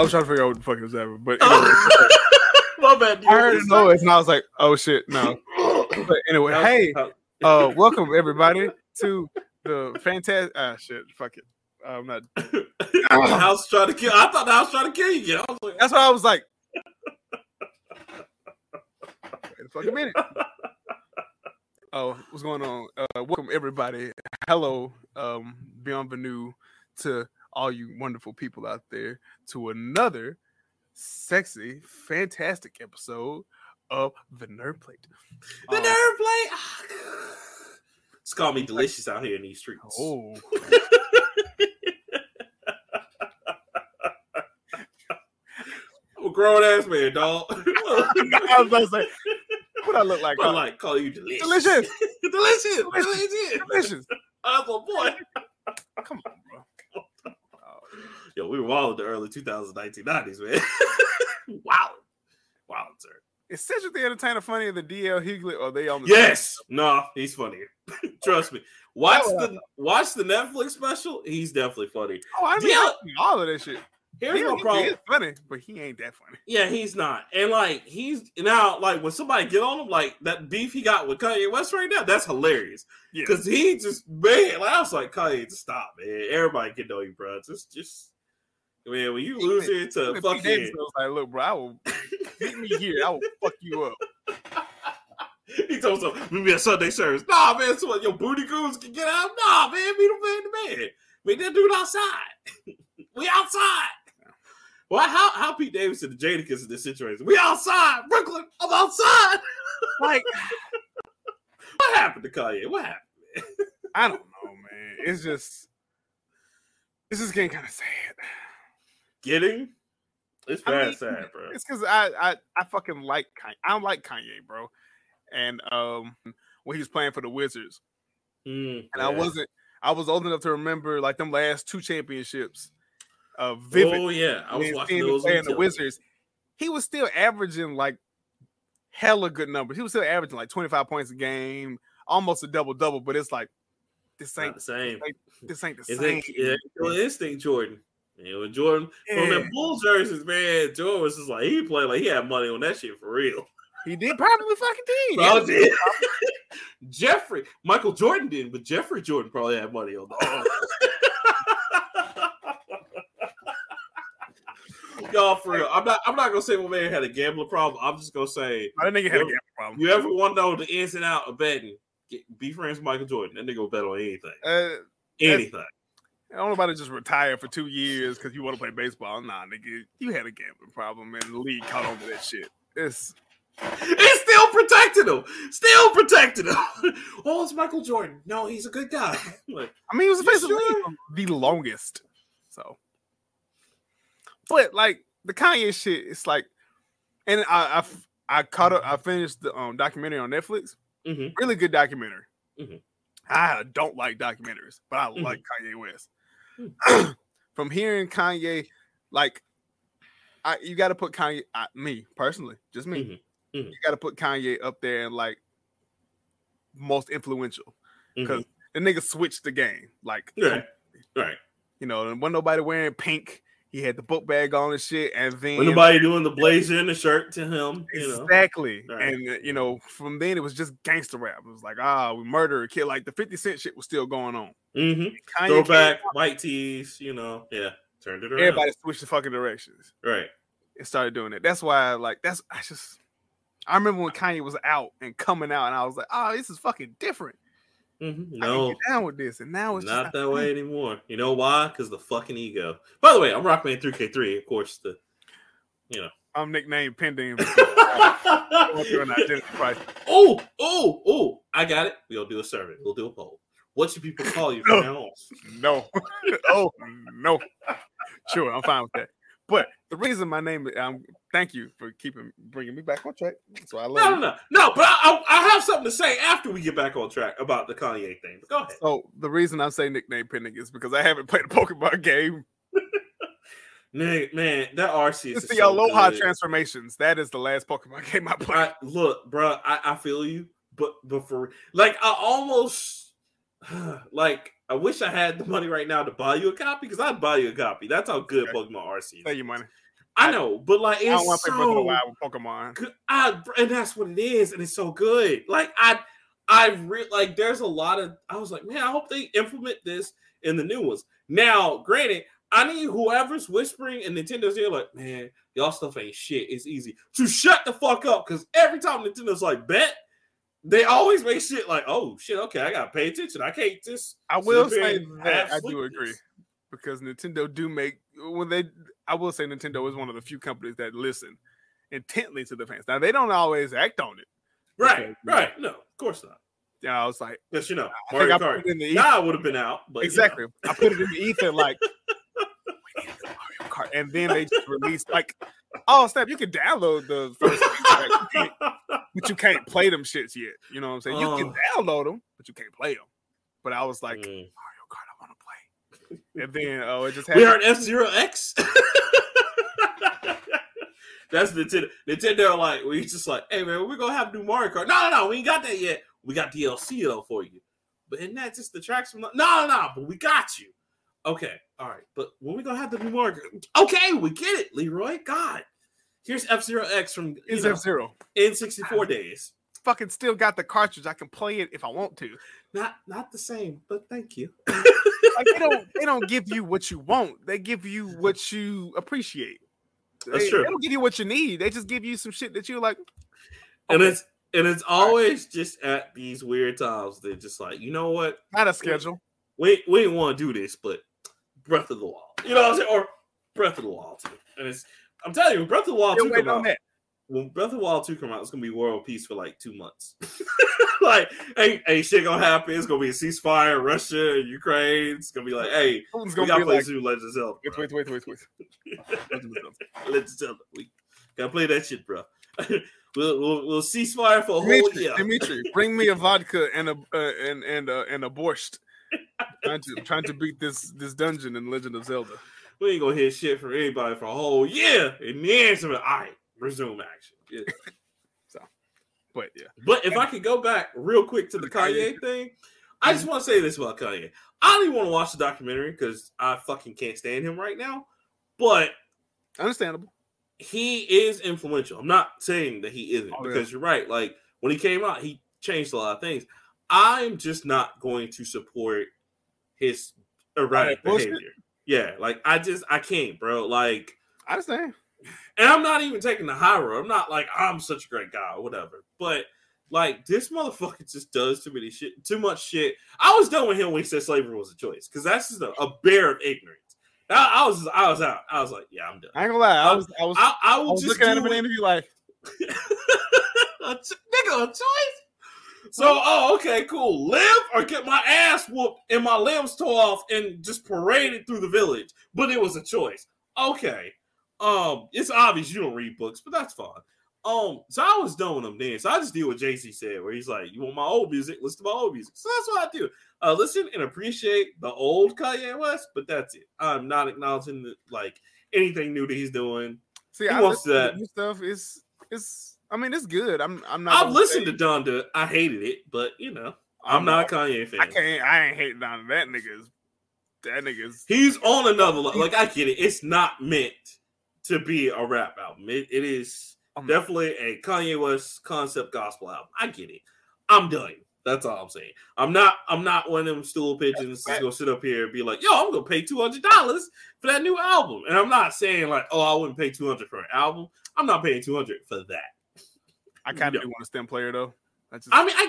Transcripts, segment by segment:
I was trying to figure out what the fuck it was happening, but anyway, My bad. I heard the noise and I was like, "Oh shit, no." But anyway, hey, uh, welcome everybody to the fantastic. Ah, shit, fuck it. I'm not. the house trying to kill. I thought the house trying to kill you. I was like, That's why I was like. Wait a fucking minute. Oh, what's going on? Uh, welcome everybody. Hello, um, bienvenue to all you wonderful people out there to another sexy, fantastic episode of the Nerd Plate. the Um, nerve play. It's called me delicious out here in these streets. Oh, I'm a grown ass man, dog. I was about to say, what I look like? I like call you delicious. Delicious. delicious. Delicious. Delicious. Delicious. Oh boy. Come on, bro. Oh, Yo, we were wild in the early 2019 90s, man. wow. Wow, sir. Is Cedric the Entertainer funnier than the DL Hughley or they on the Yes. No, he's funnier. Trust me. Watch Oh, the watch the Netflix special. He's definitely funny. Oh, I mean, DL all of that shit. Here's DL my Hughley problem. is funny, but he ain't that funny. Yeah, he's not. And like he's now like when somebody get on him, like that beef he got with Kanye West right now, that's hilarious. Yeah. Because he just man, like, I was like, Kanye, just stop, man. Everybody can know you, bro. Just just man, when you lose it to fucking Davidson was like, look, bro, I will meet me here. I will fuck you up. he told us meet me at Sunday service. Nah, man, so what your booty goons can get out. Nah, man, meet him man to man. Meet that dude outside. we outside. Well, how how Pete Davidson and the Jadakiss in this situation? We outside, Brooklyn. I'm outside. Like, What happened to Kanye? What happened? I don't know, man. It's just, it's just getting kind of sad. Getting? It's I bad mean, sad, bro. It's because I, I, I fucking like Kanye. I don't like Kanye, bro. And um, when he was playing for the Wizards, Mm, and I wasn't, I was old enough to remember like them last two championships. Uh, vivid. Oh yeah, I was and watching him those play on in the. Wizards, he was still averaging like hella good numbers. He was still averaging like 25 points a game, almost a double double. But it's like this Not ain't the same. this ain't the Is same. it, it, your instinct, Jordan? You know, Jordan from Yeah. the Bulls jerseys, man. Jordan was just like he played like he had money on that shit for real. He did probably fucking did. Bro, did. Jeffrey, Michael Jordan didn't, but Jeffrey Jordan probably had money on that. Y'all, for real, I'm not. I'm not gonna say my man had a gambling problem. I'm just gonna say, Oh, that nigga had a gambling problem. you ever want to know the ins and out of betting? Get, be friends with Michael Jordan. That nigga will bet on anything, Uh, anything. I don't know about to just retire for two years because you want to play baseball. Nah, nigga, you had a gambling problem, and the league caught on to that shit. It's It's still protected him. Still protected him. oh, it's Michael Jordan. No, he's a good guy. like, I mean, he was the face of the sure? the longest. So, but like the Kanye shit, it's like, and I I, I caught up. I finished the um, documentary on Netflix. mhm. Really good documentary. Mhm. I don't like documentaries, but I Mhm. like Kanye West. From hearing Kanye, like, I you got to put Kanye. I, me personally, just me. Mhm. Mhm. You got to put Kanye up there and like most influential because Mhm. the nigga switched the game. Like, Right. Right. you know, and wasn't nobody wearing pink. He had the book bag on and shit, and then When nobody doing the blazer and the shirt to him, you know. exactly, Right. and uh, you know, from then it was just gangster rap. It was like, ah, we murder a kid. Like the Fifty Cent shit was still going on. Mm-hmm. Throwback, white tees, you know. Yeah. Turned it around. everybody switched the fucking directions Right. and started doing it. That's why, I, like, that's I just. I remember when Kanye was out and coming out, and I was like, "Oh, this is fucking different. Hmm I No, down with this." And now it's not that way anymore. You know why? Because the fucking ego. By the way, I'm Rockman 3K3, of course. The you know, I'm nicknamed pending. going through an identity oh, oh, oh! I got it. We'll do a survey. We'll do a poll. What should people call you from now on? No. oh no. Sure, I'm fine with that. But the reason my name, um, thank you for keeping bringing me back on track. So I love No, no, no, no. But I, I, I have something to say after we get back on track about the Kanye thing. But go ahead. So the reason I say nickname pending is because I haven't played a Pokemon game. Man, man, that RC It's is the so Aloha good. transformations. That is the last Pokemon game I played. I, look, bro, I, I feel you, but but for like, I almost like I wish I had the money right now to buy you a copy because I'd buy you a copy. That's how good Okay. Pokemon RC Pay you money. I know, but like I don't it's want to play Breath of the so Wild with Pokemon. good. I, and that's what it is, and it's so good. Like I, I re- like. There's a lot of. I was like, man, I hope they implement this in the new ones. Now, granted, I need whoever's whispering in Nintendo's ear, like, man, y'all stuff ain't shit. It's easy to shut the fuck up because every time Nintendo's like, bet. They always make shit like, oh shit, okay, I gotta pay attention. I can't just. I will say that I do agree because Nintendo do make when they. I will say Nintendo is one of the few companies that listen intently to the fans. Now they don't always act on it. Right, right. No, of course not. Yeah, I was like, Because you know, I Mario I Kart. put it in the ether. Nah, would have been out, but you know. exactly. I put it in the ether like, we need a And then they just released like, oh snap, you can download the first, like, but you can't play them shits yet. You know what I'm saying? You can Oh. download them, but you can't play them. But I was like, Mm. Mario Kart, I want to play. And then oh, it just happened. we are F Zero X. That's Nintendo. Nintendo, like, we just like, hey man, we're gonna have new Mario Kart. No, no, no, we ain't got that yet. We got DLC though for you. But isn't that just the tracks from? the- No, no, no, but we got you. Okay, all right. But when we gonna have the new Mario Okay, we get it, Leroy. God, here's F Zero X from you know, F Zero. in sixty four days. Fucking still got the cartridge. I can play it if I want to. Not not the same, but thank you. Like they don't they don't give you what you want. They give you what you appreciate. That's they, true. They don't give you what you need. They just give you some shit that you're like. And it's and it's always just at these weird times. They're just like, you know what? not a schedule. we we didn't want to do this, but Breath of the Wild, you know what I'm saying, or Breath of the Wild too. And it's I'm telling you, Breath of the Wild Still two come out. that. When Breath of the Wild two come out, it's gonna be world peace for like two months. like, ain't ain't shit gonna happen. It's gonna be a ceasefire, Russia and Ukraine. It's gonna be like, hey, Putin's we gotta play like, some Legend of Zelda. wait, wait, wait, wait, wait. Legend of Zelda. Legend of Zelda. We gotta play that shit, bro. we'll, we'll we'll ceasefire for a whole year. Dimitri, bring me a vodka and a uh, and and uh, and a borscht. Trying to trying to beat this this dungeon in Legend of Zelda. We ain't gonna hear shit from anybody for a whole year, and then some. All right, resume action. Yeah. But yeah, But if I could go back real quick to the Kanye thing, I just want to say this about Kanye. I don't even want to watch the documentary because I fucking can't stand him right now. But understandable. he is influential. I'm not saying that he isn't Oh, yeah. because you're right. Like when he came out, he changed a lot of things. I'm just not going to support his erratic bullshit? behavior. Yeah, like I just I can't, bro. Like I understand. and I'm not even taking the high road. I'm not like I'm such a great guy or whatever. But like this motherfucker just does too many shit, too much shit. I was done with him when he said slavery was a choice because that's just a, a bear of ignorance. I, I was I was out. I was like, yeah, I'm done. I ain't gonna lie. I was I was, I, I I was just looking at him in the interview like, a ch- nigga, a choice. So, oh, okay, cool. Live or get my ass whooped and my limbs tore off and just paraded through the village. But it was a choice. Okay. Um, it's obvious you don't read books, but that's fine. Um, so I was done with him then. So I just did what JC said, where he's like, You want my old music? Listen to my old music. So that's what I do. Uh listen and appreciate the old Kanye West, but that's it. I'm not acknowledging like anything new that he's doing. see, He I wants that. new stuff. Is is I mean, it's good. I'm I'm not. I've listened say- to Donda. I hated it, but you know, I'm not a Kanye fan. I can't. I ain't hating on that nigga's. That nigga's. He's on another level. Like I get it. It's not meant to be a rap album. It, it is Um, definitely a Kanye West concept gospel album. I get it. I'm done. That's all I'm saying. I'm not. I'm not one of them stool pigeons that's gonna sit up here and be like, "Yo, I'm gonna pay two hundred dollars for that new album." And I'm not saying like, "Oh, I wouldn't pay two hundred for an album." I'm not paying two hundred for that. I kind of do want a STEM player though. I just. I mean, I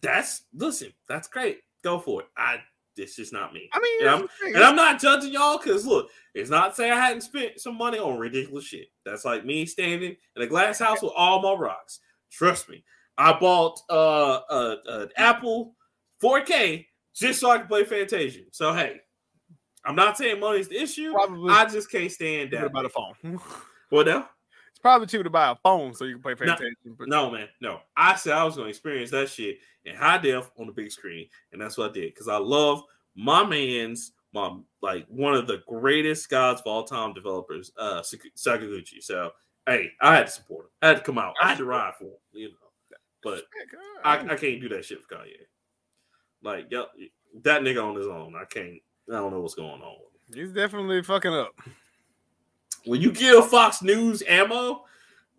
that's listen. That's great. Go for it. I. It's just not me. I mean, it's okay. And I'm not judging y'all because look, it's not saying I hadn't spent some money on ridiculous shit. That's like me standing in a glass house with all my rocks. Trust me. I bought uh, uh, uh Apple 4K just so I can play Fantasia. So hey, I'm not saying money's the issue. probably I just can't stand that. About the phone. What now? Probably cheaper to buy a phone so you can play No. Fantasia. But No, man, no. I said I was going to experience that shit in high def on the big screen, and that's what I did because I love my man's my like one of the greatest gods of all time developers, uh, Sakaguchi. So hey, I had to support him. I had to come out. I had to ride for him, you know. But I, I can't do that shit for Kanye. Like, yep, that nigga on his own. I can't. I don't know what's going on. he's definitely fucking up. When you give Fox News ammo,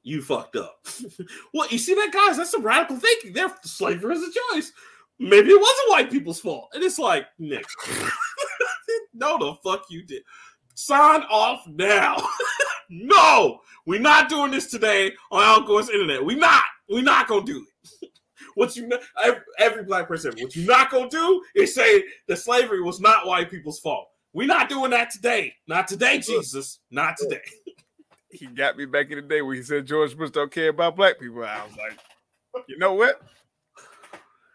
you fucked up. well, you see that, guys? That's some radical thinking. There, slavery is a choice. Maybe it wasn't white people's fault. And it's like, Nick, no, the fuck you did. Sign off now. no, we're not doing this today on Al Gore's internet. We're not. We're not gonna do it. what you every, every black person, what you not gonna do is say that slavery was not white people's fault. We're not doing that today. Not today, Jesus. Not today. He got me back in the day when he said George Bush don't care about black people. I was like, you know what?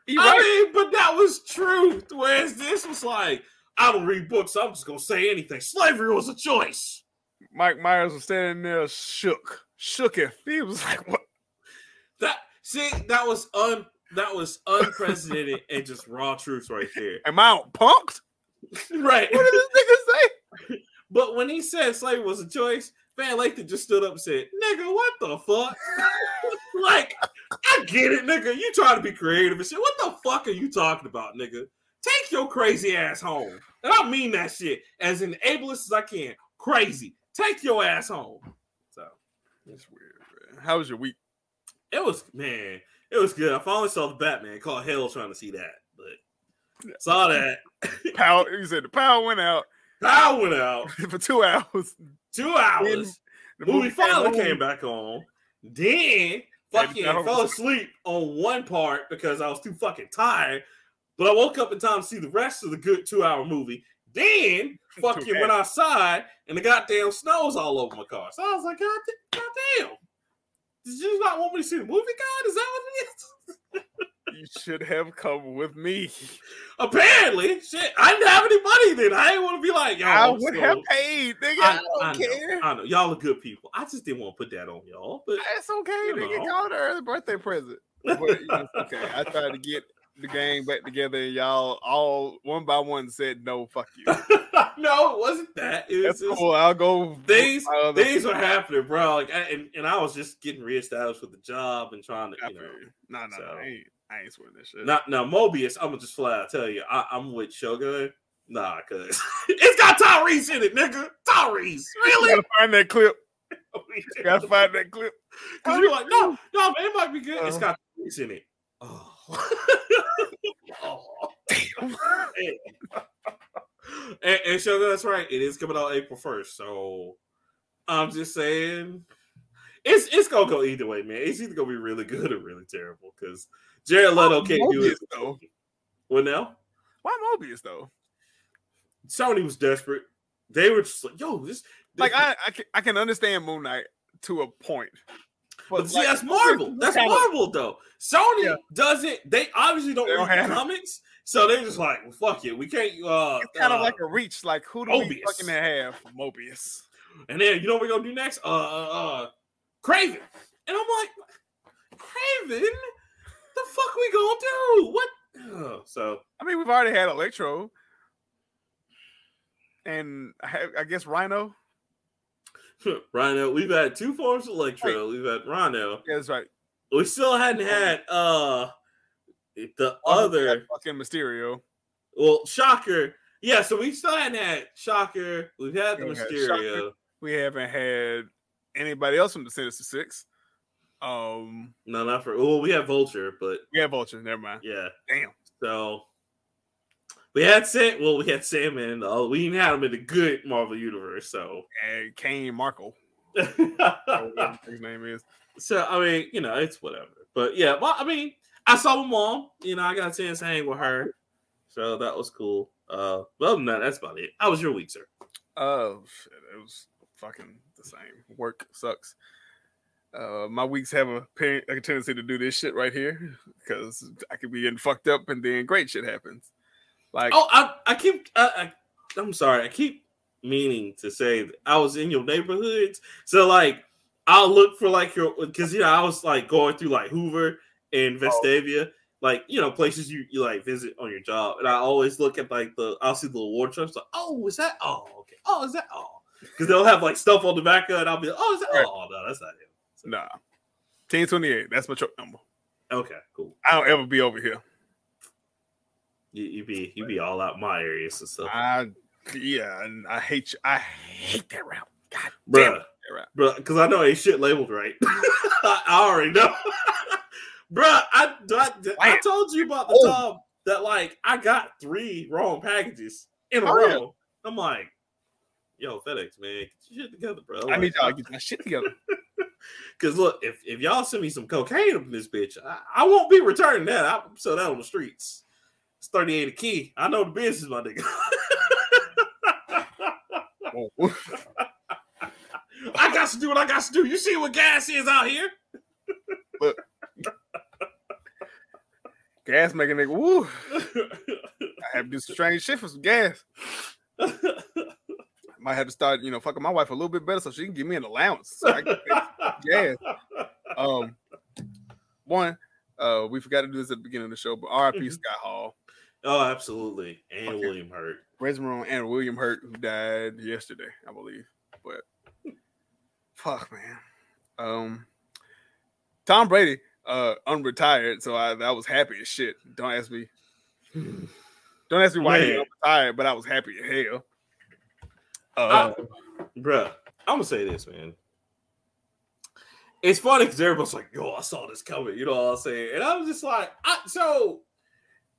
I right. mean, but that was truth. Whereas this was like, I don't read books. I'm just gonna say anything. Slavery was a choice. Mike Myers was standing there, shook, shooketh. He was like, "What?" That see, that was un, that was unprecedented and just raw truth right there. Am I punked? right. What did this nigga say? But when he said slavery was a choice, Van Lathan just stood up and said, "Nigga, what the fuck?" like, I get it, nigga. You trying to be creative and shit. What the fuck are you talking about, nigga? Take your crazy ass home. And I mean that shit as ableist as I can. Crazy. Take your ass home. So it's weird, man. How was your week? It was man, it was good. I finally saw the Batman called Hell trying to see that, saw that. Power you said the power went out. Power went out for two hours. Two hours. the movie, finally came back on. Then fucking fell asleep on one part because I was too fucking tired. But I woke up in time to see the rest of the good two hour movie. Then fucking went outside and the goddamn snow's all over my car. So I was like, God, God damn. Did you not want me to see the movie, God? Is that what it is? you should have come with me. Apparently, shit, I didn't have any money then. I didn't want to be like, y'all. I would have paid, nigga. I, I don't care. Know, I know. Y'all are good people. I just didn't want to put that on y'all. But it's okay, nigga. Know. Call it an early birthday present. But it's okay. I tried to get the gang back together, and y'all all one by one said no, fuck you. no, it wasn't that. It was That's just, cool. I'll go. Things things were happening, bro. Like, I, and, and I was just getting reestablished with the job and trying to, you know. No, no, so. no. I ain't, I ain't this shit. Not now, Mobius. I'm gonna just fly out tell you, I, am with Shogun. Nah, cause it's got Tyrese in it, nigga. Tyrese, really? You gotta find that clip. you gotta find that clip. Cause you're like, no, no, man, it might be good. Uh-huh. It's got Tyrese in it. Oh. oh. Damn. and, and Shogun, that's right. It is coming out April 1st. So I'm just saying it's it's gonna go either way, man. It's either gonna be really good or really terrible because Jared Leto can't Mobius, do it though. What now? Why Mobius though? Sony was desperate. They were just like, "Yo, this." this like I, I can, I can understand Moon Knight to a point, but, but see, that's Marvel. That's Marvel, though. Sony yeah. doesn't. They obviously don't, they don't read comics, so they're just like, well, "Fuck it, we can't." Uh, it's kind uh, of like a reach. Like, who do Mobius. we fucking have? Mobius. And then you know what we're gonna do next? Uh, uh, uh Kraven. And I'm like, Kraven? The fuck we gonna do? What? Oh, so I mean, we've already had Electro, and I, I guess Rhino. Rhino. We've had two forms of Electro. Right. We've had Rhino. Yeah, that's right. We still hadn't had uh the oh, other fucking Mysterio. Well, Shocker. Yeah, so we still hadn't had Shocker. We've had the Mysterio. We haven't had anybody else from the Sinister Six. Um, no, not for. Oh, we have Vulture, but we have Vulture. Never mind. Yeah. Damn. So we had Sam. Well, we had Sam and uh, we even had him in the good Marvel universe. So and Kane Markle. his name is. So I mean, you know, it's whatever. But yeah, well, I mean, I saw my mom. You know, I got a chance to hang with her, so that was cool. Uh, well, no, that's about it. How was your week, sir? Oh shit, it was fucking the same. Work sucks. Uh, my weeks have a, parent, a tendency to do this shit right here because I could be getting fucked up and then great shit happens. Like, oh, I, I keep, I, I, I'm sorry, I keep meaning to say I was in your neighborhoods. So like, I'll look for like your because you know I was like going through like Hoover and oh. Vestavia, oh. like you know places you you like visit on your job, and I always look at like the I'll see the award trucks like, oh, is that? Oh, okay. Oh, is that? Oh, because they'll have like stuff on the back of it. I'll be like, oh, is that? Oh, no, that's not him. Nah, ten twenty eight. That's my truck number. Okay, cool. I don't ever be over here. You, you be you be all out my areas and stuff. I yeah, and I hate you. I hate that route. God Bruh. damn it. Yeah, right. bro. Because I know ain't shit labeled right. I, I already know, bro. I, I, I told you about the Oh. time that like I got three wrong packages in a Oh, yeah. row. I'm like, yo, FedEx, man, get your shit together, bro. I need y'all to get my shit together. Because look, if, if y'all send me some cocaine up in this bitch, I, I won't be returning that. I'll sell that on the streets. It's 38 a key. I know the business, my nigga. I got to do what I got to do. You see what gas is out here? Look. gas making nigga. Woo. I have to do some strange shit for some gas. Might have to start, you know, fucking my wife a little bit better so she can give me an allowance. So I can. Um, one, uh, we forgot to do this at the beginning of the show, but RIP Mhm. Scott Hall, Oh, absolutely. And Okay. William Hurt. Resmaron, and William Hurt, who died yesterday, I believe. But fuck, man. Um, Tom Brady, uh, unretired, so I, I was happy as shit. Don't ask me. Don't ask me why he retired, but I was happy as hell. Uh, Bruh, I'm gonna say this, man. It's funny because everybody's like, yo, I saw this coming, you know what I'm saying? And I was just like, I, so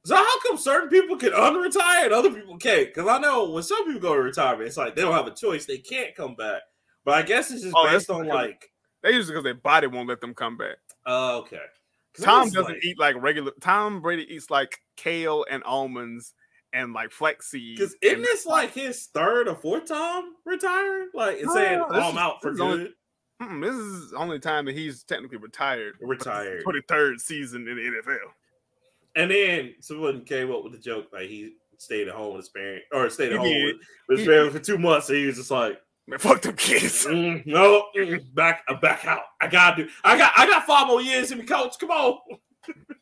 so how come certain people can unretire and other people can't? Because I know when some people go to retirement, it's like they don't have a choice, they can't come back. But I guess it's just Oh, based on like, they usually because their body won't let them come back. uh, okay. Tom doesn't like- eat like regular. Tom Brady eats like kale and almonds and like flex seeds. Because isn't this like his third or fourth time retiring? Like, it's saying, oh, I'm out for only- good. Mm-mm, this is the only time that he's technically retired. Retired. Twenty third season in the NFL. And then someone came up with the joke like he stayed at home with his parents or stayed at He home did. with, his parents for two months. And he was just like, Man, fuck them kids. "Mm, no, mm, back, I'm back out. I gotta do. I got, I got five more years in me, coach. Come on.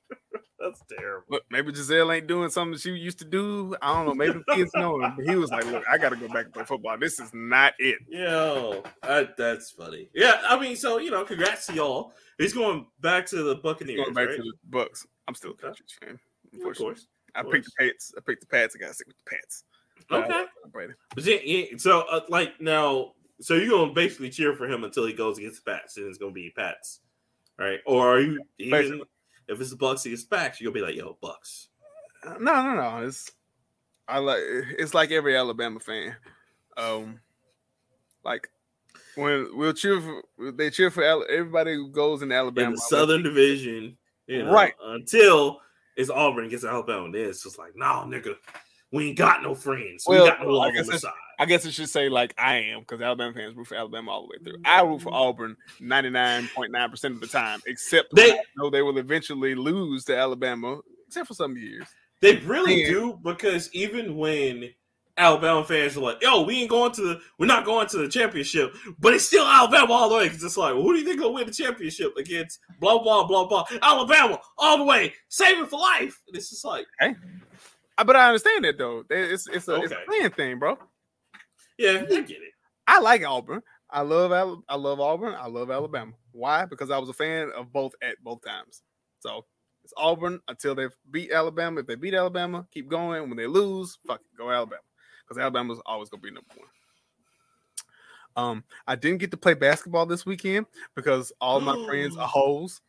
That's terrible. Look, maybe Giselle ain't doing something she used to do. I don't know. Maybe the kids know him. But he was like, "Look, I got to go back and play football. This is not it." Yo, that, that's funny. Yeah, I mean, so you know, congrats to y'all. He's going back to the Buccaneers, Going back right? to the Bucks. I'm still a Okay. Patriots fan. of Unfortunately, course. I picked the course. Pats. I picked the Pats. I got to stick with the Pats. Okay. love But yeah, yeah, so uh, like now, so you're gonna basically cheer for him until he goes against the Pats, and it's gonna be Pats, right? Or are you even Basically. If it's the Bucks against Pats, you'll be like, yo, Bucks. Uh, No, no, no. It's I like it's like every Alabama fan. Um, like when we'll cheer for they cheer for everybody who goes in Alabama in the Southern Division, you know, Right. Until it's Auburn against Alabama, and then it's just like, nah, nigga, we ain't got no friends. Well, we got no love on the side. I guess it should say like I am because Alabama fans root for Alabama all the way through. I root for Auburn ninety nine point nine percent of the time, except They- I know they will eventually lose to Alabama, except for some years. They really Man. do because even when Alabama fans are like, "Yo, we ain't going to the, we're not going to the championship," but it's still Alabama all the way because it's like, well, who do you think will win the championship against? Blah blah blah blah. Alabama all the way, save it for life. And it's just like, Uh, But I understand that though. It's it's a, it's a Okay. fan thing, bro. yeah, I get it. I like Auburn. I love Al- I love Auburn. I love Alabama. Why? Because I was a fan of both at both times. So it's Auburn until they beat Alabama. If they beat Alabama, keep going. When they lose, fuck it, go Alabama. Because Alabama's always gonna be number one. Um, I didn't get to play basketball this weekend because all my friends are hoes.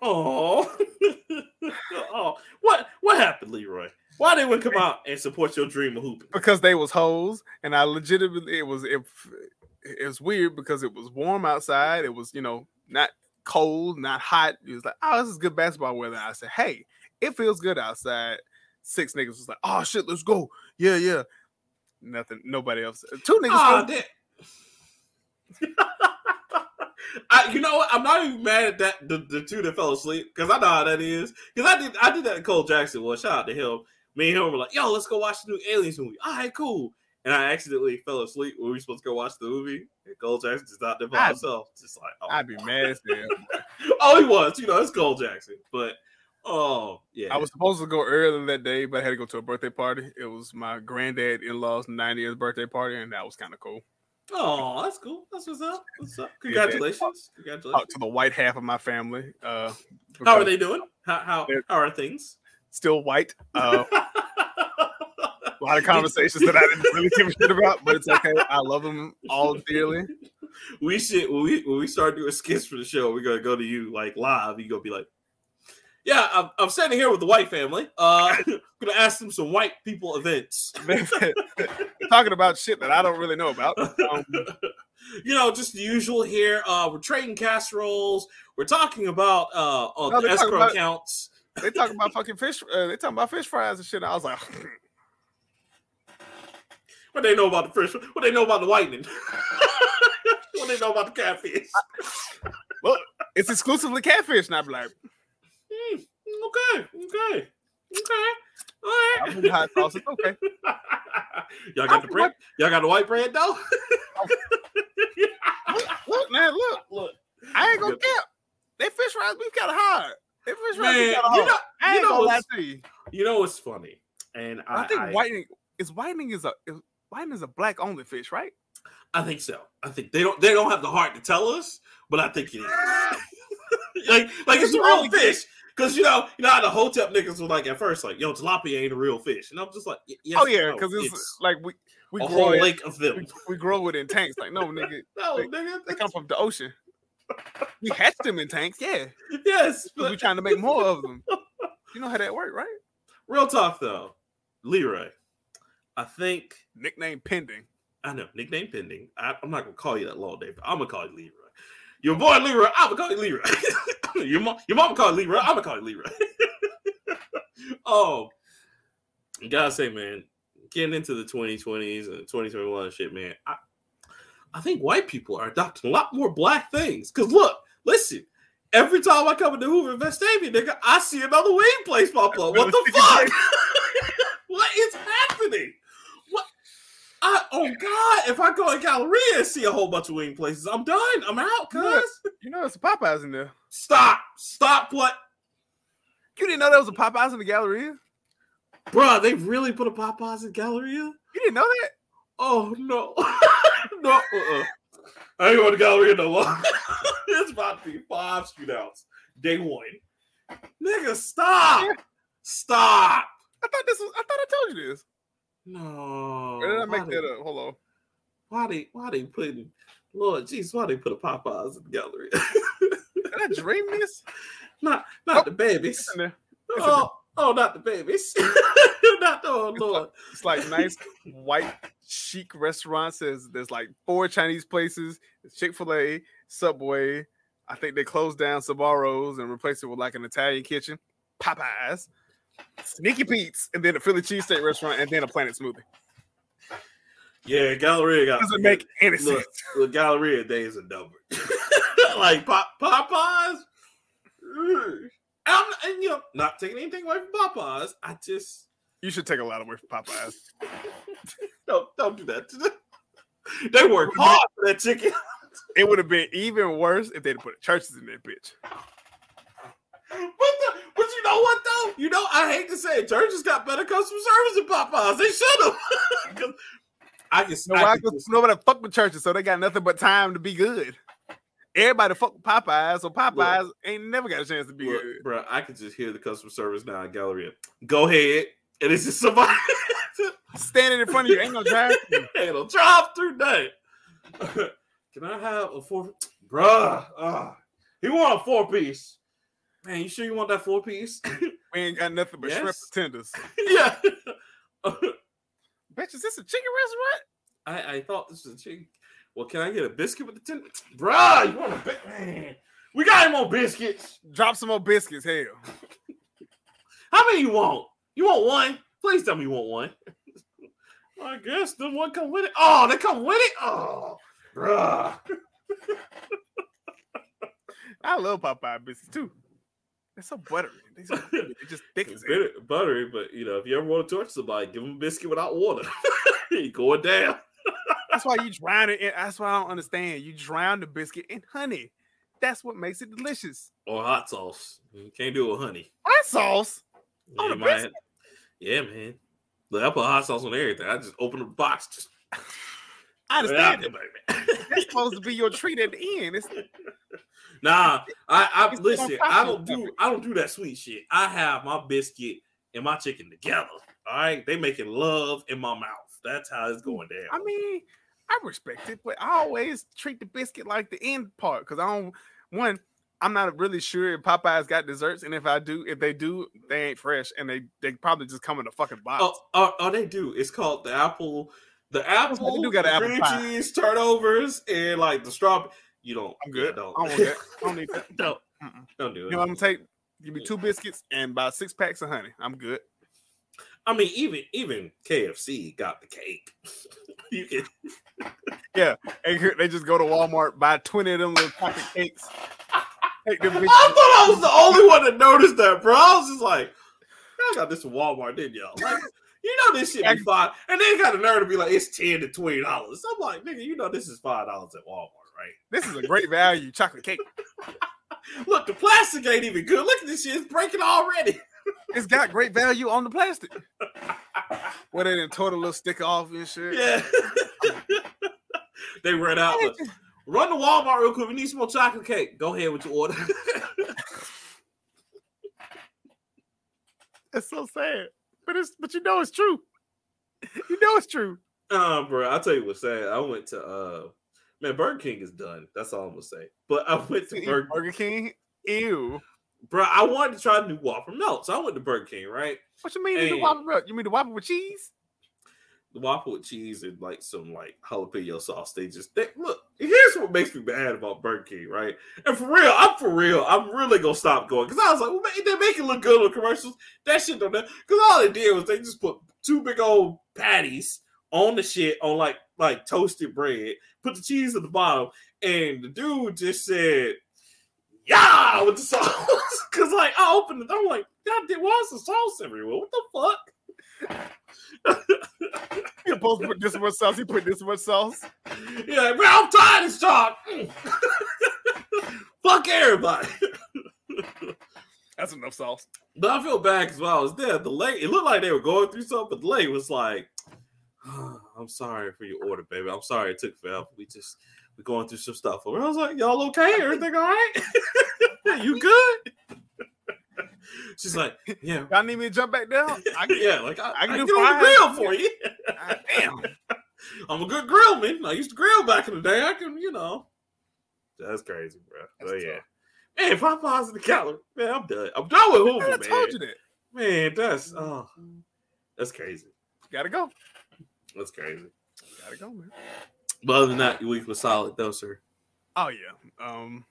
Oh, oh, what what happened, Leroy? Why didn't we come out and support your dream of hooping? because they was hoes, and I legitimately it was it, it was weird because it was warm outside. It was you know not cold, not hot. It was like oh this is good basketball weather. I said hey it feels good outside. Six niggas was like oh shit let's go yeah yeah. Nothing. Nobody else. Two niggas. Ah, Told- I, you know what? I'm not even mad at that the, the two that fell asleep because I know how that is. Because I did I did that to Cole Jackson. Well, shout out to him. Me and him were like, "Yo, let's go watch the new Aliens movie." All right, cool. And I accidentally fell asleep when we were supposed to go watch the movie. And Cole Jackson just out there by I'd- himself, just like, oh, I'd be mad as hell. oh, he was. You know, it's Cole Jackson, but oh yeah, I was supposed to go earlier that day, but I had to go to a birthday party. It was my granddad in law's 90th birthday party, and that was kind of cool. Oh, that's cool. That's what's up. What's up? Man. Congratulations. Talk Congratulations. to the white half of my family. Uh, How are they doing? How how, how are things? Still white. Uh, A lot of conversations that I didn't really give a shit about, but it's okay. I love them all dearly. We should when we when we start doing skits for the show, we're gonna go to you like live. You gonna be like, "Yeah, I'm, I'm standing here with the white family. Uh, I'm gonna ask them some white people events. Talking about shit that I don't really know about. Um, you know, just the usual here. Uh, we're trading casseroles. We're talking about uh, uh No, they're escrow about- accounts. They talking about fucking fish. Uh, they talking about fish fries and shit. And I was like, What they know about the fish? What they know about the whitening? what they know about the catfish? look, it's exclusively catfish. And I'd like, Hmm, okay, okay, okay. All right. hot sauce. Okay. Y'all got the bread? Y'all got the white bread though? Look, look, man, look. Look, I ain't gonna cap. They fish fries be kind of hard. Fries be man, you know, I you know what's, you. know what's funny, and I, I, think I, whitening is whitening is a is, whitening is a black only fish, right? I think so. I think they don't they don't have the heart to tell us, but I think it is. like like it's a real fish. Cause you know, you know how the hotep niggas were like at first, like, yo, tilapia ain't a real fish. And I'm just like, yes, oh yeah, no, because it's, like we we grow whole it, lake of them. we, we grow it in tanks. Like no nigga, No, they- nigga. they come from the ocean. We hatch them in tanks, yeah. Yes, 'cause we're trying to make more of them. You know how that work, right? real talk though, Leroy. I think Nickname pending. I know nickname pending. I, I'm not gonna call you that long, Dave. I'm gonna call you Leroy. Your boy Leroy. I'm gonna call you Leroy. your mom, your mom call you Leroy. I'm gonna call you Leroy. oh, gotta say, man, getting into the 2020s and 2021 shit, man. I, I think white people are adopting a lot more black things. Cause look, listen. Every time I come into Hoover and Vestavia, nigga, I see another wing place pop up. What the fuck? what is happening? What? I, oh God! If I go in Galleria and see a whole bunch of wing places, I'm done. I'm out, cuz. You know there's a Popeyes in there. Stop! Stop! What, You didn't know there was a Popeyes in the Galleria? Bruh, They really put a Popeyes in Galleria? You didn't know that? Oh no, no! Uh-uh. I ain't going to Galleria no more. it's about to be five shootouts day one. Nigga, stop! Stop! I thought this was. I thought I told you this. No. Or did I make they- that up? Hold on. Why they? Why they putting? Lord Jesus, why they put a Popeyes in the gallery? Did I dream this? not, not Oh, the babies. It's. It's Oh, oh, not the babies. not oh It's Lord. It's like nice white chic restaurants. There's there's like four Chinese places. Chick Fil A, Subway. I think they closed down Sabaros and replaced it with like an Italian kitchen. Popeyes, Sneaky Pete's, and then a Philly cheesesteak restaurant, and then a Planet Smoothie. Yeah, Galleria got Doesn't make any sense. look. The Galleria days are numbered. like Pop Popeyes. I'm and you know not taking anything away from Popeyes. I just You should take a lot away from Popeyes. don't don't do that. They work hard for that chicken. It would have been even worse if they'd put churches in that bitch. But, the, but you know what though? You know I hate to say it, churches got better customer service than Popeyes. They should have. I can. No, I 'Cause just- nobody fuck with churches, so they got nothing but time to be good. Everybody fuck with Popeyes, so Popeyes ain't never got a chance to be Look, good. bro, I can just hear the customer service now at Galleria. Go ahead, and it's just somebody Standing in front of you ain't no drive. through. ain't no drive through that. Can I have a four, bruh? Uh, he want a four piece. Man, you sure you want that four piece? We ain't got nothing but shrimp Yes. and tenders. yeah. Bitch, is this a chicken restaurant? I, I thought this was a chicken. Well, can I get a biscuit with the ten? Bruh, you want a bit? Man, we got him on biscuits. Drop some more biscuits, hell. How many you want? You want one? Please tell me you want one. I guess the one come with it. Oh, they come with it. Oh, bruh. I love Popeye biscuits too. They're so buttery. So they're just thick It's as buttery, but you know, if you ever want to torture somebody, give them a biscuit without water. you going down. That's why you drown it. In, that's why I don't understand. You drown the biscuit in honey. That's what makes it delicious. Or hot sauce. You can't do it with honey. Hot sauce. Oh, yeah, On you a biscuit? have- yeah, man. Look, I put hot sauce on everything. I just open the box. Just I understand. That's supposed to be your treat at the end. It's Nah, I, I listen. I don't do I don't do that sweet shit. I have my biscuit and my chicken together. All right, they making love in my mouth. That's how it's mm, going down. I mean, I respect it, but I always treat the biscuit like the end part because I don't. One, I'm not really sure if Popeyes got desserts, and if I do, if they do, they ain't fresh, and they they probably just come in a fucking box. oh, oh, oh, they do. It's called the apple, the apple, do got the an apple cream pie. cheese turnovers, and like the strawberry. You don't. I'm good. Yeah, don't. I don't want that. I don't need that. don't. Mm-mm. Don't do You know what I'm gonna take? Give me two biscuits and about six packs of honey. I'm good. I mean, even even KFC got the cake. you can. They, they just go to Walmart, buy 20 of them little pocket cakes. I thought I was the only one that noticed that, bro. I was just like, y'all got this from Walmart, didn't y'all? Like, you know this shit be five, and they got a nerve to be like, it's ten to twenty dollars. I'm like, nigga, you know this is five dollars at Walmart, right? This is a great value chocolate cake. Look, the plastic ain't even good. Look at this shit; it's breaking already. It's got great value on the plastic. Where they didn't tore the little sticker off and shit. Yeah. they run out. Look, run to Walmart real quick. We need some more chocolate cake. Go ahead with your order. It's so sad. But it's but you know it's true. You know it's true. Uh, bro, I'll tell you what's sad. I went to uh man, Burger King is done. That's all I'm gonna say. But I went to To Burger Burger King. Ew. Bro, I wanted to try the new Whopper melt. So I went to Burger King, right? What you mean you mean the bro? You mean the Whopper with cheese? Whopper with cheese and like some like jalapeno sauce. They just they, look. Here's what makes me mad about Burger King, right? And for real, I'm for real. I'm really gonna stop going because I was like, well, they make it look good on commercials. That shit don't. Because all they did was they just put two big old patties on the shit on like like toasted bread, put the cheese at the bottom, and the dude just said, "Yeah," with the sauce. Because like I opened it, I'm like, God why is the sauce everywhere? What the fuck? You're supposed to put this much sauce. He put this much sauce. Yeah, bro, I'm tired of this talk. Fuck everybody. That's enough sauce. But I feel bad because while I was there, the lady, it looked like they were going through something, but the lady was like, I'm sorry for your order, baby. I'm sorry it took forever. We just, we're going through some stuff. And I was like, y'all okay? Everything all right? you good? She's like, yeah. Y'all need me to jump back down? I can, yeah, like I, I I can can do get on the grill for you. Ah, damn. I'm a good grillman. I used to grill back in the day. I can, you know. That's crazy, bro. That's but yeah. tough. Man, Popeyes in the calorie. Man, I'm done. I'm done with Hoover, I told you that. Man, that's oh, that's crazy. Gotta go. That's crazy. Gotta go, man. But other than that, your week was solid, though, sir. Oh yeah. Um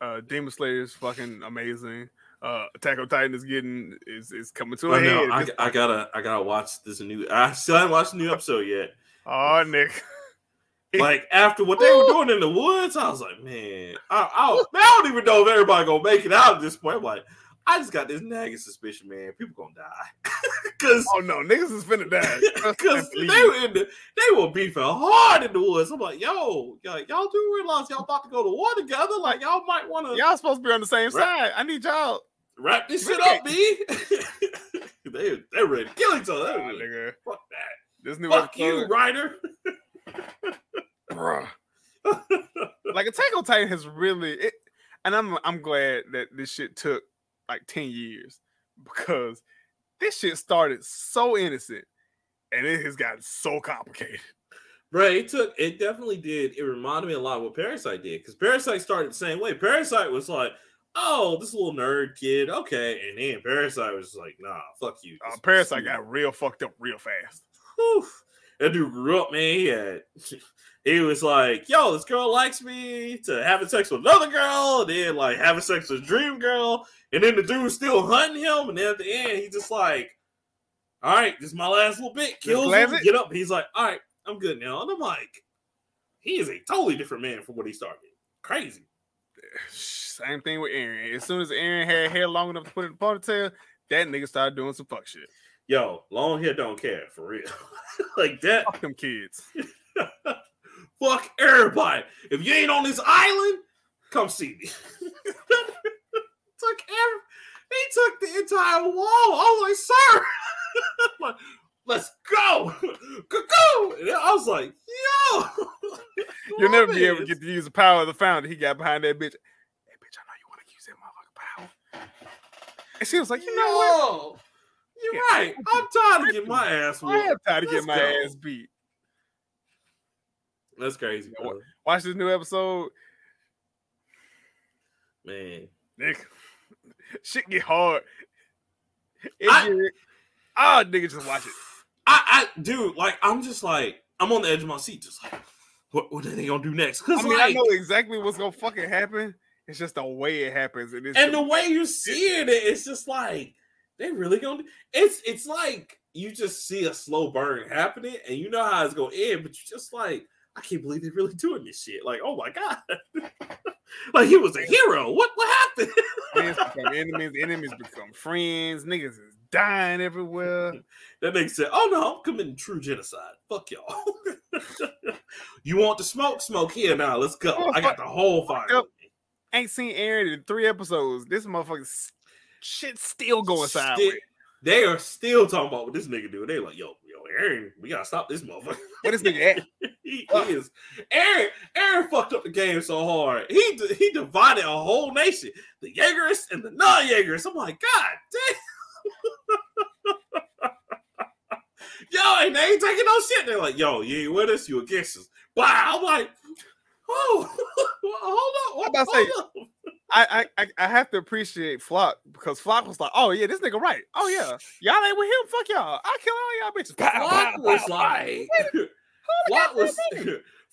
uh Demon Slayer is fucking amazing. Uh Attack on Titan is getting is is coming to a head. know. I, I gotta I gotta watch this new. I still haven't watched the new episode yet. oh Nick. Like after what they were doing in the woods, I was like, man, I, I, don't- I don't even know if everybody gonna make it out at this point. I'm like, I just got this nagging suspicion, man. People gonna die because Oh no, niggas is finna die. Because they were in the they were beefing hard in the woods. I'm like, yo, y'all, y'all do realize y'all about to go to war together? Like y'all might want to Y'all supposed to be on the same Right. side. I need y'all. Wrap this shit up, B. they they ready to kill each other. Nigga. Fuck that. This new Fuck you, Ryder. Bruh. like Attack on Titan has really it, and I'm I'm glad that this shit took like 10 years because this shit started so innocent and it has gotten so complicated. Right, it took it definitely did. It reminded me a lot of what Parasite did because Parasite started the same way. Parasite was like, "Oh, this little nerd kid, okay," and then Parasite was like, "Nah, fuck you." Uh, Parasite got real fucked up real fast. Whew. That dude grew up, man. He had, he was like, "Yo, this girl likes me," to having sex with another girl, and then like having sex with dream girl, and then the dude still hunting him, and then at the end, he just like, "All right, this is my last little bit." Kills him, it? get up. He's like, "All right, I'm good now," and I'm like, he is a totally different man from what he started. Crazy. Same thing with Aaron. As soon as Aaron had hair long enough to put it in the ponytail, that nigga started doing some fuck shit. Yo, long hair don't care for real. like that. Fuck them kids. Fuck everybody. If you ain't on this island, come see me. took every, he took the entire wall. I was like, sir, let's go. Go. And I was like, yo. You'll never be able to get to use the power of the founder. He got behind that bitch. Hey, bitch, I know you want to use that motherfucking power. And she was like, you know what? You're Yeah. right. I'm tired of getting my ass I am tired of getting my go. ass beat. That's crazy, brother. Watch this new episode, man. Nick. Shit get hard. It I- get, oh, nigga, just watch it. I, I, dude, like, I'm just like, I'm on the edge of my seat, just like, what, what are they gonna do next? Because I mean, like, I know exactly what's gonna fucking happen. It's just the way it happens, and and the way you see it, it's just like they really gonna. It's it's like you just see a slow burn happening, and you know how it's gonna end, but you just like, I can't believe they're really doing this shit. Like, oh my god, like he was a hero. What what happened? friends become enemies, enemies become friends. Niggas is dying everywhere. That nigga said, "Oh no, I'm committing true genocide. Fuck y'all. you want the smoke? Smoke here now. Let's go. Oh, I got the whole fire. Yep. Ain't seen Eren in three episodes. This motherfucker shit still going Still- sideways. They are still talking about what this nigga doing. They like, yo, yo, Eren, we gotta stop this motherfucker. Where this nigga at? he is. Eren, Eren fucked up the game so hard. He he divided a whole nation, the Jaegerists and the non-Jaegerists. I'm like, God damn. yo, and they ain't taking no shit. They're like, yo, you ain't with us, you against us. Wow. I'm like, oh, hold on. I'm about hold say- on. I, I I I have to appreciate Floch because Floch was like, oh yeah, this nigga right. Oh yeah, y'all ain't with him. Fuck y'all. I kill all y'all bitches. Pow, Floch pow, was pow, like, Floch was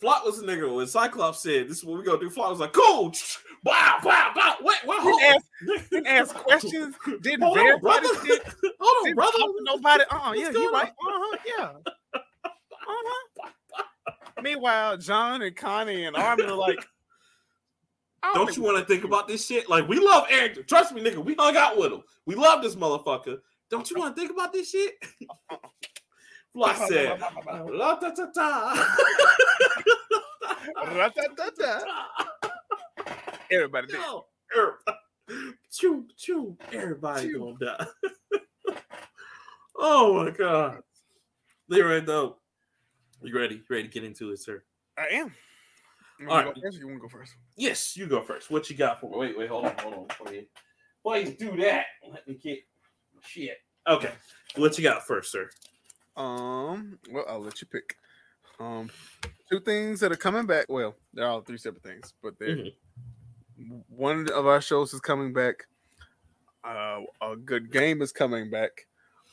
Floch was a nigga when Cyclops said this is what we gonna do. Floch was like, cool. Wow, wow, wow. Wait, wait, hold Didn't on. ask, didn't ask questions. Didn't Hold on, brother. shit. Hold on, Didn't brother. talk to nobody. Uh, uh What's yeah, you right. Uh huh, yeah. Uh huh. Meanwhile, Jean and Connie and Armin are like, Don't you want to think about this shit? Like, we love Eren. Trust me, nigga. We hung out with him. We love this motherfucker. Don't you want to think about this shit? Said, la ta ta ta. Ra-ta-ta-ta. Everybody did. Yo, er- Choo, choo. Everybody Choo. gonna die. oh my god. Leroy, though. You ready? You ready to get into it, sir? I am. You All right. first? You want to go first? Yes, you go first. What you got for me? Wait, wait, hold on, hold on. Before you, before you do that, let me get shit. Okay. What you got first, sir? Um, well, I'll let you pick. Um, two things that are coming back. Well, they're all three separate things, but they're Mhm. one of our shows is coming back. Uh, a good game is coming back,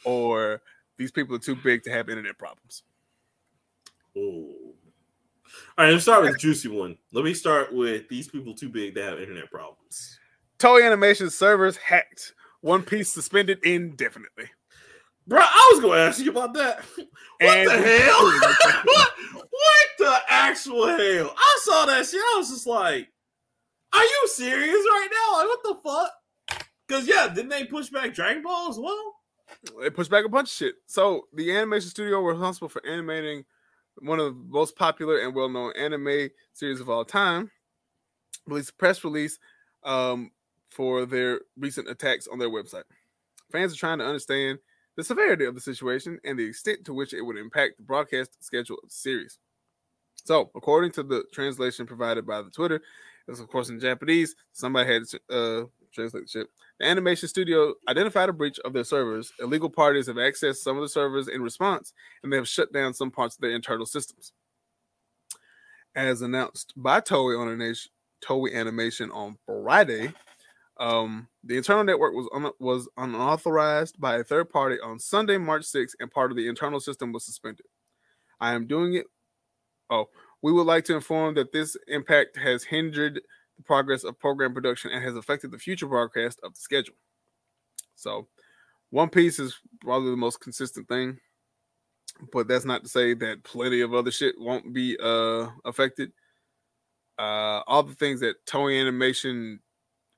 or these people are too big to have internet problems. Ooh. All right, let's start with the juicy one. Let me start with these people too big to have internet problems. Toei Animation servers hacked. One Piece suspended indefinitely. Bro, I was gonna ask you about that. What And- the hell? what, what the actual hell? I saw that shit. I was just like, "Are you serious right now? Like, what the fuck?" Because yeah, didn't they push back Dragon Ball as well? They pushed back a bunch of shit. So the animation studio responsible for animating one of the most popular and well-known anime series of all time released a press release um, for their recent attacks on their website. Fans are trying to understand the severity of the situation and the extent to which it would impact the broadcast schedule of the series. So, according to the translation provided by the Twitter, it's of course in Japanese. Somebody had to uh, translate the shit. The animation studio identified a breach of their servers. Illegal parties have accessed some of the servers in response, and they have shut down some parts of their internal systems. As announced by Toei on Toei Animation on Friday, um, the internal network was un- was unauthorized by a third party on Sunday, March 6th, and part of the internal system was suspended. I am doing it. Oh, we would like to inform that this impact has hindered the progress of program production and has affected the future broadcast of the schedule. So, One Piece is probably the most consistent thing, but that's not to say that plenty of other shit won't be uh affected. Uh, all the things that Toei Animation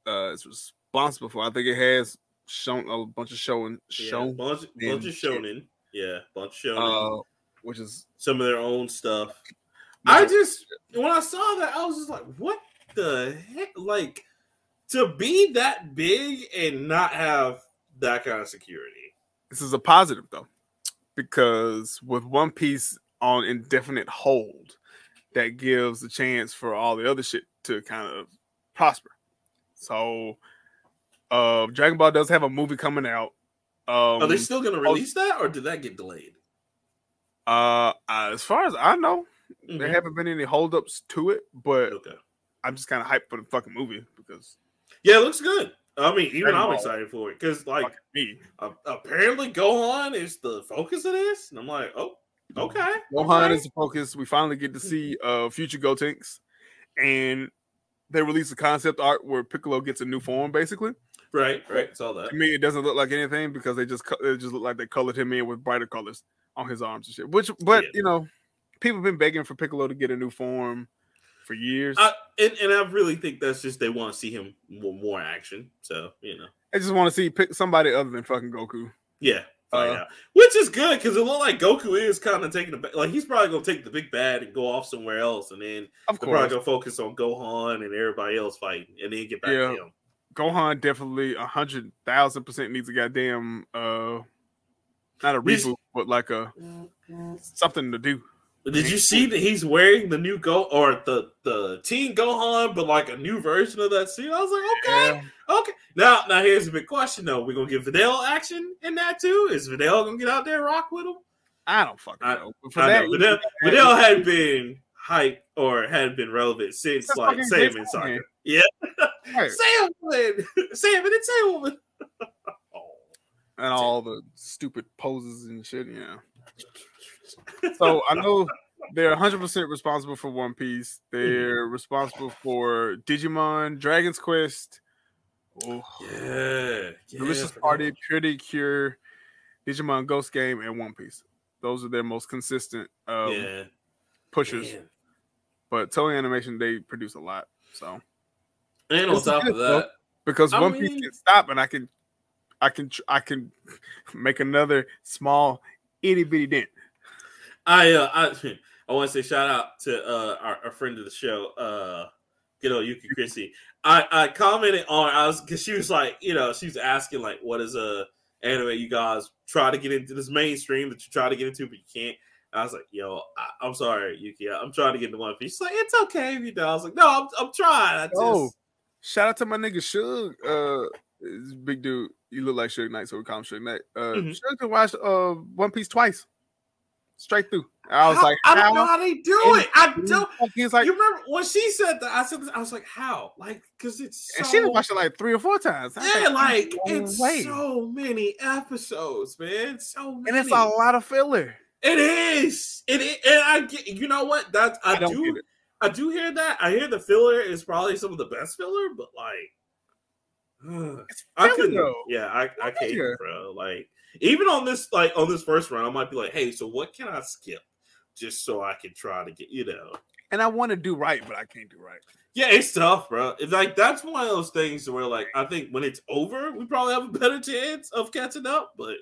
uh is responsible for, I think it has shown a bunch of showing Yeah, shown, bunch, bunch of shonen. Yeah, bunch of shonen. uh, which is some of their own stuff. I just when I saw that, I was just like, "What the heck?" Like to be that big and not have that kind of security. this is a positive though, because with One Piece on indefinite hold, that gives a chance for all the other shit to kind of prosper. So, uh, Dragon Ball does have a movie coming out. Um, Are they still going to release that, or did that get delayed? uh, as far as I know, there Mhm. haven't been any holdups to it, but Okay. I'm just kind of hyped for the fucking movie because Yeah, it looks good. I mean, even I'm excited for it because, like, me. uh, apparently Gohan is the focus of this, and I'm like, oh, okay. Gohan okay. is the focus. We finally get to see uh future Gotenks, and they release a concept art where Piccolo gets a new form. Basically, right, right. Saw that. to me, it doesn't look like anything because they just it just look like they colored him in with brighter colors on his arms and shit. Which, but Yeah. you know, people have been begging for Piccolo to get a new form for years. I, and, and I really think that's just they want to see him more, more action. So you know, I just want to see pick somebody other than fucking Goku. yeah, find Uh, out. which is good because it looked like Goku is kind of taking the like he's probably gonna take the big bad and go off somewhere else, and then Of they're probably gonna focus on Gohan and everybody else fighting, and then get back Yeah. to him. Gohan definitely a hundred thousand percent needs a goddamn uh, not a reboot, but like a something to do. Did you see that he's wearing the new Go or the the Teen Gohan, but like a new version of that suit? I was like, okay, Yeah. okay. Now, now here's a big question though: We're gonna get Videl action in that too? Is Videl gonna get out there and rock with him? I don't fucking know. For I that, know you Videl, Videl had been hype or had been relevant since That's like Vince and McMahon. Yeah, Right. Sam woman, Sam and Sam woman. oh. and all the stupid poses and shit. Yeah. So I know they're 100 percent responsible for One Piece. They're responsible for Digimon, Dragon's Quest, oh, Yeah, yeah. Delicious Party, Pretty Cure, Digimon Ghost Game, and One Piece. Those are their most consistent um, yeah, pushers. man. But Toei Animation they produce a lot. So And on It's top good, of though. that, because I One Piece can stop and I can, I can, I can make another small itty bitty dent. I uh, I I want to say shout out to uh our, our friend of the show, uh good old Yuki Chrissy. I I commented on I was because she was like you know she was asking like what is a anime you guys try to get into this mainstream that you try to get into but you can't. I was like, yo, I, I'm sorry, Yuki. I'm trying to get into One Piece. She's like, it's okay if you don't. I was like, no, I'm, I'm trying. I just, Oh. Shout out to my nigga Shug. Uh, big dude. You look like Suge Knight, so we call him Suge Knight. Uh, Mhm. Suge can watch uh One Piece twice, straight through. I was How- like, I don't know how they do it. I don't. He's like, you remember when she said that? I said, this, I was like, how? Like, because it's so, and she watched it like three or four times. Yeah, like no it's way. so many episodes, man. So many. and it's a lot of filler. It is. It is. And I get. You know what? That I, I do. I do hear that. I hear the filler is probably some of the best filler, but like, I though. Yeah, I I can't, bro. Like, even on this, like on this first round, I might be like, hey, so what can I skip, just so I can try to get, you know. And I want to do right, but I can't do right. Yeah, it's tough, bro. It's like that's one of those things where, like, I think when it's over, we probably have a better chance of catching up. But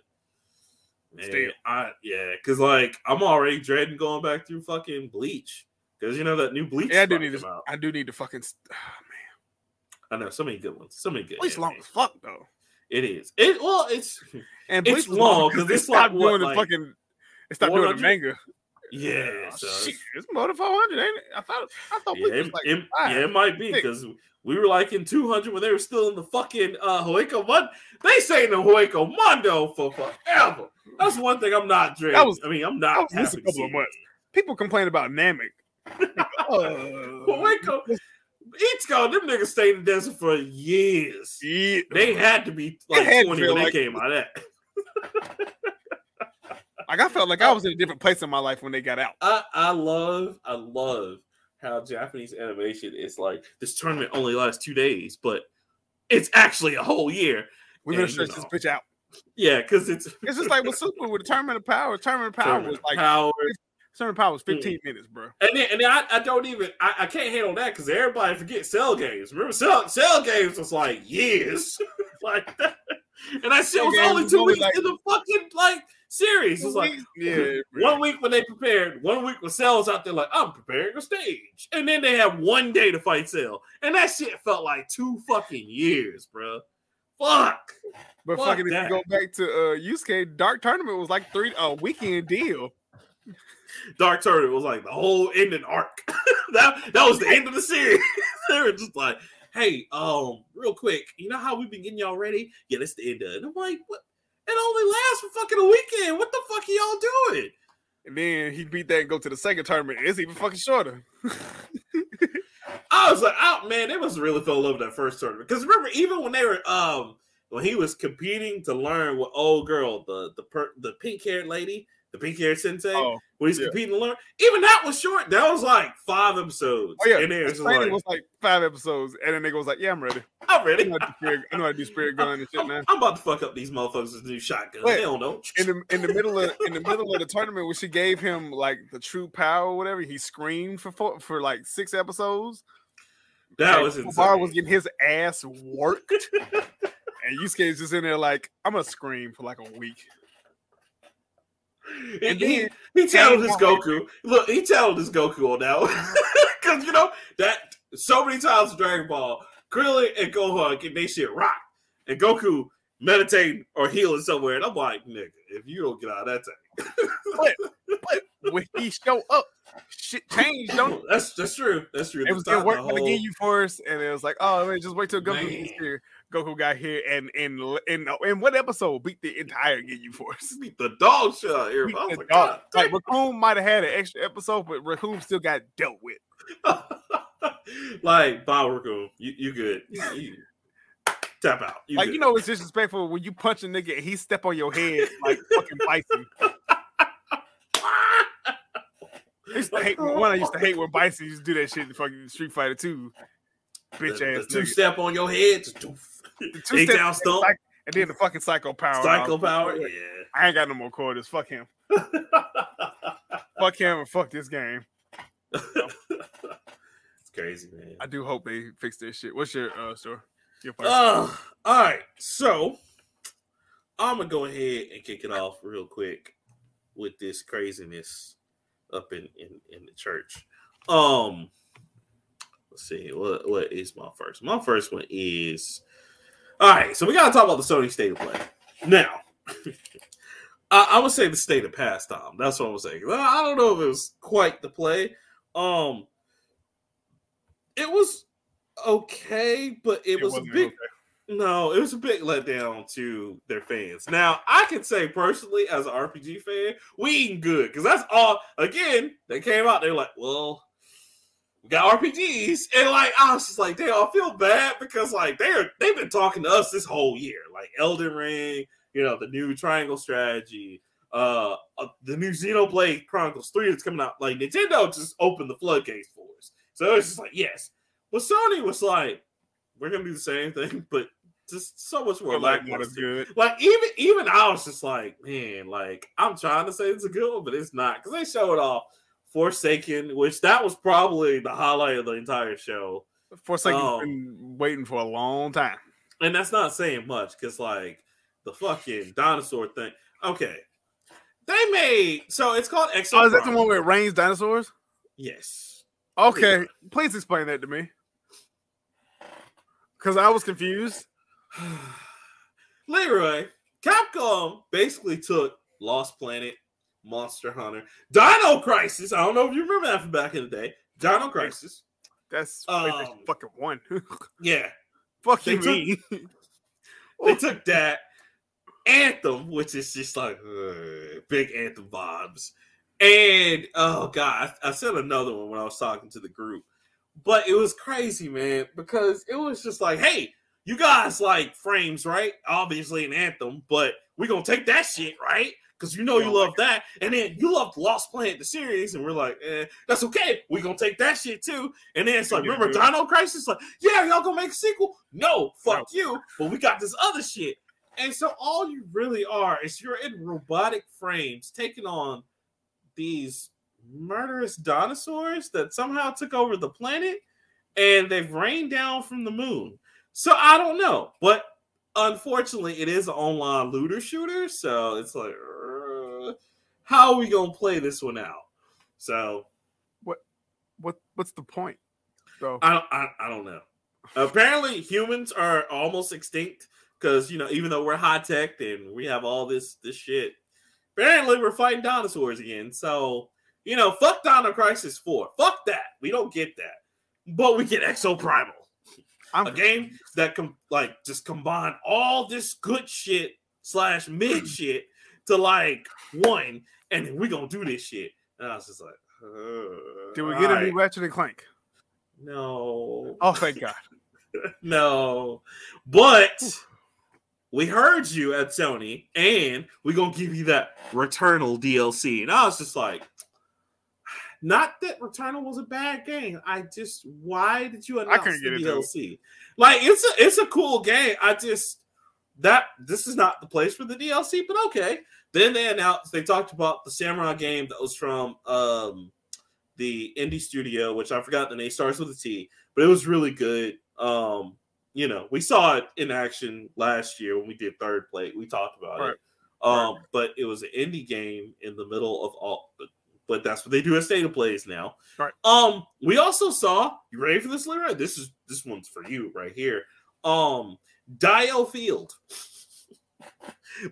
man, Still. I yeah, because like I'm already dreading going back through fucking Bleach because you know that new Bleach. Yeah, I do need to. out. I do need to fucking. Oh, I know so many good ones, so many good. man, Bleach long as fuck though. It is. It well, it's And It's long, 'cause it's like, what, doing the like, fucking. They stopped doing the manga. yeah. Oh, so shit, it's- it's more than four hundred, ain't it? I thought. I thought yeah, it, was like it- yeah, it might be because we were like in 200 when they were still in the fucking uh Hueco Mundo. They say in the Hueco Mundo for forever. That's one thing I'm not dreading. That was- I mean, I'm that not was a couple of months. People complain about Namek. Uh, Waco, Ichigo, them niggas stayed in the desert for years. yeah. They had to be like 20 when like- they came out of that. like I felt like I oh. was in a different place in my life when they got out. I, I love, I love how Japanese animation is like this tournament only lasts two days, but it's actually a whole year. We're gonna stretch this bitch out. Yeah, because it's It's just like with Super with the Tournament of Power. Tournament of Power Tournament was like Power. Of Power was 15 minutes, bro. And then, and then I, I don't even I, I can't handle that because everybody forget cell games. Remember cell cell games was like years, like that. and I shit Cell was only two weeks like- in the fucking like series. It was like yeah, one week when they prepared, one week with cells out there like I'm preparing a stage, and then they have one day to fight cell, and that shit felt like two fucking years, bro. Fuck. But Fuck fucking if you go back to uh Yusuke, Dark Tournament was like three a weekend deal. Dark Turtle was like the whole ending arc. that that was the end of the series. they were just like, hey, um, real quick, you know how we've been getting y'all ready? Yeah, that's the end of it. And I'm like, what? It only lasts for fucking a weekend. What the fuck are y'all doing? And then he beat that and go to the second tournament. It's even fucking shorter. I was like, oh man, they must really fell in love with that first tournament. Because remember, even when they were um when he was competing to learn with old girl, the the per, the pink haired lady, the pink haired sensei, Oh, when he's yeah. competing to learn, even that was short. That was like five episodes. oh yeah. and it's training like, was like five episodes, and then they was like, "Yeah, I'm ready. I'm I ready. know how to do spirit, I know how to do spirit gun and shit I'm, now." I'm about to fuck up these motherfuckers with new shotgun. Wait. They don't know. In the in the middle of in the middle of the tournament, when she gave him like the true power or whatever, he screamed for four, for like six episodes. that was Bar insane. was getting his ass worked, and Yusuke's just in there like, "I'm gonna scream for like a week." And he, he challenged his Goku. Look, he challenged his Goku on that because you know that so many times in Dragon Ball, Krillin and Gohan get they shit rock, and Goku meditating or healing somewhere. And I'm like, nigga, if you don't get out of that tank. But When he show up, shit changed. Don't that's that's true. That's true. it was it worked the for the Ginyu Force, and it was like, oh wait, just wait till Goku gets here. Goku got here, and and in in uh, what episode beat the entire Ginyu Force? beat the dog shit out here. I was like, dog. God Like Recoome might have had an extra episode, but Recoome still got dealt with. like Bob Recoome, you you good? You, tap out. You like good. you know, it's disrespectful when you punch a nigga and he step on your head like fucking Bison. I used to hate one. I used to hate when Bison used to do that shit in fucking Street Fighter Two. Bitch the, ass the two nigga. step on your head. doof. The Take two-step down psych- and then the fucking psycho power. Psycho power. Yeah. I ain't got no more quarters. Fuck him. Fuck him and fuck this game. it's crazy, man. I do hope they fix this shit. What's your uh store? Your first. Uh, all right, so I'm gonna go ahead and kick it off real quick with this craziness up in in, in the church. Um, let's see what what is my first. My first one is all right. So we gotta talk about the Sony State of Play now. I, I would say the state of pastime. That's what I was saying. I I don't know if it was quite the play. Um, it was okay, but it, was a big. okay. No, it was a big letdown to their fans. Now, I can say personally, as an RPG fan, we eating good because that's all. Again, they came out. They're like, "Well, we got RPGs," and like I was just like, they all feel bad because like they're they've been talking to us this whole year, like Elden Ring, you know, the new Triangle Strategy, uh, uh the new Xenoblade Chronicles Three that's coming out. Like Nintendo just opened the floodgates for us, so it's just like yes." But Sony was like, "We're gonna do the same thing, but." Just so much more like, lackluster good. like even even I was just like, man, like I'm trying to say it's a good one, but it's not because they showed off Forspoken, which that was probably the highlight of the entire show, Forspoken's Oh. Um, been waiting for a long time. and that's not saying much because like the fucking dinosaur thing. Okay, they made so it's called Exo. Oh, is that the one where it rains dinosaurs? Yes. Okay, please explain that to me. Because I was confused. Leroy, Capcom basically took Lost Planet, Monster Hunter, Dino Crisis. I don't know if you remember that from back in the day. Dino Crisis. That's Um, fucking one. Yeah, Fuck they you, took- me. they took that anthem, which is just like uh, big anthem vibes, and oh god, I, I said another one when I was talking to the group, but it was crazy, man, because it was just like, hey, you guys like frames, right? Obviously an anthem, but we gonna take that shit, right? Because you know you Oh love that, and then you loved Lost Planet the series, and we're like, eh, that's okay. We're gonna take that shit too. And then it's like, remember. Dino Crisis? Like, yeah, y'all gonna make a sequel? No, fuck you. But we got this other shit. And so all you really are is you're in robotic frames taking on these murderous dinosaurs that somehow took over the planet and they've rained down from the moon. So I don't know, but unfortunately, it is an online looter shooter. So it's like, how are we gonna play this one out? So what what, What's the point? So I don't, I, I don't know. Apparently, humans are almost extinct because you know, even though we're high tech and we have all this this shit, apparently we're fighting dinosaurs again. So you know, fuck Dino Crisis Four. Fuck that. We don't get that, but we get Exo Primal, I'm a game that com- like just combine all this good shit slash mid shit to like one, and then we gonna do this shit. And I was just like, uh, Did we get a new Ratchet and Clank? No. Oh, thank God. no. But we heard you at Sony, and we're gonna give you that Returnal DLC. And I was just like, not that Returnal was a bad game. I just why did you announce couldn't the get it. DLC? Like it's a it's a cool game. I just that this is not the place for the DLC, but okay. Then they announced they talked about the Samurai game that was from um the indie studio, which I forgot the name starts with a T, but it was really good. Um, you know, we saw it in action last year when we did third plate. We talked about Right. it. Um, but it was an indie game in the middle of all but, but that's what they do at state of plays now. Right. Um, we also saw you ready for this, Leroy? This is this one's for you right here. Um, Dio Field.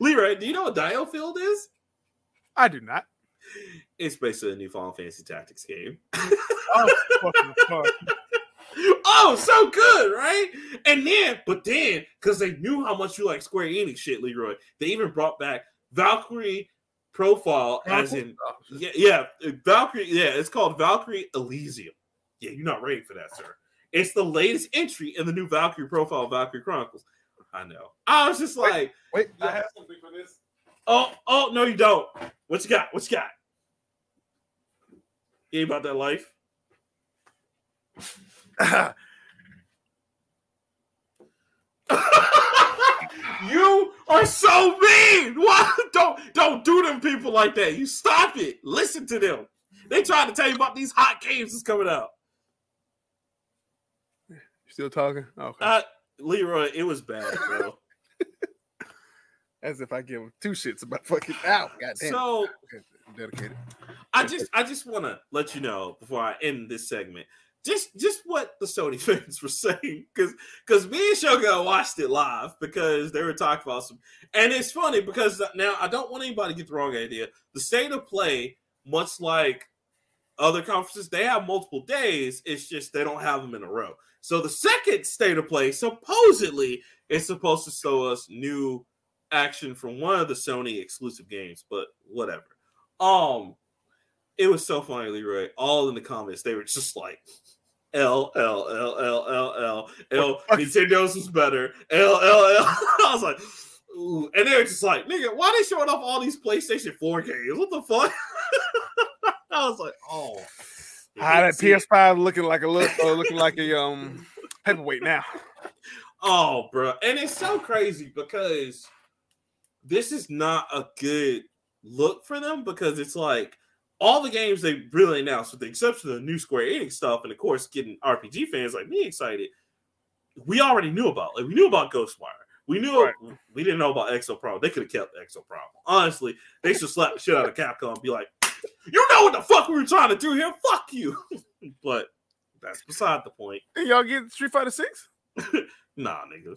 Leroy, do you know what Dio Field is? I do not. It's basically a new Final Fantasy Tactics game. Oh, fuck. oh, so good, right? And then, but then, because they knew how much you like Square Enix shit, Leroy, they even brought back Valkyrie Profile, as in, yeah, yeah, Valkyrie, yeah, it's called Valkyrie Elysium. Yeah, you're not ready for that, sir. It's the latest entry in the new Valkyrie Profile, Valkyrie Chronicles. I know. I was just Wait. like, Wait, I have something for this. Oh, oh, no, you don't. What you got? What you got? You ain't about that life? you are so mean. Why don't don't do them people like that? You stop it. Listen to them. They trying to tell you about these hot games that's coming out. Still talking? Okay. Uh, Leroy, it was bad, bro. As if I give two shits about fucking out. God damn. so I'm dedicated. I just I just want to let you know before I end this segment, just just what the Sony fans were saying, because because me and Shogo watched it live because they were talking about some, and it's funny because now I don't want anybody to get the wrong idea. The state of play, much like other conferences, they have multiple days. It's just they don't have them in a row. So the second state of play supposedly is supposed to show us new action from one of the Sony exclusive games, but whatever. Um, it was so funny, Leroy. All in the comments, they were just like, L L L L L L L. Nintendo's was better. L L L. I was like, ooh, and they were just like, nigga, why they showing off all these PlayStation 4 games? What the fuck? I was like, oh. Ah, that PS5 looking like a look, uh, looking like a um paperweight now. Oh, bro. And it's so crazy because this is not a good look for them because it's like all the games they really announced, with the exception of the new Square Enix stuff, and of course, getting RPG fans like me excited, we already knew about. Like, we knew about Ghostwire. We knew Right. we didn't know about Exo Pro. They could have kept Exo Pro. Honestly, they should slap the shit out of Capcom and be like, you know what the fuck we were trying to do here? Fuck you. but that's beside the point. And y'all get Street Fighter Six? Nah, nigga.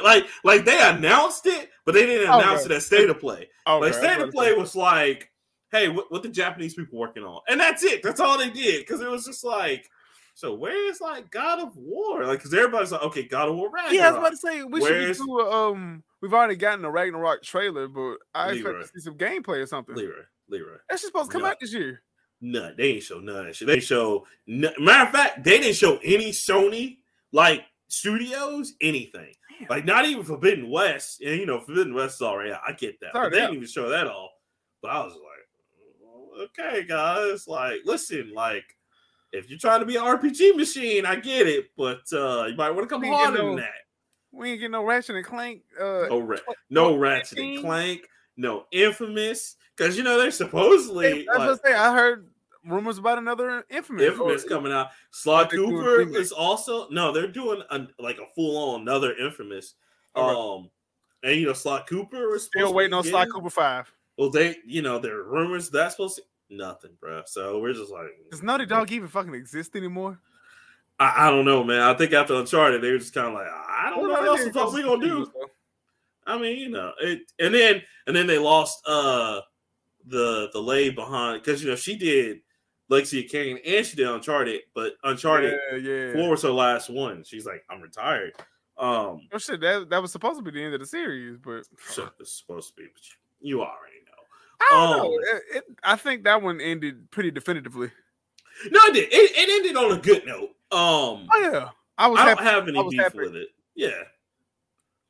like, like they announced it, but they didn't Okay. announce it at State of Play. Oh, like State of Play was like, "Hey, what, what the Japanese people working on?" And that's it. That's all they did because it was just like, so where's like God of War? Like, because everybody's like, okay, God of War Ragnarok. Yeah, I was about to say we Where's- should do a, um. We've already gotten a Ragnarok trailer, but I expect Leroy. to see some gameplay or something. Leroy, Leroy. That's supposed to come No. out this year. No, They ain't show none of that shit. They show. n- Matter of fact, they didn't show any Sony like studios anything. Damn. Like not even Forbidden West. And you know, Forbidden West is already out. I get that. But they didn't even show that all. But I was like, okay, guys. Like, listen, like, if you're trying to be an RPG machine, I get it, but uh you might want to come get harder than that. We ain't getting no Ratchet and Clank. Uh, No, ra- no Ratchet and Clank, no Infamous, because you know they're supposedly I was like, gonna say I heard rumors about another Infamous. Infamous coming out. They Cooper is also no, they're doing a, like a full on another Infamous. Um, and you know Sly Cooper was supposed Still waiting on Sly Cooper Five. Well, they you know there are rumors that's supposed to nothing, bro. So we're just like Does Naughty Dog even fucking exist anymore? I, I don't know, man. I think after Uncharted, they were just kind of like I don't know what else the fuck we gonna do. I mean, you know, it, and then and then they lost uh the the lay behind because you know she did Lexi Kane and she did Uncharted, but Uncharted Yeah, yeah. four was her last one. She's like, I'm retired. Um, Oh shit, that that was supposed to be the end of the series, but it's supposed to be, but you, you already know. I don't know. Um, It, it, I think that one ended pretty definitively. No, it did. It, it ended on a good note. Um, Oh yeah, I was I don't have any beef happy. with it. Yeah,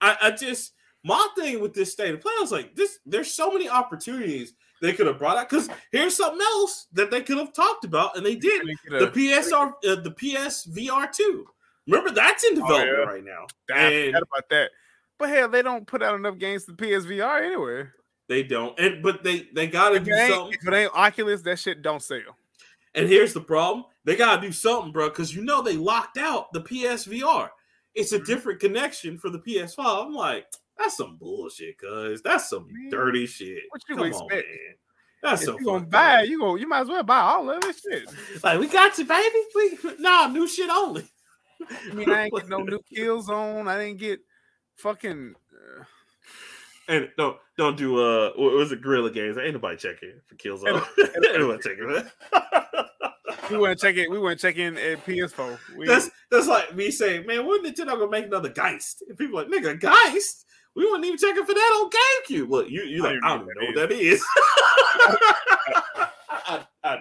I, I just my thing with this state of play I was like this. There's so many opportunities they could have brought out. Because here's something else that they could have talked about, and they did. Didn't The PSR, uh, the PSVR two. Remember that's in development Oh, yeah. right now. I and- forgot about that. But hell, they don't put out enough games to PSVR anyway. They don't, and but they they gotta If do something. if it ain't Oculus, that shit don't sell. And here's the problem: they gotta do something, bro, because you know they locked out the PSVR. It's a Mhm. different connection for the PS5. I'm like, that's some bullshit, cuz that's some Man, dirty shit. what you Come on, expect? man. That's If so you gonna buy it, you go. You might as well buy all of this shit. Like, we got you, baby. We nah, new shit only. I mean, I ain't get no new Killzone. I didn't get fucking. Uh, And don't don't do uh what was it Guerrilla Games? Ain't nobody checking for Killzone. Nobody checking that. we went check it. We went check in at PS4. We, That's that's like me saying, man, when Nintendo gonna make another Geist? And people are like, nigga, Geist? We weren't even checking for that on GameCube. Look, you you like, I don't know know what that is. I, I,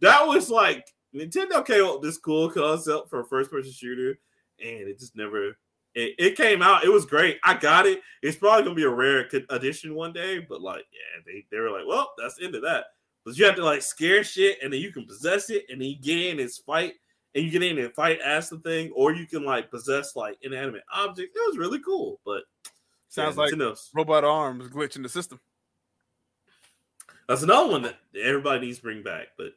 that was like Nintendo came up with this cool concept for a first person shooter, and it just never. It, it came out. It was great. I got it. It's probably gonna be a rare edition one day, but like, yeah, they, they were like, well, that's the end of that. But you have to like scare shit, and then you can possess it, and then you get in and fight, and you get in and fight as the thing, or you can like possess like inanimate objects. It was really cool, but Sounds yeah, like- Nintendo's- robot arms glitch in the system. that's another one that everybody needs to bring back. But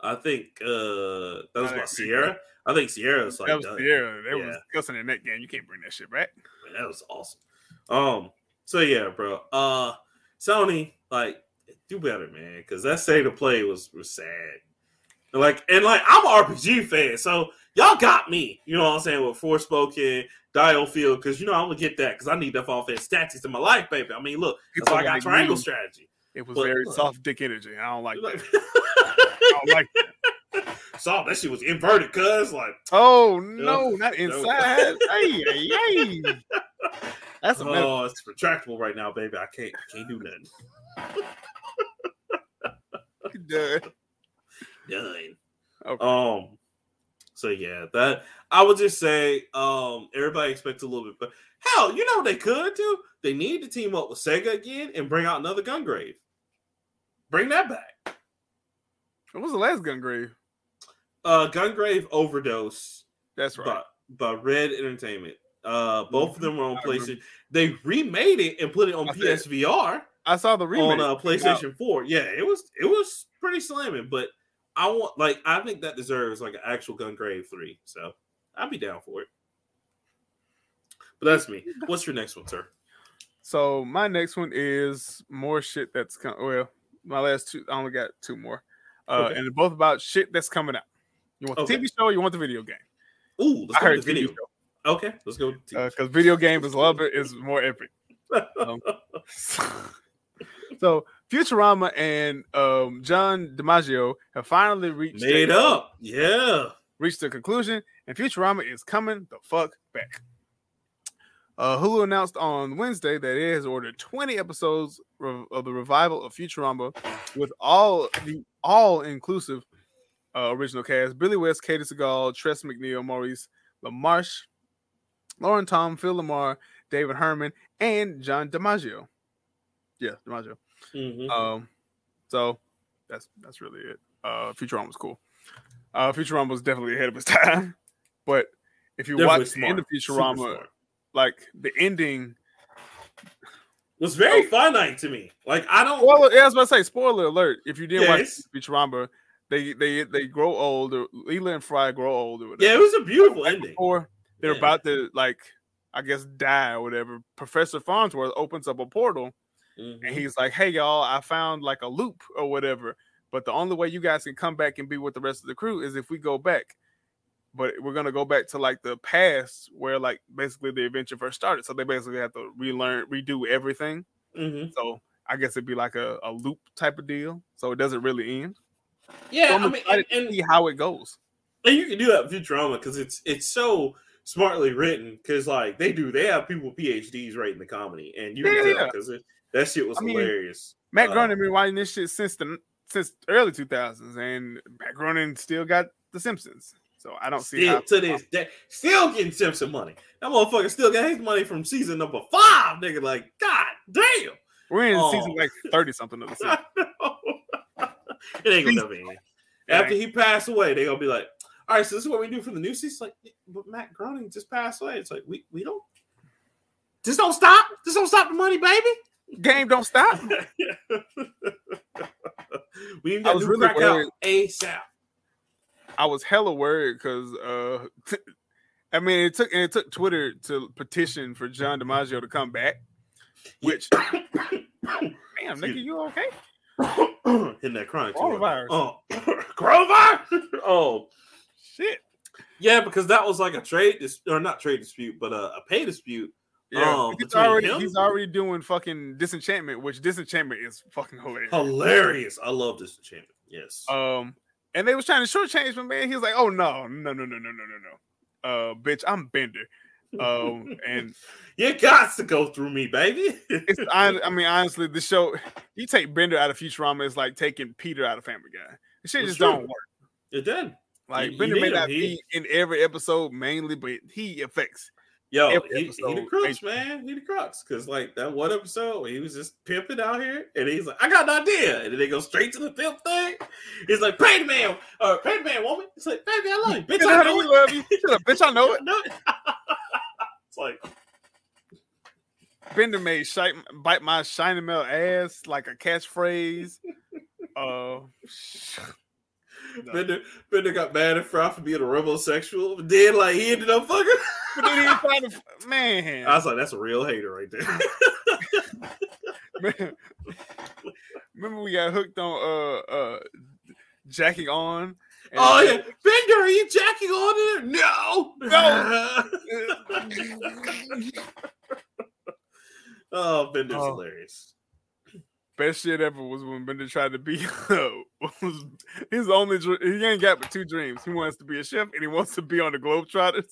I think uh that was I about. Sierra. I think Sierra's like that was done. Sierra. They was Yeah. discussing in that game. You can't bring that shit back. Man, that was awesome. Um, so yeah, bro. Uh Sony, like, do better, man, because that state of play was was sad. And like, and like, I'm an RPG fan, so y'all got me. You know what I'm saying with Forspoken, Dial Field, because you know I'm gonna get that because I need that Fantasy tactics in my life, baby. I mean, look, that's why I got like Triangle you. Strategy. It was But- very soft dick energy. I don't like. That. I don't like. That. saw that shit was inverted, cuz like, Oh no, not inside. hey, hey, hey. That's a metaphor. oh, it's retractable right now, baby. I can't, I can't do nothing. Done. Done. Okay. Um. So yeah, that I would just say, um, everybody expects a little bit, but hell, you know what they could do? They need to team up with Sega again and bring out another Gungrave. Bring that back. What was the last Gungrave? Uh, Gungrave Overdose That's right. by, by Red Entertainment. Uh, both of them were on. PlayStation. They remade it and put it on I said- PSVR I saw the remake. on uh, PlayStation Four. Yeah, it was it was pretty slamming, but I want like I think that deserves like an actual gun Gungrave three. So I'd be down for it. But that's me. What's your next one, sir? So my next one is more shit that's coming. Well, my last two, I only got two more, uh, Okay. and they're both about shit that's coming out. You want the Okay. TV show? or You want the video game? Ooh, let's I go heard to the video. TV Okay, let's go. To show TV. because video game is love it is more epic. Um, so Futurama and um, John DiMaggio have finally reached Made a- up. Yeah. reached a conclusion, and Futurama is coming the fuck back. Uh, Hulu announced on Wednesday that it has ordered 20 episodes of the revival of Futurama with all the all inclusive uh, original cast: Billy West, Katey Sagal, Tress MacNeille, Maurice LaMarche, Lauren Tom, Phil LaMarr, David Herman, and John DiMaggio. Yeah, DiMaggio. Mhm. Um, so that's that's really it. Uh, Futurama was cool. Uh, Futurama was definitely ahead of its time, but if you Definitely watch the end of Futurama, like the ending, was very Oh. finite to me. Like I don't. well, yeah, I was about to say, spoiler alert. If you didn't Yes. watch Futurama, they they they grow older. Leela and Fry grow older. yeah, it was a beautiful ending. Before they're Yeah. about to like, I guess die or whatever. Professor Farnsworth opens up a portal Mhm. and he's like, "Hey y'all, I found like a loop or whatever, but the only way you guys can come back and be with the rest of the crew is if we go back. But we're gonna go back to like the past where like basically the adventure first started. So they basically have to relearn, redo everything. Mhm. So I guess it'd be like a, a loop type of deal. So it doesn't really end. Yeah, So I I'm mean, excited and, to see how it goes. And you can do that with Futurama because it's it's so smartly written because like they do, they have people with PhDs writing the comedy, and you Yeah, can yeah. tell because that shit was I mean, hilarious. Matt Uh, Groening been writing this shit since the since early 2000s, and Matt Groening still got The Simpsons. So I don't see Still to this day, still getting Simpson money. That motherfucker still got his money from season number five, nigga. Like, god damn. We're in Oh. season like 30 something of the season. it ain't gonna never end. After he passed away, they gonna be like, all right, so this is what we do for the new season. Like, but Matt Groening just passed away. It's like we we don't just don't stop. Just don't stop the money, baby. Game don't stop. we need I that was new really crack out worried. ASAP. I was hella worried because uh I mean it took and it took Twitter to petition for John DiMaggio to come back. Which damn nigga, you okay? Hitting that crying too. Coronavirus. Oh, coronavirus. oh, Shit. yeah, because that was like a trade dis- or not trade dispute, but a, a pay dispute. Yeah, Um, he's already him- he's already doing fucking disenchantment, which disenchantment is fucking hilarious. Hilarious. I love this enchantment. Yes. Um, and they was trying to shortchange my man. He was like, "Oh no, no, no, no, no, no, no, no, uh, bitch, I'm Bender." Um, and you got to go through me, baby. it's I, I mean, honestly, the show you take Bender out of Futurama is like taking Peter out of Family Guy. The shit It's just true. don't work. it did. Like You- Bender you may him. not He- be in every episode mainly, but he affects. Yo, he, he the crux, man. He the crux. Cause like that one episode he was just pimping out here, and he's like, "I got an idea," and then they go straight to the pimp thing. He's like, "Pay the man, uh, pay the man, woman." It's like, "Baby, I love you, bitch. I know it." love you. Shut up, bitch. I know it. It's like, Bender made shite, bite my shiny melt ass like a catchphrase. Uh, No. Bender, Bender got mad at Fry for being a homosexual, but then like he ended up fucking. but then he tried to, man. I was like, "That's a real hater right there." Man, Remember we got hooked on uh uh jacking on. and- oh yeah, Bender, are you jacking on it? No, oh, Bender's Oh. hilarious. Best shit ever was when Bender tried to be his only he ain't got but two dreams. He wants to be a chef and he wants to be on the Globetrotters.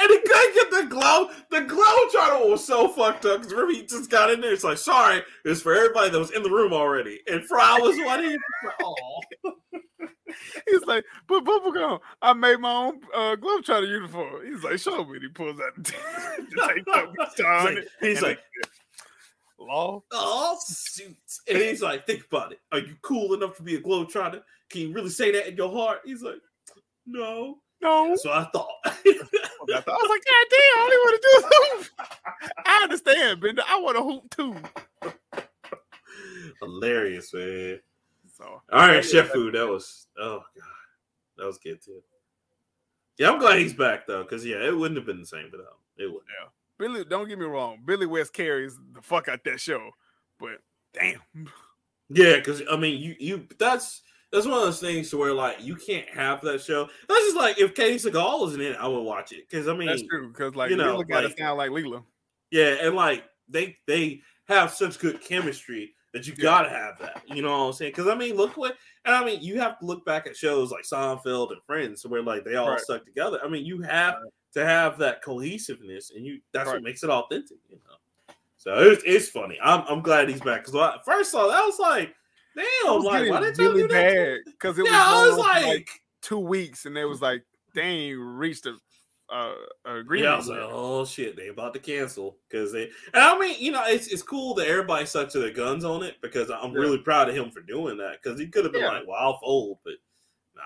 And he couldn't get the glow. The glow trotter was so fucked up because remember he just got in there. It's like, sorry, it's for everybody that was in the room already. And Fry was one. Oh, He's like, but bubblegum, I made my own uh, Globetrotter uniform. He's like, show me. He pulls out the tank top, he's like, he's like, law. oh, suits. And he's like, think about it. Are you cool enough to be a glow trotter? Can you really say that in your heart? He's like, no. No. So I thought. I was like, God damn, I only want to do hoop. I understand, Bender. I want to hoop too. Hilarious, man. So All right, Chef Food. That was oh god, that was good too. Yeah, I'm glad he's back though, because yeah, it wouldn't have been the same without him. It would. Billy, don't get me wrong, Billy West carries the fuck out that show, but damn, Yeah, because I mean, you you that's that's one of those things to where like you can't have that show. That's just like if Katey Sagal was in it, I would watch it because I mean, that's true. Because like you know, Leela gotta like- sound like Leela. yeah, and like they they have such good chemistry that you Yeah. gotta have that. You know what I'm saying? Because I mean, look what and I mean, you have to look back at shows like Seinfeld and Friends, where like they all Right. stuck together. I mean, you have to have that cohesiveness, and you that's Right. what makes it authentic. You know, so it's, it's funny. I'm I'm glad he's back because first saw that, I was like, damn, was like why did you really do that? bad because it was, Yeah, was going like, two weeks, and it was like they ain't reached a uh, agreement. yeah, I was like, oh shit, they about to cancel because they. And I mean, you know, it's it's cool that everybody stuck to their guns on it because I'm Yeah. really proud of him for doing that because he could have been Yeah. like, well, I'll fold, but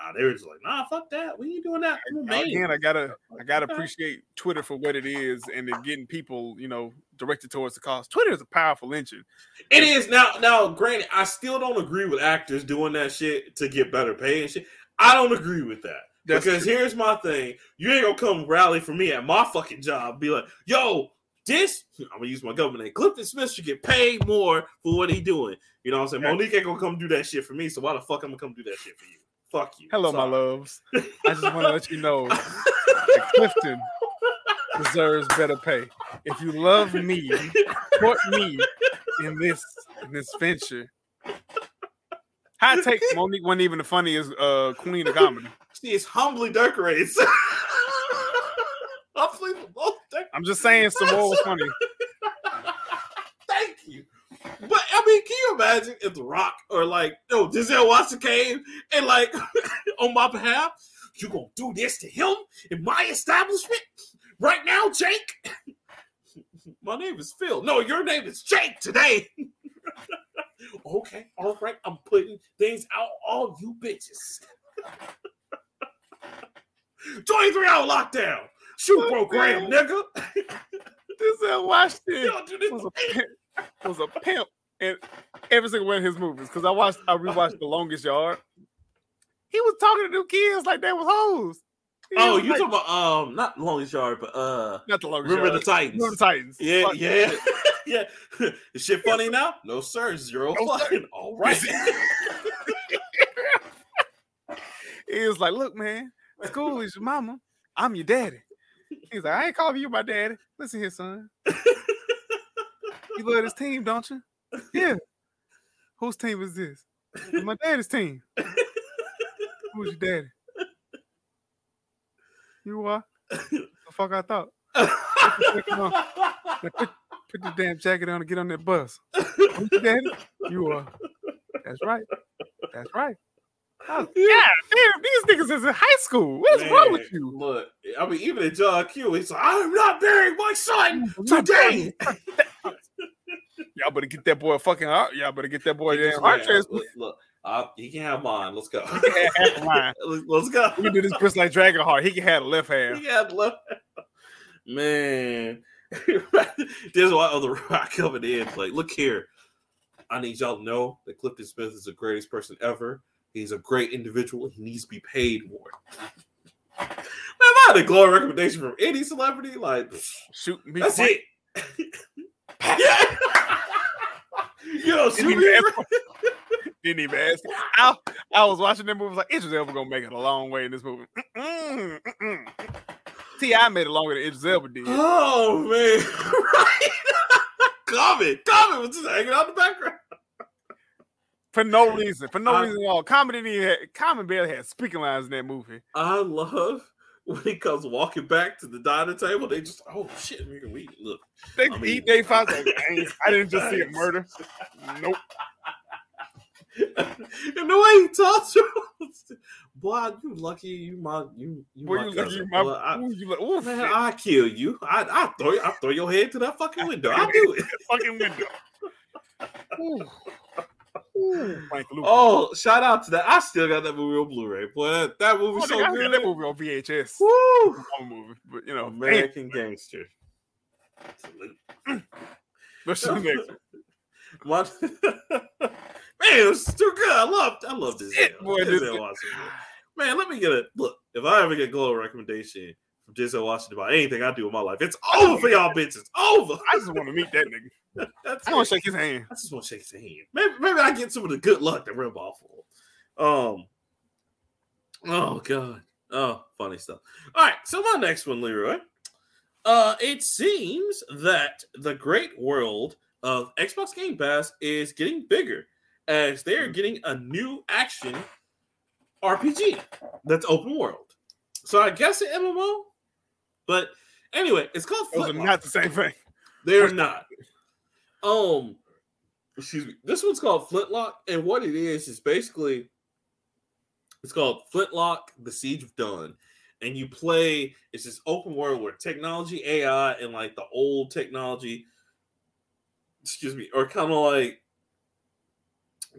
nah, they were just like, nah, fuck that. We ain't doing that. Man. Again, I gotta I gotta appreciate Twitter for what it is, and then getting people, you know, directed towards the cause. Twitter is a powerful engine. It is now. Now, granted, I still don't agree with actors doing that shit to get better pay and shit. I don't agree with that. That's because here's my thing: you ain't gonna come rally for me at my fucking job. Be like, yo, this I'm gonna use my government name. Clifton Smith should get paid more for what he doing. You know what I'm saying? Monique ain't gonna come do that shit for me. So why the fuck I'm gonna come do that shit for you? Fuck you. Hello, my loves. I just want to let you know that Clifton deserves better pay. If you love me, support me in this in this venture. High take Monique wasn't even the funniest uh, queen of comedy. She is humbly decorated. I'm just saying Sommore was funny. Thank you. But I mean, can you imagine if The Rock or like, oh, Denzel Washington came and like on my behalf, you gonna do this to him in my establishment right now, Jake? my name is Phil. No, your name is Jake today. okay, all right. I'm putting things out all you bitches. 23 hour lockdown. Shoot bro, program, nigga. Denzel Washington Yo, dude, this- was a pimp, was a pimp in every single one of his movies. Because I watched, I rewatched The Longest Yard. He was talking to new kids like they was hoes. He Oh, you like- talking about um not longest yard, but uh not the longest Remember Yard. the Titans. Remember the Titans. Yeah, Fuck yeah, yeah. Is shit funny now? No, sir. Zero No, sir. All right. He was like, "Look, man, school is your mama. I'm your daddy." He's like, "I ain't calling you my daddy. Listen here, son. You love this team, don't you? Yeah. Whose team is this? It's my daddy's team. Who's your daddy? You are. The fuck I thought. Now put, put the damn jacket on and get on that bus. Who's your daddy? You are. That's right. That's right. Yeah, damn, these niggas is in high school. What's wrong with you? Look, I mean, even in John Q, he's like, I'm not burying my son today. Y'all better get that boy a fucking heart. Y'all better get that boy a heart transplant. look, look, uh, he can have mine. Let's go. He can have mine. Let's- go. We can do this Chris like Dragon Heart. He can have the left half. He had love. Man, there's why other rock coming in. Like, look here. I need y'all to know that Clifton Smith is the greatest person ever. He's a great individual. He needs to be paid more. Man, if I had a glowing recommendation from any celebrity, like Shoot me. that's quick. it. Yeah. Yo, Didn't even, didn't even ask. I, I was watching that movie. Like, Idris Elba gonna make it a long way in this movie. Mm-mm, mm-mm. T.I. made it longer than Idris Elba did. Oh man, right? Common, Common was just hanging out in the background. for no reason. For no I- reason at all. Common didn't even have, Common barely had speaking lines in that movie. I love when he comes walking back to the dining table. They just, oh shit, nigga, we look. They I mean- eat Dave Fox like, I, didn't just see a murder. Nope. and the way he talks to him, boy, you lucky, you my, you, you Boy, my you cousin. you my Boy, I, ooh, you look, ooh, man, shit, I kill you. I, I throw, I throw your head to that fucking window. I do it. fucking window. Ooh. Ooh, Frank Lucas. Oh, shout out to that! I still got that movie on Blu-ray. Boy, that, that movie Oh, so nigga, I got good. that movie on VHS. Woo! Home movie, but you know, man, American Gangster. what's the next one? Man, it was too good. I loved, I loved this. Shit, boy, this- Man, let me get it. look. If I ever get global recommendation from Denzel Washington about anything I do in my life, it's over for y'all bitches. Over. I just want to meet that nigga. That's I want to shake his hand. I just want to shake his hand. Maybe, maybe I get some of the good luck that rub off for. Um. Oh God. Oh, funny stuff. All right. So my next one, Leroy. Uh, it seems that the great world of Xbox Game Pass is getting bigger as they're getting a new action RPG that's open world. So I guess an MMO, but anyway, it's called. Those are not the same thing. They're not. Um, excuse me. This one's called Flintlock, and what it is is basically it's called Flintlock: The Siege of Dawn, and you play. It's this open world where technology, AI, and like the old technology, excuse me, or kind of like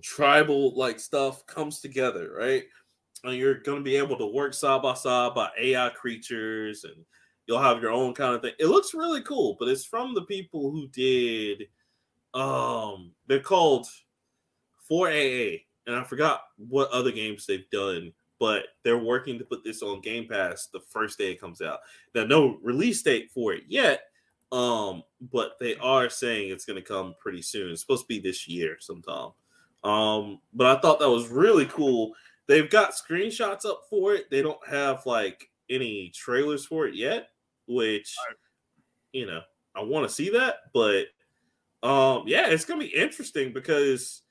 tribal like stuff comes together, right? And you're gonna be able to work side by side by AI creatures and you'll have your own kind of thing. It looks really cool, but it's from the people who did um they're called 4AA and I forgot what other games they've done, but they're working to put this on Game Pass the first day it comes out. Now no release date for it yet, um but they are saying it's going to come pretty soon. It's supposed to be this year sometime. Um but I thought that was really cool. They've got screenshots up for it. They don't have like any trailers for it yet, which you know, I want to see that, but um yeah, it's to be interesting because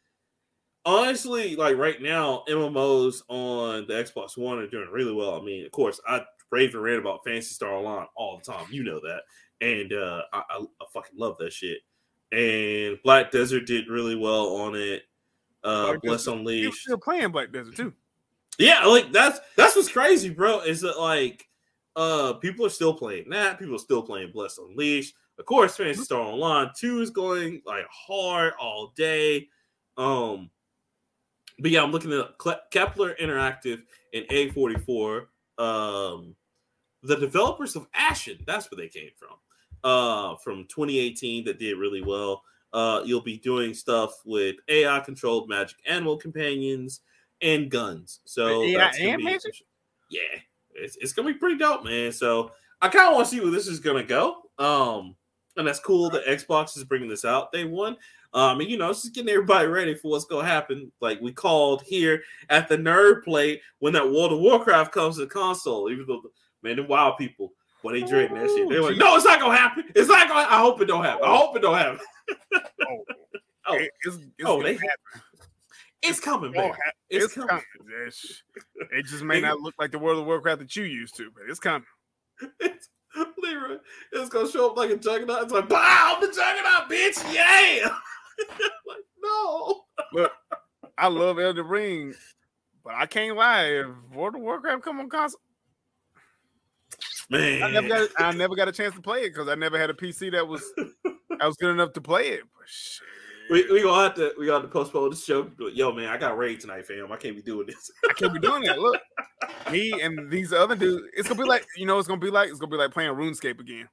honestly, like right now, MMOs on the Xbox One are doing really well. I mean, of course, I rave and rant about Phantasy Star Online all the time. You know that. and uh, I, I, I fucking love that shit. And Black Desert did really well on it. Uh, Black Bless Desert- Unleashed. still playing Black Desert too. Yeah, like that's that's what's crazy, bro. Is that like uh people are still playing that, people are still playing Blessed Unleashed. Of course, Phantasy Star Online 2 is going like hard all day. Um but yeah, I'm looking at Kepler Interactive and A44. Um the developers of Ashen, that's where they came from. Uh from 2018 that did really well. Uh you'll be doing stuff with AI controlled magic animal companions and guns. So AI that's gonna be- magic? yeah, it's, it's gonna be pretty dope, man. So I kind of want to see where this is gonna go. Um, and that's cool that Xbox is bringing this out day one. Um, and you know, it's just getting everybody ready for what's gonna happen. Like we called here at the Nerd Plate when that World of Warcraft comes to the console. Even though, man, the wild people, boy, they dreading that shit. They're like, no, it's not gonna happen. It's not gonna. I hope it don't happen. I hope it don't happen. Oh, Oh, it's, it's oh, they- happen. It's coming, Oh, man. It's, It's coming. coming. It just may not look like the World of Warcraft that you used to, but it's coming. It's, Leroy, it's gonna show up like a juggernaut. It's like, wow, the juggernaut, bitch, yeah. like, no. But I love Elden Ring, but I can't lie. If World of Warcraft come on console, Man. I never got I never got a chance to play it because I never had a PC that was I was good enough to play it. But shit. We, we gonna have to we gonna have to postpone this show. Yo, man, I got raid tonight, fam. I can't be doing this. I can't be doing that. Look, me and these other dudes, it's gonna be like you know, it's gonna be like it's gonna be like playing RuneScape again.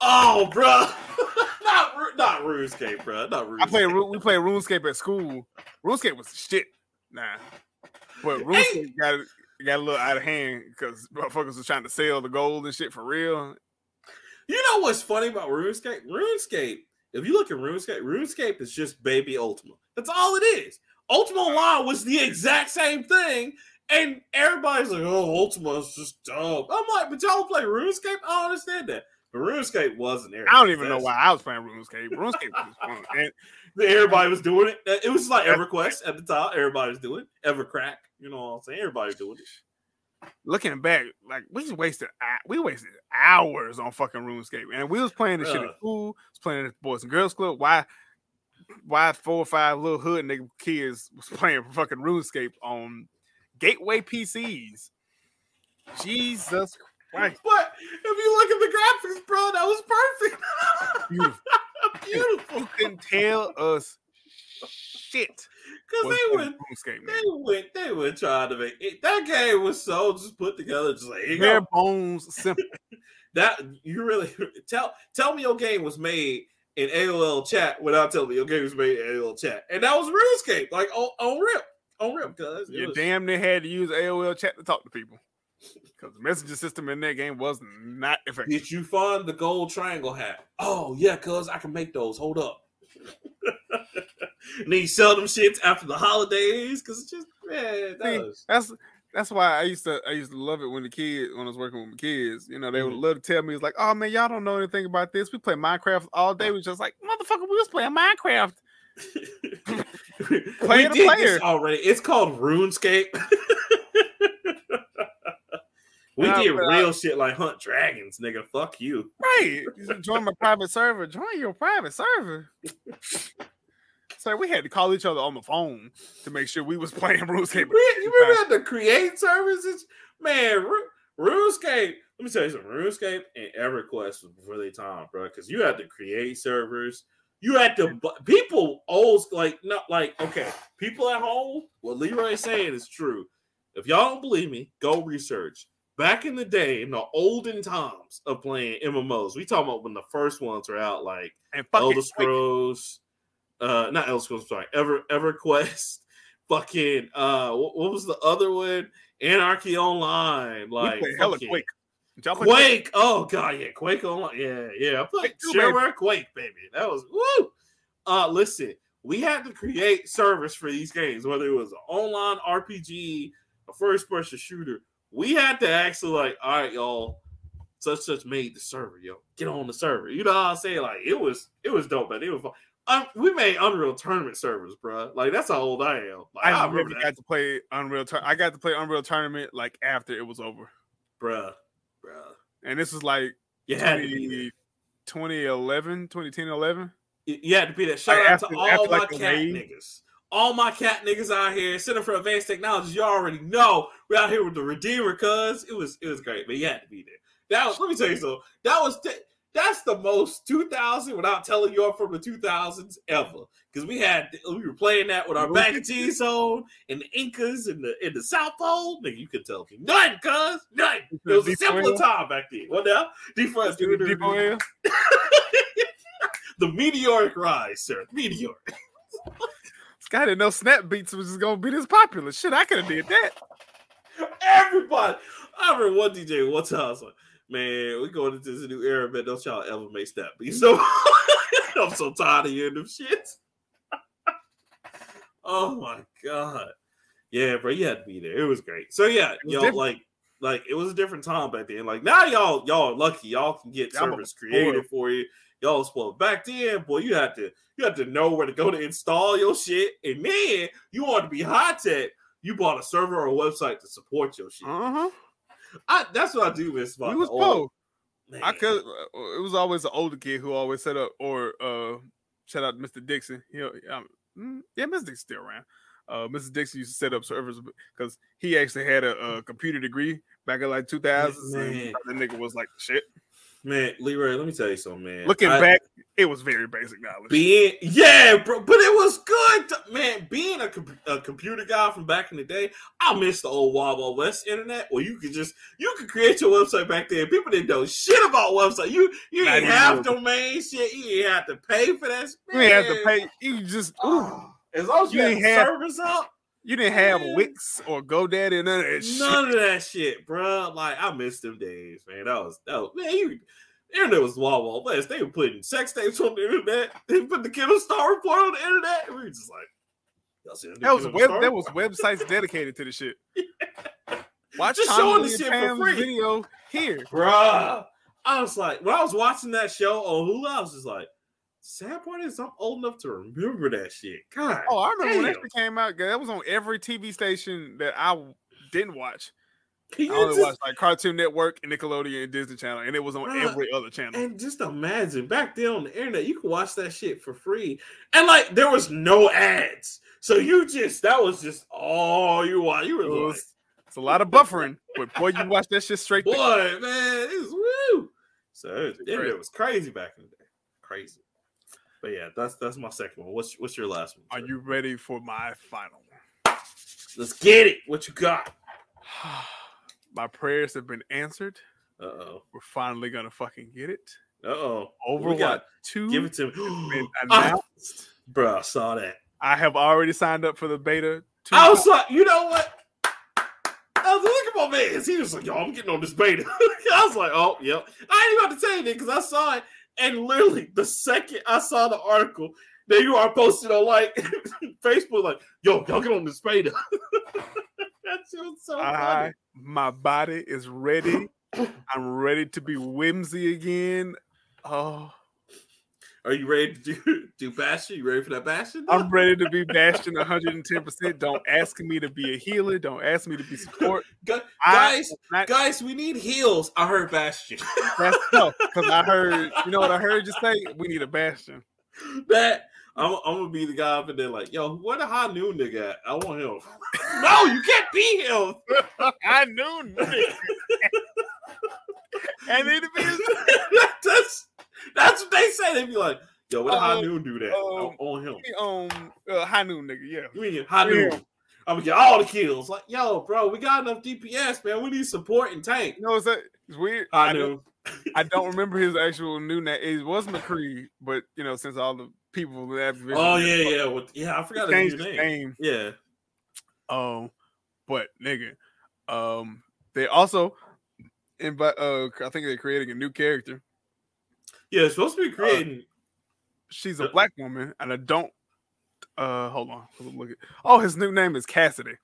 Oh, bro. not not RuneScape, bro. Not RuneScape. I play we play RuneScape at school. RuneScape was shit. Nah, but RuneScape got got a little out of hand because motherfuckers was trying to sell the gold and shit for real. You know what's funny about RuneScape? RuneScape, if you look at RuneScape, RuneScape is just baby Ultima. That's all it is. Ultima Online was the exact same thing, and everybody's like, "Oh, Ultima is just dumb." I'm like, "But y'all play RuneScape? I don't understand that." But RuneScape wasn't there. I don't even know why I was playing RuneScape. RuneScape was fun. And Everybody was doing it. It was like EverQuest at the top. Everybody was doing it. EverCrack. You know what I'm saying? Everybody's doing it. Looking back, like we just wasted we wasted hours on fucking RuneScape, and we was playing this shit at school, was playing at the Boys and Girls Club. Why, why four or five little hood nigga kids was playing fucking RuneScape on gateway PCs? Jesus Christ, But if you look at the graphics, bro, that was perfect. beautiful! Beautiful. You couldn't tell us shit. Because they went, RuneScape, they went, they were trying to make it. That game was so just put together, just like Bare bones, simple. that. You really tell tell me your game was made in AOL chat without telling me your game was made in AOL chat, and that was RuneScape, like on, on rip, on rip, cuz You was- damn near had to use AOL chat to talk to people because the messaging system in that game was not effective. Did you find the gold triangle hat? Oh yeah, cuz I can make those. Hold up. and then you sell them shits after the holidays because it's just man, that See, was That's that's why I used to I used to love it when the kids when I was working with my kids. You know, they would mm-hmm. love to tell me it's like, oh man, y'all don't know anything about this. We play Minecraft all day. We just like, motherfucker, we was playing Minecraft. we Player to did player. this already. It's called RuneScape. we did I- uh, real shit like hunt dragons, nigga. Fuck you. Right. Join my private server. Join your private server. So we had to call each other on the phone to make sure we was playing RuneScape. We, you remember to create services? Man, Ru- RuneScape. Let me tell you something. RuneScape and EverQuest was before they time, bro. Because you had to create servers. You had to people old like not like okay. People at home, what Leroy is saying is true. If y'all don't believe me, go research. Back in the day, in the olden times of playing MMOs, we talking about when the first ones were out, like And Elder. Scrolls, uh, not Elder Scrolls, sorry, Ever EverQuest, fucking uh, what, what was the other one? Anarchy Online, like hella Quake. Y'all Quake. Oh god, yeah, Quake Online, yeah, yeah. I played Quake. Shareware Quake, baby. That was woo. Uh, listen, we had to create servers for these games, whether it was an online RPG, a first-person shooter. We had to actually like, all right, y'all, such such made the server, yo. Get on the server. You know what I'm saying? Like it was it was dope, man. It was fun. Um, we made Unreal Tournament servers, bro. Like that's how old I am. Like, I, I remember got to play Unreal. Tour- I got to play Unreal Tournament like after it was over, bruh, bruh. and this is like You had to be there. 2011, 2010, 11. You had to be there. Shout Like, out after- to all after, my like, cat niggas. All my cat niggas out here, Center for Advanced Technologies. You already know we're out here with the Redeemer, cuz it was it was great, but you had to be there. That was let me tell you something. That was t- that's the most 2000 without telling you I'm from the 2000s ever. Because we had we were playing that with our back cheese on and the Incas and the in the South Pole. Nigga, you could tell me nothing, cuz nothing. It was a D4L? simpler time back then. What now? D4 Depot Air. the meteoric rise, sir. Meteoric. Scott didn't know Snap Beats was just gonna be this popular. Shit, I could have did that. Everybody. I remember one DJ one time I was like, man, we going into this new era, man. Don't y'all ever make snap beats. So I'm so tired of hearing them shit. oh my god. Yeah, bro, you had to be there. It was great. So yeah, y'all different. like like it was a different time back then. Like now y'all y'all are lucky. Y'all can get I'm service created for you. Y'all spoiled. Back then, boy, you had to you had to know where to go to install your shit. And man, you wanted to be high tech. You bought a server or a website to support your shit. Uh huh. I, that's what I do miss about We was old- I could. It was always the older kid who always set up. Or uh, shout out to Mr. Dixon. You know, um, mm, yeah, Mr. Dixon's still around. Uh, Mr. Dixon used to set up servers because he actually had a, a computer degree back in like 2000s. Man. And the nigga was like, shit. Man, Leroy, let me tell you something, man. Looking I- back, it was very basic knowledge. being yeah, bro, but it was good, to- man. Being a, a computer guy from back in the day, I miss the old Wild West internet where you could just you could create your website back then. People didn't know shit about website. You you Not didn't have domain shit. You didn't have to pay for that. you didn't have to pay. You just ooh, Oh, as long as you, You had ain't the have- servers up, you didn't have Man. Wix or GoDaddy and none of that shit. None of that shit, bro. Like I miss them days, man. That was that was man. You, the internet was Wild West. They were putting sex tapes on the internet. They put the Kenneth Starr report on the internet. We were just like, y'all see That was web. There was websites dedicated to the shit. Watch Just Tommy showing the shit for free. video here. bruh. I was like, when I was watching that show on Hulu, I was just like, sad part is I'm old enough to remember that shit. God, Oh, I remember when that came out. That was on every TV station that I didn't watch. I only just- watched like Cartoon Network, and Nickelodeon, and Disney Channel, and it was on every other channel. And just imagine back then on the internet, you could watch that shit for free. And like there was no ads. So you just that was just all you watch. You were It like, It's a lot of buffering, but boy, you watch that shit straight. boy, through. man, it was woo. So it, crazy. internet was crazy back in the day. Crazy. But yeah, that's that's my second one. What's what's your last one? Are you ready for my final one? Let's get it. What you got? my prayers have been answered. Uh oh. We're finally gonna fucking get it. Uh oh. Overwatch got- Two Give it to me. I, announced. bro, I saw that. I have already signed up for the beta. Two I was like, you know what? I was like, look at my man. He was like, yo, I'm getting on this beta. I was like, oh, yep. I ain't even about to tell you because I saw it. And literally, the second I saw the article that you are posted on like Facebook, like, yo, y'all get on this beta. that shit was so I, funny. my body is ready. I'm ready to be whimsy again. Oh, Are you ready to do, do Bastion? You ready for that Bastion? I'm ready to be Bastion 110%. Don't ask me to be a healer. Don't ask me to be support. I guys, not- guys, we need heals. I heard Bastion. That's no, because I heard, you know what I heard you say? We need a Bastion. that I'm, I'm gonna be the guy up in there like, yo, where the high noon nigga at? I want him. no, you can't be him. I knew. nigga. and it is that's that's what they say. They be like, yo, the high Um, noon do that? um, want him. um uh, high noon nigga, yeah. You mean high yeah. noon? I'm gonna get all the kills. Like, yo, bro, we got enough DPS, man. We need support and tank. You know what's that? It's weird. High I don't, noon. I don't remember his actual new name. It was McCree, but you know, since all the people that have been Oh yeah, yeah, with, yeah. I forgot his name. name. Yeah. Um, but nigga, um, they also invite. Uh, I think they're creating a new character. Yeah, it's supposed to be creating. She's a black woman, and I don't. Uh, hold on. Look at. Oh, his new name is Cassidy,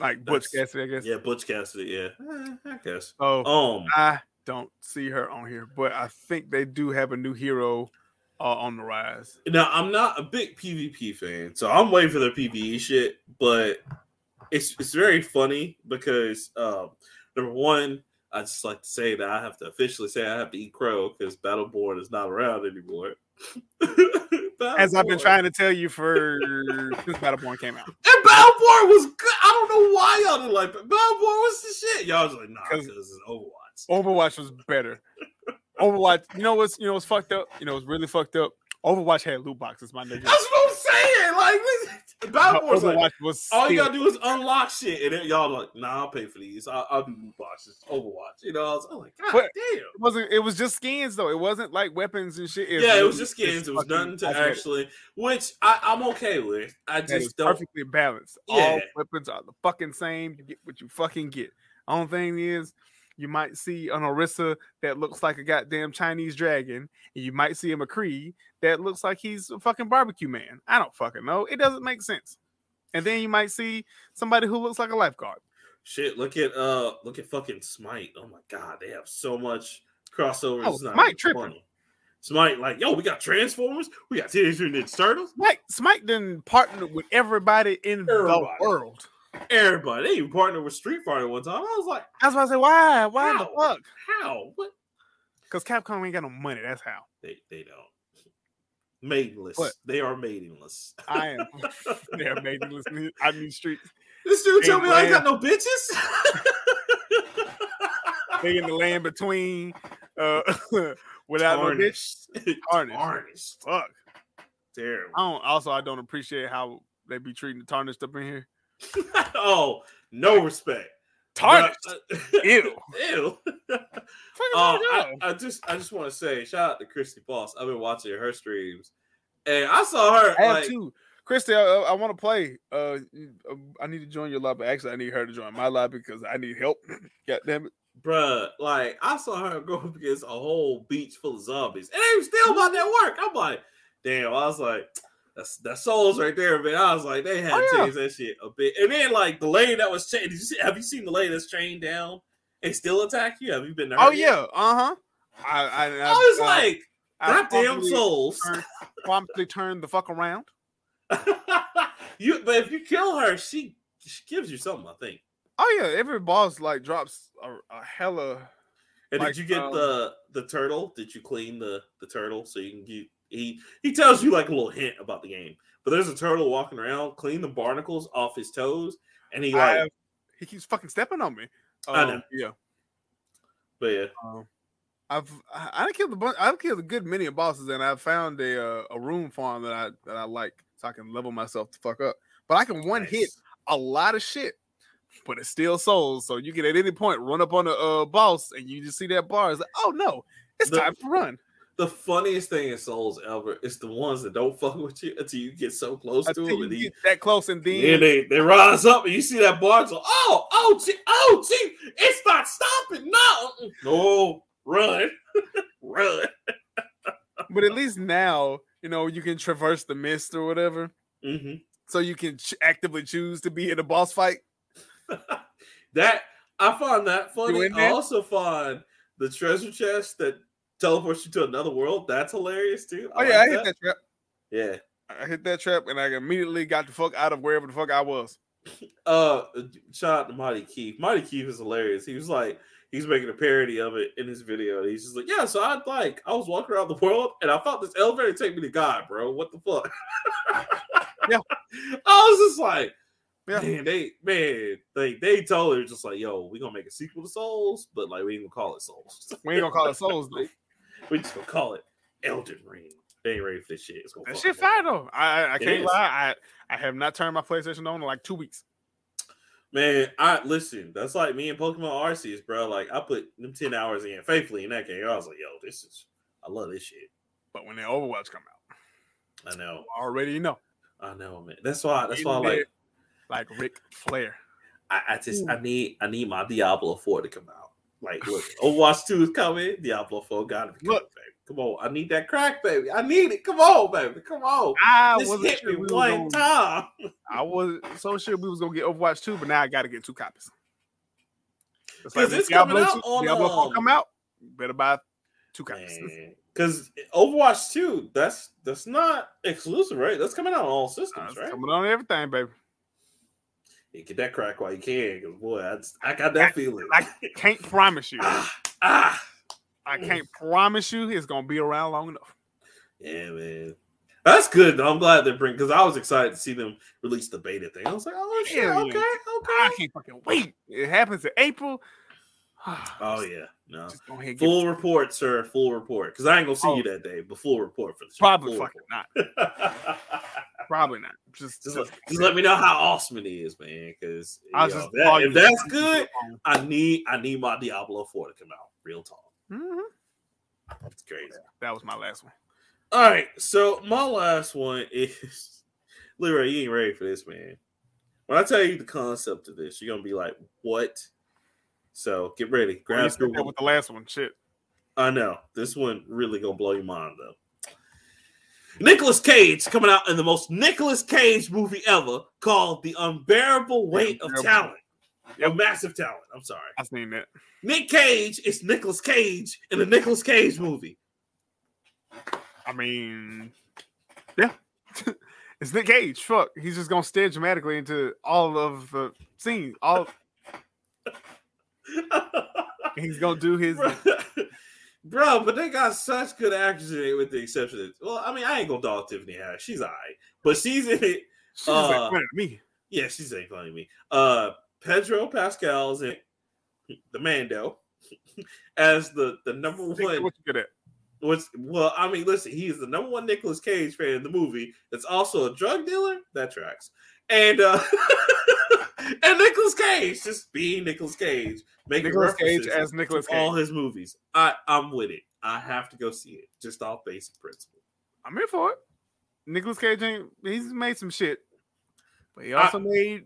like Butch That's- Cassidy, I guess. yeah, Butch Cassidy. Yeah, Eh, I guess. Oh, Um, I don't see her on here, but I think they do have a new hero uh, on the rise. Now I'm not a big PvP fan, so I'm waiting for their PvE shit. But it's it's very funny because um, number one, I just like to say that I have to officially say I have to eat crow because Battleborn is not around anymore. As I've been trying to tell you for since Battleborn came out. And Battleborn was good. I don't know why y'all didn't like it. Battleborn was the shit. Y'all was like, nah, 'Cause- because it's Overwatch. Overwatch was better. Overwatch, you know what's you know what's fucked up? You know what's really fucked up? Overwatch had loot boxes, my nigga. That's what I'm saying. Like, Battleborn's like, was all you gotta do is unlock shit, and then y'all like, nah, I'll pay for these. I'll, I'll do loot boxes. Overwatch. You know, I was, I'm like, God But- damn. It wasn't. It was just skins though. It wasn't like weapons and shit. yeah, it was just skins. It was nothing to actually, which I, I'm okay with. I just don't. perfectly balanced. All weapons are the fucking same. You get what you fucking get. Only thing is, you might see an Orisa that looks like a goddamn Chinese dragon, and you might see a McCree that looks like he's a fucking barbecue man. I don't fucking know. It doesn't make sense. And then you might see somebody who looks like a lifeguard. Shit, look at uh, look at fucking Smite. Oh my god, they have so much crossover. Oh, Smite tripping. funny. Smite, like, yo, we got Transformers, we got Teenage Mutant Ninja Turtles, Smite, Smite didn't partner with everybody in Everybody. the world. Everybody. They even partnered with Street Fighter one time. I was like, I was why I say, why? Why the fuck? how? What? Because Capcom ain't got no money. That's how. They they don't. Maidenless. What? They are maidenless. I am. They're amazing listening out street. these. This dude tell me I ain't got no bitches. They in the land between uh without no bitch. Tarnished. Tarnished. Tarnished. Fuck. Terrible. I don't also I don't appreciate how they be treating the tarnished up in here. oh, no respect. Tarnished. But, Ew. Ew. Uh, I, I just I just want to say shout out to Christy Boss. I've been watching her streams, and I saw her? I like two. Christy, I, I want to play. Uh, uh, I need to join your lobby. Actually, I need her to join my lobby because I need help. God damn it! bruh, like I saw her go up against a whole beach full of zombies, and they were still about that work. I'm like, damn. I was like, that's that souls right there, man. I was like, they had Oh, to yeah. change that shit a bit. And then like the lane that was chained. You see? Have you seen the lane that's chained down and still attack you? Have you been? to Oh yet? yeah, uh huh. I I, I was uh, like, I goddamn souls. turned- promptly turned the fuck around. you, but if you kill her, she she gives you something. I think. Oh yeah, every boss like drops a, a hella. And Like, did you get um, the the turtle? Did you clean the the turtle so you can get he he tells you like a little hint about the game. But there's a turtle walking around, clean the barnacles off his toes, and he like have- he keeps fucking stepping on me. I know. Um, Yeah. but yeah. Um, I've I, killed a bunch. I've killed a good many of bosses, and I've found a uh, a rune farm that I that I like, so I can level myself to fuck up. But I can one hit a lot of shit, but it's still souls. So you can at any point run up on the uh, boss, and you just see that bar. It's like, oh no, it's The- time to run. The funniest thing in Souls ever is the ones that don't fuck with you until you get so close to Until them you and, get that close, and then they, they rise up and you see that bar. So, oh, oh, gee, oh, gee, it's not stopping. No, no, run, run. but at least now you know you can traverse the mist or whatever, hmm so you can ch- actively choose to be in a boss fight. That I find that funny. I also find the treasure chest that teleports you to another world. That's hilarious too. Oh yeah, I hit that trap. Yeah. I hit that trap, and I immediately got the fuck out of wherever the fuck I was. Uh, shout out to Mighty Keef. Mighty Keef is hilarious. He was like, he's making a parody of it in his video. He's just like, yeah. So I like, I was walking around the world, and I thought this elevator take me to God, bro. What the fuck? Yeah. I was just like, Yeah. man, they man, they they told her just like, yo, we gonna make a sequel to Souls, but like we ain't gonna call it Souls. We ain't gonna call it Souls though. We just gonna call it Elden Ring. They ain't ready for this shit. It's gonna That shit fire though. I I, can't lie. I I have not turned my PlayStation on in like two weeks. Man, I listen. That's like me and Pokemon Arceus, bro. Like I put them ten hours in faithfully in that game. I was like, yo, this is. I love this shit. But when the Overwatch come out, I know. I already know. I know, man. That's why. That's why. I. Like, Like Ric Flair. I, I just, I need, I need my Diablo Four to come out. Like, look, Overwatch Two is coming. Diablo Four gotta be coming, Look. baby. Come on, I need that crack, baby. I need it. Come on, baby. Come on. I Just wasn't hit sure me we one gonna- time. I was so sure we was gonna get Overwatch 2, but now I gotta get two copies. It's 'Cause when it's coming out 2 on, Diablo 4 um, come out. Better buy two copies. Because Overwatch Two, that's that's not exclusive, right? That's coming out on all systems, right? coming on everything, baby. Yeah, get that crack while you can, because boy, I, just, I got that feeling. I can't promise you. ah, ah. I can't promise you it's gonna be around long enough. Yeah, man. That's good. though. I'm glad they're bringing because I was excited to see them release the beta thing. I was like, oh shit, yeah. okay, I can't fucking wait. It happens in April. Oh yeah, no. Just go ahead and get Full report, sir. Full report. Because I ain't gonna see Oh. you that day, but full report for the show. Probably Full fucking not. Probably not. Just, just, just, let, just let me know how awesome it is, man. Because that, if that's good, I need I need my Diablo 4 to come out. Real talk. Mm-hmm. That's crazy. That was my last one. All right, so my last one is Leroy. You ain't ready for this, man. When I tell you the concept of this, you're gonna be like, "What?" So get ready. Well, you Grab that with the last one. Shit. I know this one really gonna blow your mind though. Nicholas Cage coming out in the most Nicholas Cage movie ever, called "The Unbearable Weight of Talent." Yep. Of massive talent. I'm sorry. I've seen that. Nick Cage is Nicholas Cage in a Nicholas Cage movie. I mean, yeah. it's Nick Cage. Fuck. He's just gonna stare dramatically into all of the scenes. All he's gonna do his Bro, but they got such good actors in it, with the exception of well, I mean, I ain't gonna dog Tiffany Haddish. She's alright, but she's in it. she's Uh, like at me. Yeah, she's ain't funny to me. Uh, Pedro Pascal's in the Mando as the the number one. What you good at? What's well, I mean, listen, he is the number one Nicolas Cage fan in the movie. That's also a drug dealer. That tracks. And uh and Nicolas Cage just being Nicolas Cage, making Nicholas Cage as Nicholas to all his movies. I I'm with it. I have to go see it just off basic principle. I'm here for it. Nicholas Cage ain't he's made some shit, but he I- also made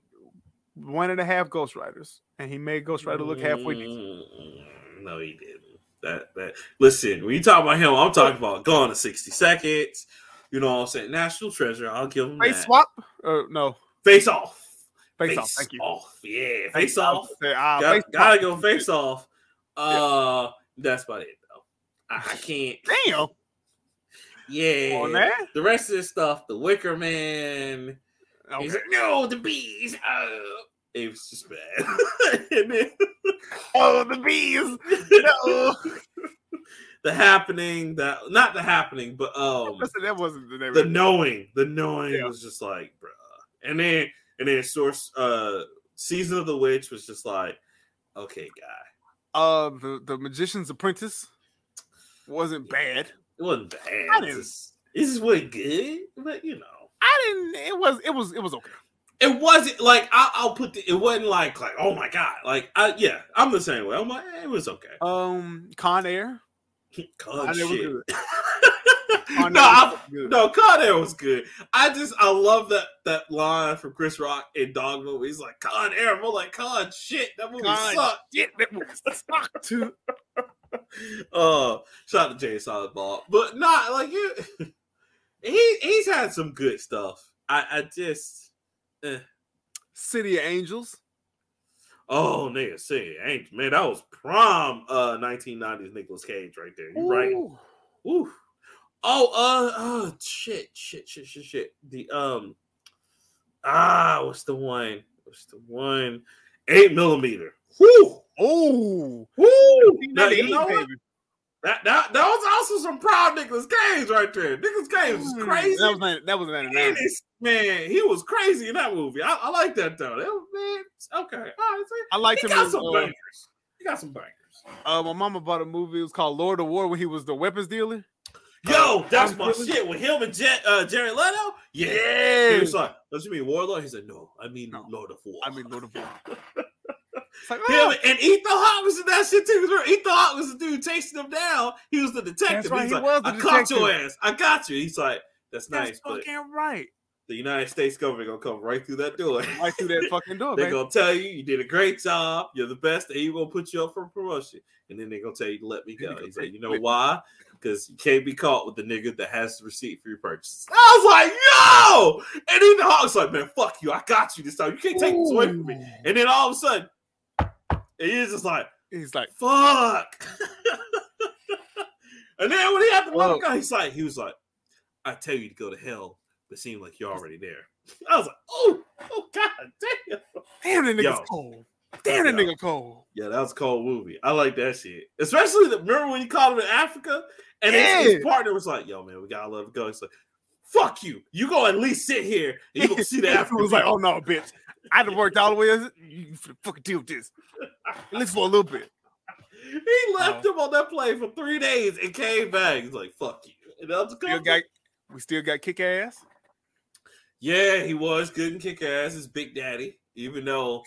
one and a half Ghost Riders, and he made Ghost Rider look halfway decent. Mm, No, he didn't. That that listen, when you talk about him, I'm talking about Gone in 60 Seconds. You know what I'm saying? National Treasure. I'll give him Face that. swap? Uh, no, Face off. face, off. Thank you. Off. Yeah, face off. Say, ah, Got, face gotta go face off. Uh, that's about it though. I, I can't. Damn. Yeah. On? The rest of this stuff, the Wicker Man. He's Okay. like, no, the bees. Oh. It was just bad. and then Oh, the bees. No. the happening, that not the happening, but um Listen, that wasn't the name. the knowing, the knowing Yeah. was just like, bruh. And then and then source uh season of the witch was just like, okay, guy. Uh, the the Magician's Apprentice wasn't bad. It wasn't bad. I didn't- it's just wasn't good, but you know. I didn't. It was. It was. It was okay. It wasn't like I, I'll put the. It wasn't like like oh my god like I yeah I'm the same way I'm like eh, it was okay. Um, Con Air. Con shit. no, Con Air I, was good. no, Con Air was good. I just I love that that line from Chris Rock in Dogma. Where he's like Con Air. I'm like Con shit. That movie Con sucked. shit, that movie sucked too. Uh, shout out to Jay Solid Ball, but not like you. He he's had some good stuff. I I just City of Angels. oh nigga, see, ain't man that was prime uh 1990s Nicolas Cage right there. You right? Ooh. Oh, uh, oh, shit, shit, shit, shit, shit. The um, ah, what's the one? What's the one? Eight millimeter. Whoo, Oh, whoo. Now, you know what? That, that that was also some proud Nicholas Cage right there. Nicholas Cage was Mm, crazy. That was that was an Man, it's- man, he was crazy in that movie. I, I like that though. That was, man, okay. Right, I liked he him. got in, some uh, bangers. He got some bangers. uh, my mama bought a movie. It was called Lord of War when he was the weapons dealer. Yo, that's I'm my shit with him and Jet, uh, Jared Leto. Yeah, he was like, "Don't you mean Warlord?" He said, "No, I mean No. Lord of War." I mean Lord of War. Like, Him oh, and Ethan Hawke was in that shit too. Ethan Hawke was the dude chasing him down. He was the detective. That's right, He's he like, was the "I caught your ass. I got you." He's like, "That's that's nice, but fucking right. The United States government gonna come right through that door. Right through that fucking door, They're gonna tell you you did a great job. You're the best, and he gonna put you up for promotion. And then they're gonna tell you to let me go. He said, "You know why? Because you can't be caught with the nigga that has the receipt for your purchase." I was like, "Yo!" And then the Hawk's like, "Man, fuck you. I got you this time. You can't take this away from me." And then all of a sudden, he's just like, He's like, "Fuck." and then when he had the Whoa. motherfucker, he's like, he was like, "I tell you to go to hell." It seemed like you're already there. I was like, oh, oh god damn. Damn, that nigga's Yo. cold. Damn, that Yo. nigga cold. Yeah, that was a cold movie. I like that shit. Especially the remember when he called him in Africa and his, his partner was like, yo, man, we gotta let him go. He's like, fuck you. You go at least sit here and you go see the He African. was like, oh no, bitch. I done worked all the way. You fucking deal with this. At least for a little bit. He left oh. him on that plane for three days and came back. He's like, fuck you. And that was a Still got, we still got kick ass. Yeah, he was good and kick ass. His big daddy, even though,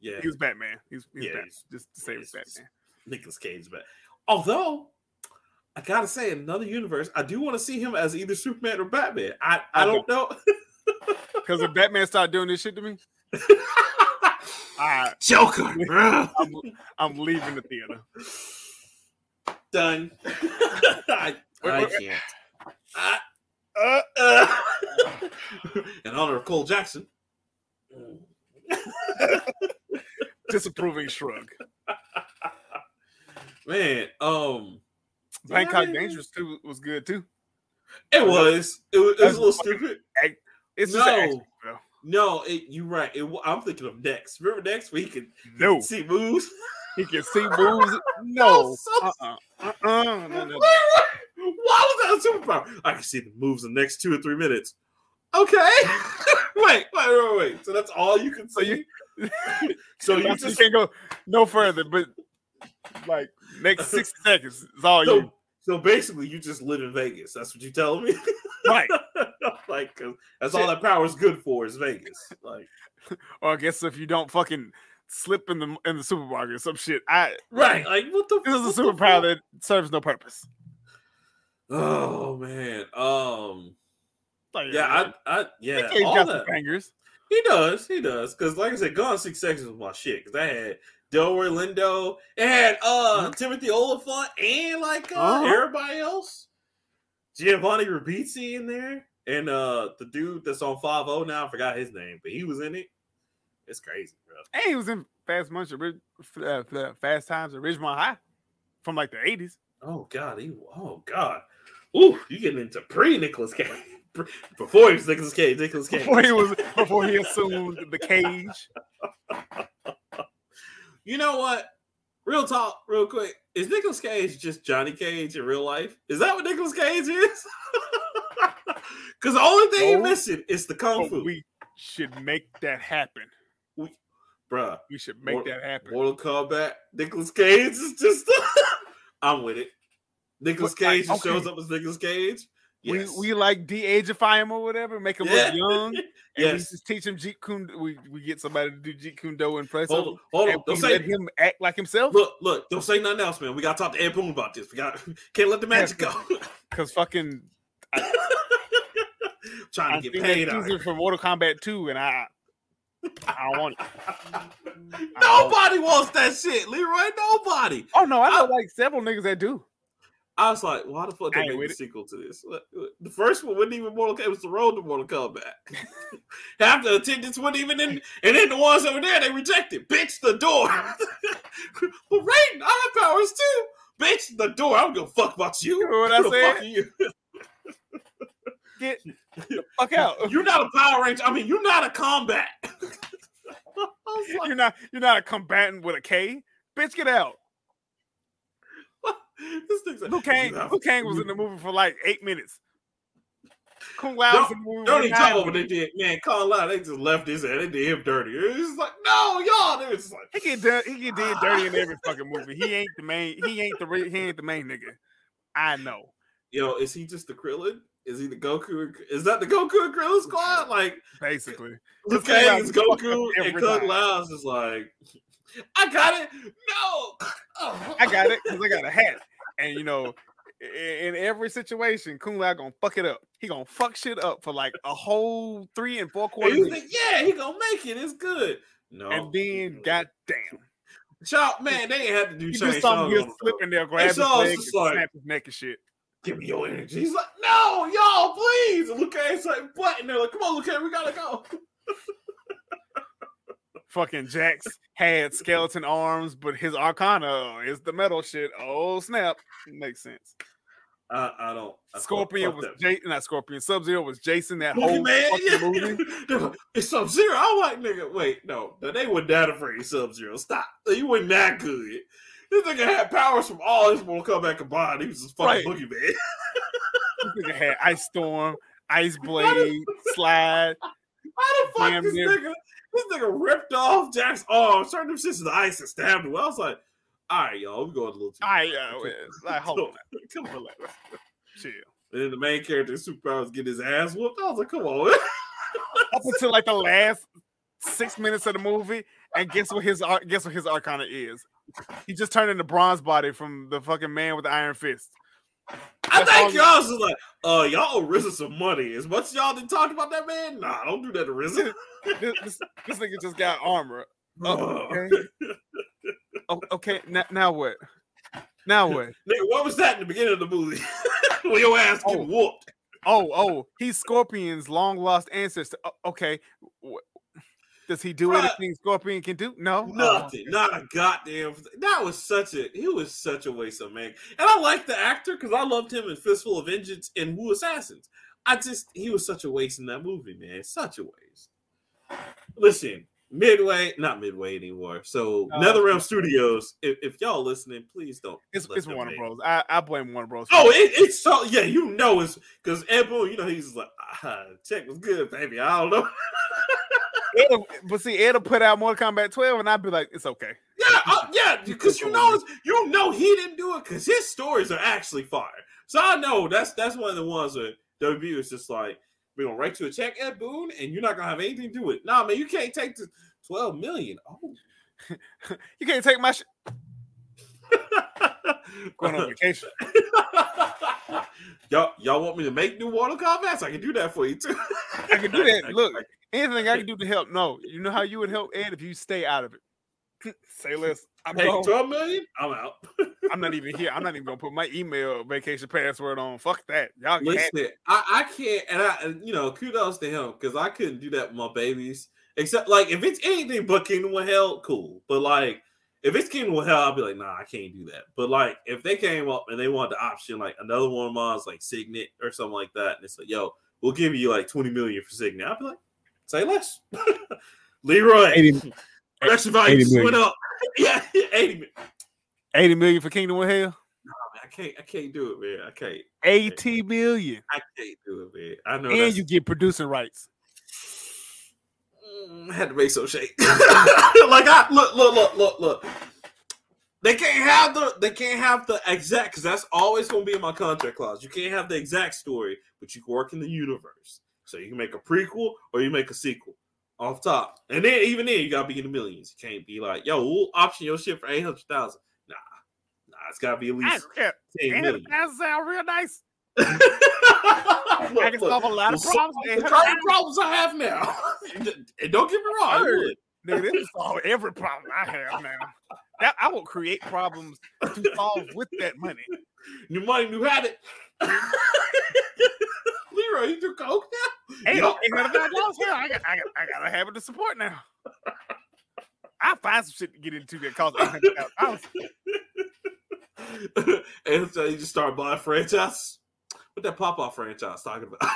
yeah, He was Batman. He's, was, he Yeah, Batman. he's- Just the same as Batman. Nicholas Cage back. Although, I gotta say, another universe, I do want to see him as either Superman or Batman. I, I I don't know. Because if Batman started doing this shit to me, I, Joker, bruh. I'm, I'm leaving the theater. done. I, I can't. I, Uh, uh, in honor of Cole Jackson. disapproving shrug. Man, um, Bangkok Yeah. Dangerous too was good too. it was it was, it was a little stupid. It's No. action. No, it, you're right. It, I'm thinking of next. Remember next week and No, see moves. he can see moves. No, so- uh-uh. Uh-uh. No, no, no. Why was that a superpower? I can see the moves in the next two or three minutes. Okay. wait, wait, wait, wait. So that's all you can So you- see. so you you just can't go no further, but like next sixty seconds is all so, you. so basically you just live in Vegas. That's what you telling me. Right. like that's all that power is good for is Vegas. Like Or I guess if you don't fucking slip in the in the supermarket or some shit, I right. Like what the This is a superpower that serves no purpose. Oh man. Um Like, yeah, I I yeah, Cage all that. He does, he does. Because like I said, Gone Six Seconds was my shit. Because I had Delroy Lindo, it had uh Timothy Olyphant, and like uh, Uh-huh. everybody else. Giovanni Ribisi in there, and uh the dude that's on Five O now, I forgot his name, but he was in it. It's crazy, bro. And he was in Fast Munch, uh, uh, Fast Times at Ridgemont High from like the eighties. Oh god, he oh god. Ooh, you getting into pre Nicholas Cage. Before he was Nicholas Cage, Nicholas Cage. Before he was before he assumed the cage. You know what? Real talk, real quick. Is Nicolas Cage just Johnny Cage in real life? Is that what Nicolas Cage is? Because the only thing you're No. Oh, missing is the kung fu. we should make that happen. Bruh, We should make that happen. Mortal Kombat, Nicolas Cage is just. I'm with it. Nicolas But, like, Cage just shows up as Nicholas Cage. Yes. We we like de-ageify him or whatever, make him Yeah. look young, and we yes. just teach him Jeet Kune. We we get somebody to do Jeet Kune Do in place Hold on, him, hold on. Don't say let him act like himself. Look, look, don't say nothing else, man. We gotta talk to Ed Boon about this. We got can't let the magic go. Cause fucking Trying I to get seen paid out. teaser for Mortal Kombat 2, and I I don't want it. Nobody wants that shit, Leroy. Nobody. Oh no, I know I- like several niggas that do. I was like, why the fuck they make a sequel to this? The first one wasn't even Mortal Kombat. It was the road to Mortal Kombat. Half the attendants weren't even in, and then the ones over there, they rejected. Bitch, the door. but Raiden, I have powers too. Bitch, the door. I don't give a fuck about you. You know what I said? fuck you? Get the fuck out. You're not a Power Ranger. I mean, you're not a combat. Like, You're not you're not a combatant with a K. Bitch, get out. This thing's like, Liu Kang, you have- Liu Kang was in the movie for like eight minutes. Kung Lao was in the movie. Don't even talk about what they did. Man, Kyle Lau, they just left his head. They did him dirty. It's like, no, y'all. They was like, He get done, he get did dirty in every fucking movie. He ain't the main. He ain't the re- he ain't the main nigga. I know. yo, is he just the Krillin? Is he the Goku? Is that the Goku and Krillin squad? Like, Basically, Liu Kung Kang is Goku and Kung. Lao is like, I got it. No. I got it because I got a hat, and you know, in every situation, Kung Lao gonna fuck it up. He gonna fuck shit up for like a whole three and four And quarters, you think, yeah, he gonna make it. It's good. No. and then goddamn, Chop, man, they ain't have to do he do something, he'll slip in there, grab his leg, and like- snap his neck and shit. Give me your energy. He's like, no, y'all, please. And Luke Cage like, what? And they're like, come on, Luke we gotta go. Fucking Jax had skeleton arms, but his Arcana is the metal shit. Oh snap, makes sense. I, I don't. I Scorpion was. Jason, not Scorpion. Sub Zero was Jason. That whole man, fucking yeah. movie. it's Sub Zero. I'm like, nigga, wait, no, no, they weren't that afraid Sub Zero. Stop. You weren't that good. This nigga had powers from all his Mortal Kombat combined. He was just fucking Right. boogeyman. This nigga had Ice Storm, Ice Blade, Slide. How the fuck this nigga? This nigga ripped off Jack's arm, turned them shits into ice, and stabbed him. I was like, all right, y'all, we going a little too. I uh, like, hold on, Come on. relax, chill. And then the main character, superpowers, get his ass whooped. I was like, come on. Up until like the last six minutes of the movie, and guess what his ar- guess what his arcana is? He just turned into bronze body from the fucking man with the iron fist. I That's think y'all was just like, uh, y'all owe RZA some money. As much as y'all didn't talk about that man, nah, don't do that to RZA. This, this, this nigga just got armor. Oh, okay. Oh, okay. Now, now what? Now what? Nigga, what was that in the beginning of the movie? when your ass get Oh. whooped. Oh, oh, he's Scorpion's long lost ancestor. Okay. Does he do Bruh. anything Scorpion can do? No. Nothing. Not a goddamn. That was such a. He was such a waste of man. And I like the actor because I loved him in Fistful of Vengeance and Wu Assassins. I just he was such a waste in that movie, man. Such a waste. Listen, Midway, not Midway anymore. So Uh, NetherRealm Studios, if, if y'all listening, please don't. It's, it's Warner make- Bros. I, I blame Warner Bros. Oh, it, it's so yeah, you know it's because Ed Boon, you know he's like, ah, check was good, baby. I don't know. Ed'll- but see, Ed'll put out Mortal Kombat 12, and I'd be like, it's okay. Yeah, uh, yeah, because you know, you know he didn't do it because his stories are actually fire. So I know that's that's one of the ones where WB is just like, we're gonna write you a check, Ed Boon, and you're not gonna have anything to do with it. Nah, man, you can't take the twelve million. Oh, You can't take my shit. Going on vacation. y'all, y'all want me to make new Mortal Kombat? I can do that for you too. I can do that. Look, anything I can do to help. No, you know how you would help Ed if you stay out of it. Say less. I'm, Hey, gone. twelve million? I'm out. I'm not even here. I'm not even gonna put my email vacation password on. Fuck that. Y'all can have Listen, I, I can't, and I, and, you know, kudos to him because I couldn't do that with my babies. Except, like, if it's anything but Kingdom of Hell, cool. But like, if it's Kingdom of Hell, I'll be like, nah, I can't do that. But like, if they came up and they want the option, like another one of mine's like Signet or something like that, and it's like, yo, we'll give you like 20 million for Signet. I'll be like, say less. Leroy, 80, production value 80 million. went up. yeah, 80 million. 80 million for Kingdom of Hell. Nah, man, I can't, I can't do it, man. I can't, 80 million. I can't do it, man. I know And you get producing rights. Mm, I had to make some shake. like I look, look, look, look, look. They can't have the they can't have the exact because that's always gonna be in my contract clause. You can't have the exact story, but you can work in the universe. So you can make a prequel or you make a sequel off top. And then even then you gotta be in the millions. You can't be like, yo, we'll option your shit for eight hundred thousand. Nah. Nah, it's gotta be at least don't 10 And that sound real nice. Look, I can solve a lot of problems. the current problems I have now. and don't get me wrong, I Heard. would. Nigga, this will solve every problem I have now. That, I will create problems to solve with that money. New money, new habit. Leroy, you do coke now? Hey, Yup. ain't nothing about dollars here. I got, I got, I got a habit to support now. I find some shit to get into that costs eight hundred thousand. and so you just start buying franchise. What that pop off franchise talking about?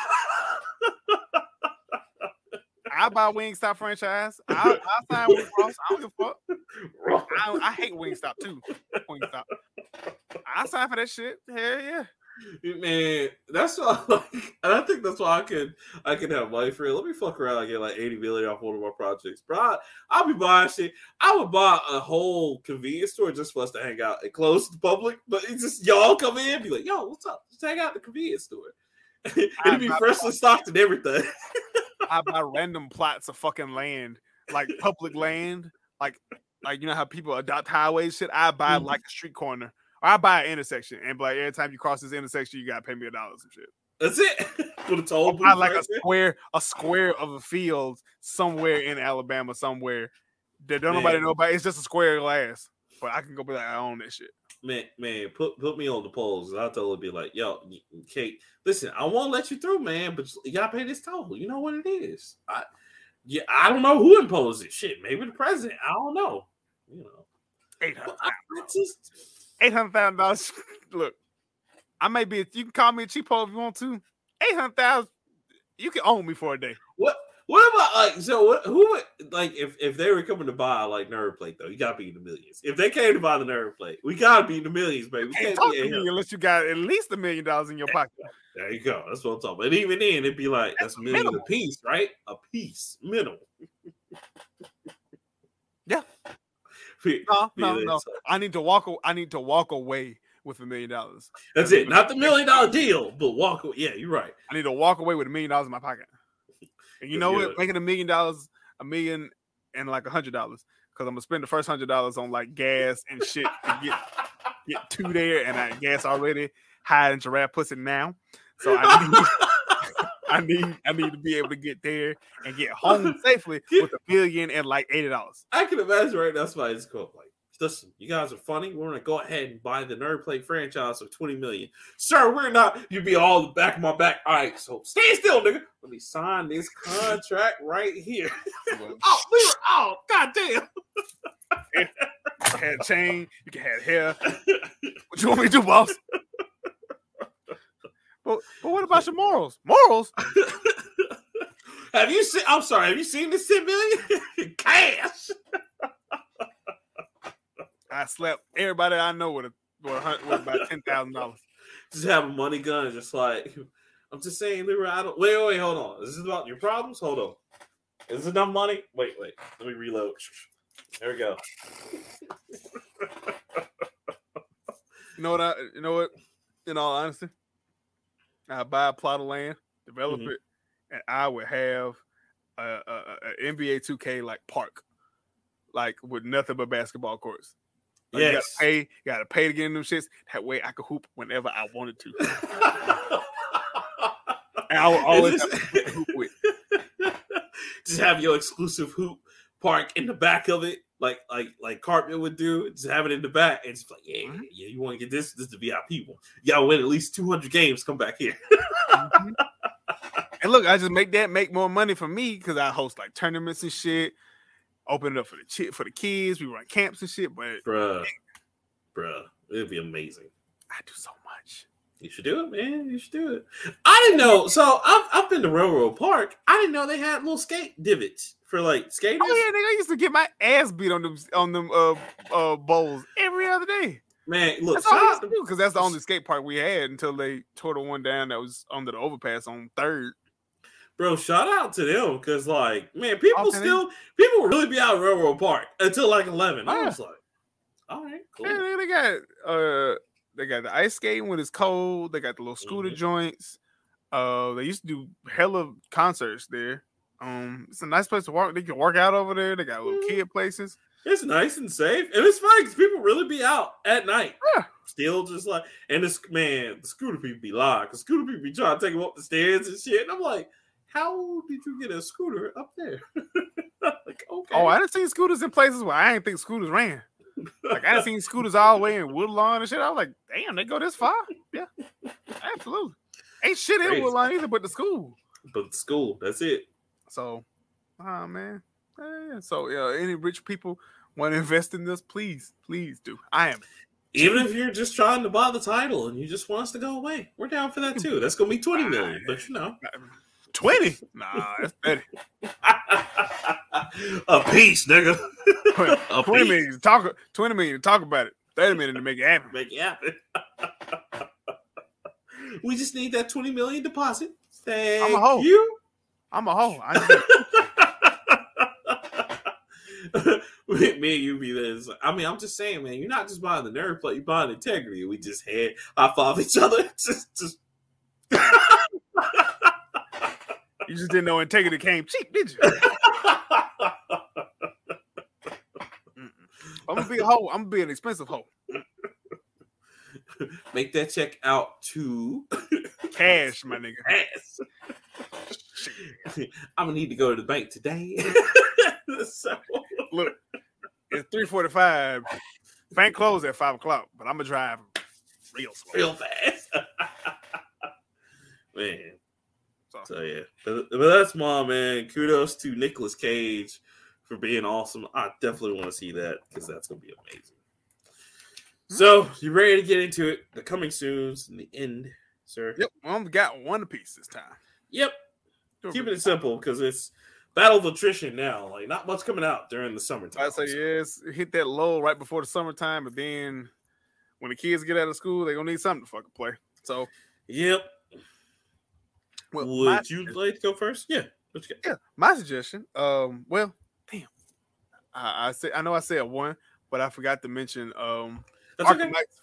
I buy Wingstop franchise. I I sign with Ross. I don't give a fuck. I, I hate Wingstop too. Wingstop. I sign for that shit. Hell yeah. Man, that's why I like, and I think that's why I can I can have money for it. Let me fuck around and get like 80 million off one of my projects. Bro, I, I'll be buying shit. I would buy a whole convenience store just for us to hang out and close to the public, but it's just y'all come in and be like, yo, what's up? Just hang out at the convenience store. It'd be freshly stocked and everything. I buy random plots of fucking land, like public land, like like you know how people adopt highways shit. I buy Mhm. like a street corner, or I buy an intersection, and like every time you cross this intersection, you gotta pay me a dollar or some shit. That's it. For the toll booth. I like a square, a square of a field somewhere in Alabama, somewhere that don't nobody know about. It's just a square of glass, but I can go be like, I own that shit. Man, man, put put me on the polls. I'll totally be like, yo, Kate, listen, I won't let you through, man, but you gotta pay this toll. You know what it is. I yeah, I don't know who imposed it. Shit, maybe the president. I don't know. You know. Eight But I, I just eight hundred thousand dollars. Look, I may be. You can call me a cheapo if you want to. Eight hundred thousand. You can own me for a day. What what about like so what who would like if if they were coming to buy like Nerd Plate though, you gotta be in the millions. If they came to buy the Nerd Plate, we gotta be in the millions, baby. We Can't can't be me unless you got at least a million dollars in your pocket. There you go. That's what I'm talking about. And even then, it'd be like that's a million minimal. a piece, right? A piece, minimal. Yeah. No, no, no. I need to walk. I need to walk away with a million dollars. That's it. Not the million dollar deal, but walk away. Yeah, you're right. I need to walk away with a million dollars in my pocket. And you know Yeah. what? Making a million dollars, a million and like a hundred dollars, because I'm gonna spend the first hundred dollars on like gas and shit to get get to there, and I gas already high in giraffe pussy now. So I need, I need I need to be able to get there and get home safely with a billion and like eighty dollars. I can imagine right now somebody's going like, listen, you guys are funny. We're gonna go ahead and buy the Nerd Plate franchise for 20 million. Sir, we're not you'd be all the back of my back. All right, so stay still, nigga. Let me sign this contract right here. oh, Leroy, oh, goddamn. You can have chain, you can have hair. What you want me to do, boss? But, but what about your morals? Morals? have you seen I'm sorry, have you seen this 10 million? Cash. I slept everybody I know with a with, a, with about ten thousand dollars. Just have a money gun, just like I'm just saying, Leroy, I don't wait, wait, hold on. This is this about your problems? Hold on. Is it enough money? Wait, wait. Let me reload. There we go. You know what? I, you know what? In all honesty, I buy a plot of land, develop Mhm. it, and I would have a, a, a- NBA 2K like park, like with nothing but basketball courts. Like, You Yes. gotta pay. You gotta pay to get in them shits. That way, I could hoop whenever I wanted to. And I would always have to hoop with. just have your exclusive hoop park in the back of it, like like like Carpet would do. Just have it in the back, and just like, yeah, Mhm. yeah, you want to get this? This is the VIP one. Y'all win at least two hundred games. Come back here. Mhm. and look, I just make that make more money for me because I host like tournaments and shit. Open it up for the for the kids. We run camps and shit. But Bruh, bruh, it'd be amazing. I do so much. You should do it, man. You should do it. I didn't know. So I've, I've been to Railroad Park. I didn't know they had little skate divots for like skaters. Oh yeah, nigga, I used to get my ass beat on them on them uh uh bowls every other day. Man, look, That's all I shout used out to do because that's the only skate park we had until they tore the one down that was under the overpass on third. bro, shout out to them because, like, man, people Okay. still people really be out at Railroad Park until like eleven. I yeah. was like, all right, cool. Yeah, they got uh they got the ice skating when it's cold. They got the little scooter Mhm. joints. Uh, they used to do hella concerts there. Um, it's a nice place to work. They can work out over there. They got little kid places. It's nice and safe, and it's funny because people really be out at night. Yeah. Still just like, and this man, the scooter people be live because scooter people be trying to take them up the stairs and shit. And I'm like, how did you get a scooter up there? like, okay. Oh, I didn't see scooters in places where I didn't think scooters ran. Like I didn't see scooters all the way in Woodlawn and shit. I was like, damn, they go this far. Yeah, absolutely. Ain't shit in Woodlawn either, but the school. but school, that's it. So, ah man. Eh, so yeah, any rich people want to invest in this, please, please do. I am Even if you're just trying to buy the title and you just want us to go away, we're down for that too. That's gonna be 20 million, but you know. 20. Nah, that's 30. a piece, nigga. a 20 piece. million to talk 20 million to talk about it. 30 million to make it happen. Make it happen. we just need that 20 million deposit. Thank I'm a hoe. you. I'm a hoe. I just, Me and you be this. I mean, I'm just saying, man, you're not just buying the Nerd Plate, you're buying integrity. We just had high five each other. just, just you just didn't know integrity came cheap, did you? I'm gonna be a hoe. I'm gonna be an expensive hoe. make that check out to Cash, my nigga. ass. I'm gonna need to go to the bank today. so, Look, it's 345. Bank closed at five o'clock, but I'm gonna drive real slow. real fast. man. So, So yeah. But, but that's mom, man. Kudos to Nicolas Cage for being awesome. I definitely want to see that because that's gonna be amazing. So you ready to get into it? The coming soon's in the end, sir. Yep, I only got one piece this time. Yep. Keeping it simple because it's battle of attrition now. Like not much coming out during the summertime. I say yes, hit that low right before the summertime, but then when the kids get out of school, they're gonna need something to fucking play. So Yep. well, Would you like to go first? Yeah. What you got? yeah, my suggestion. Um, well, damn, I, I said I know I said one, but I forgot to mention um That's Arkham okay. Knights.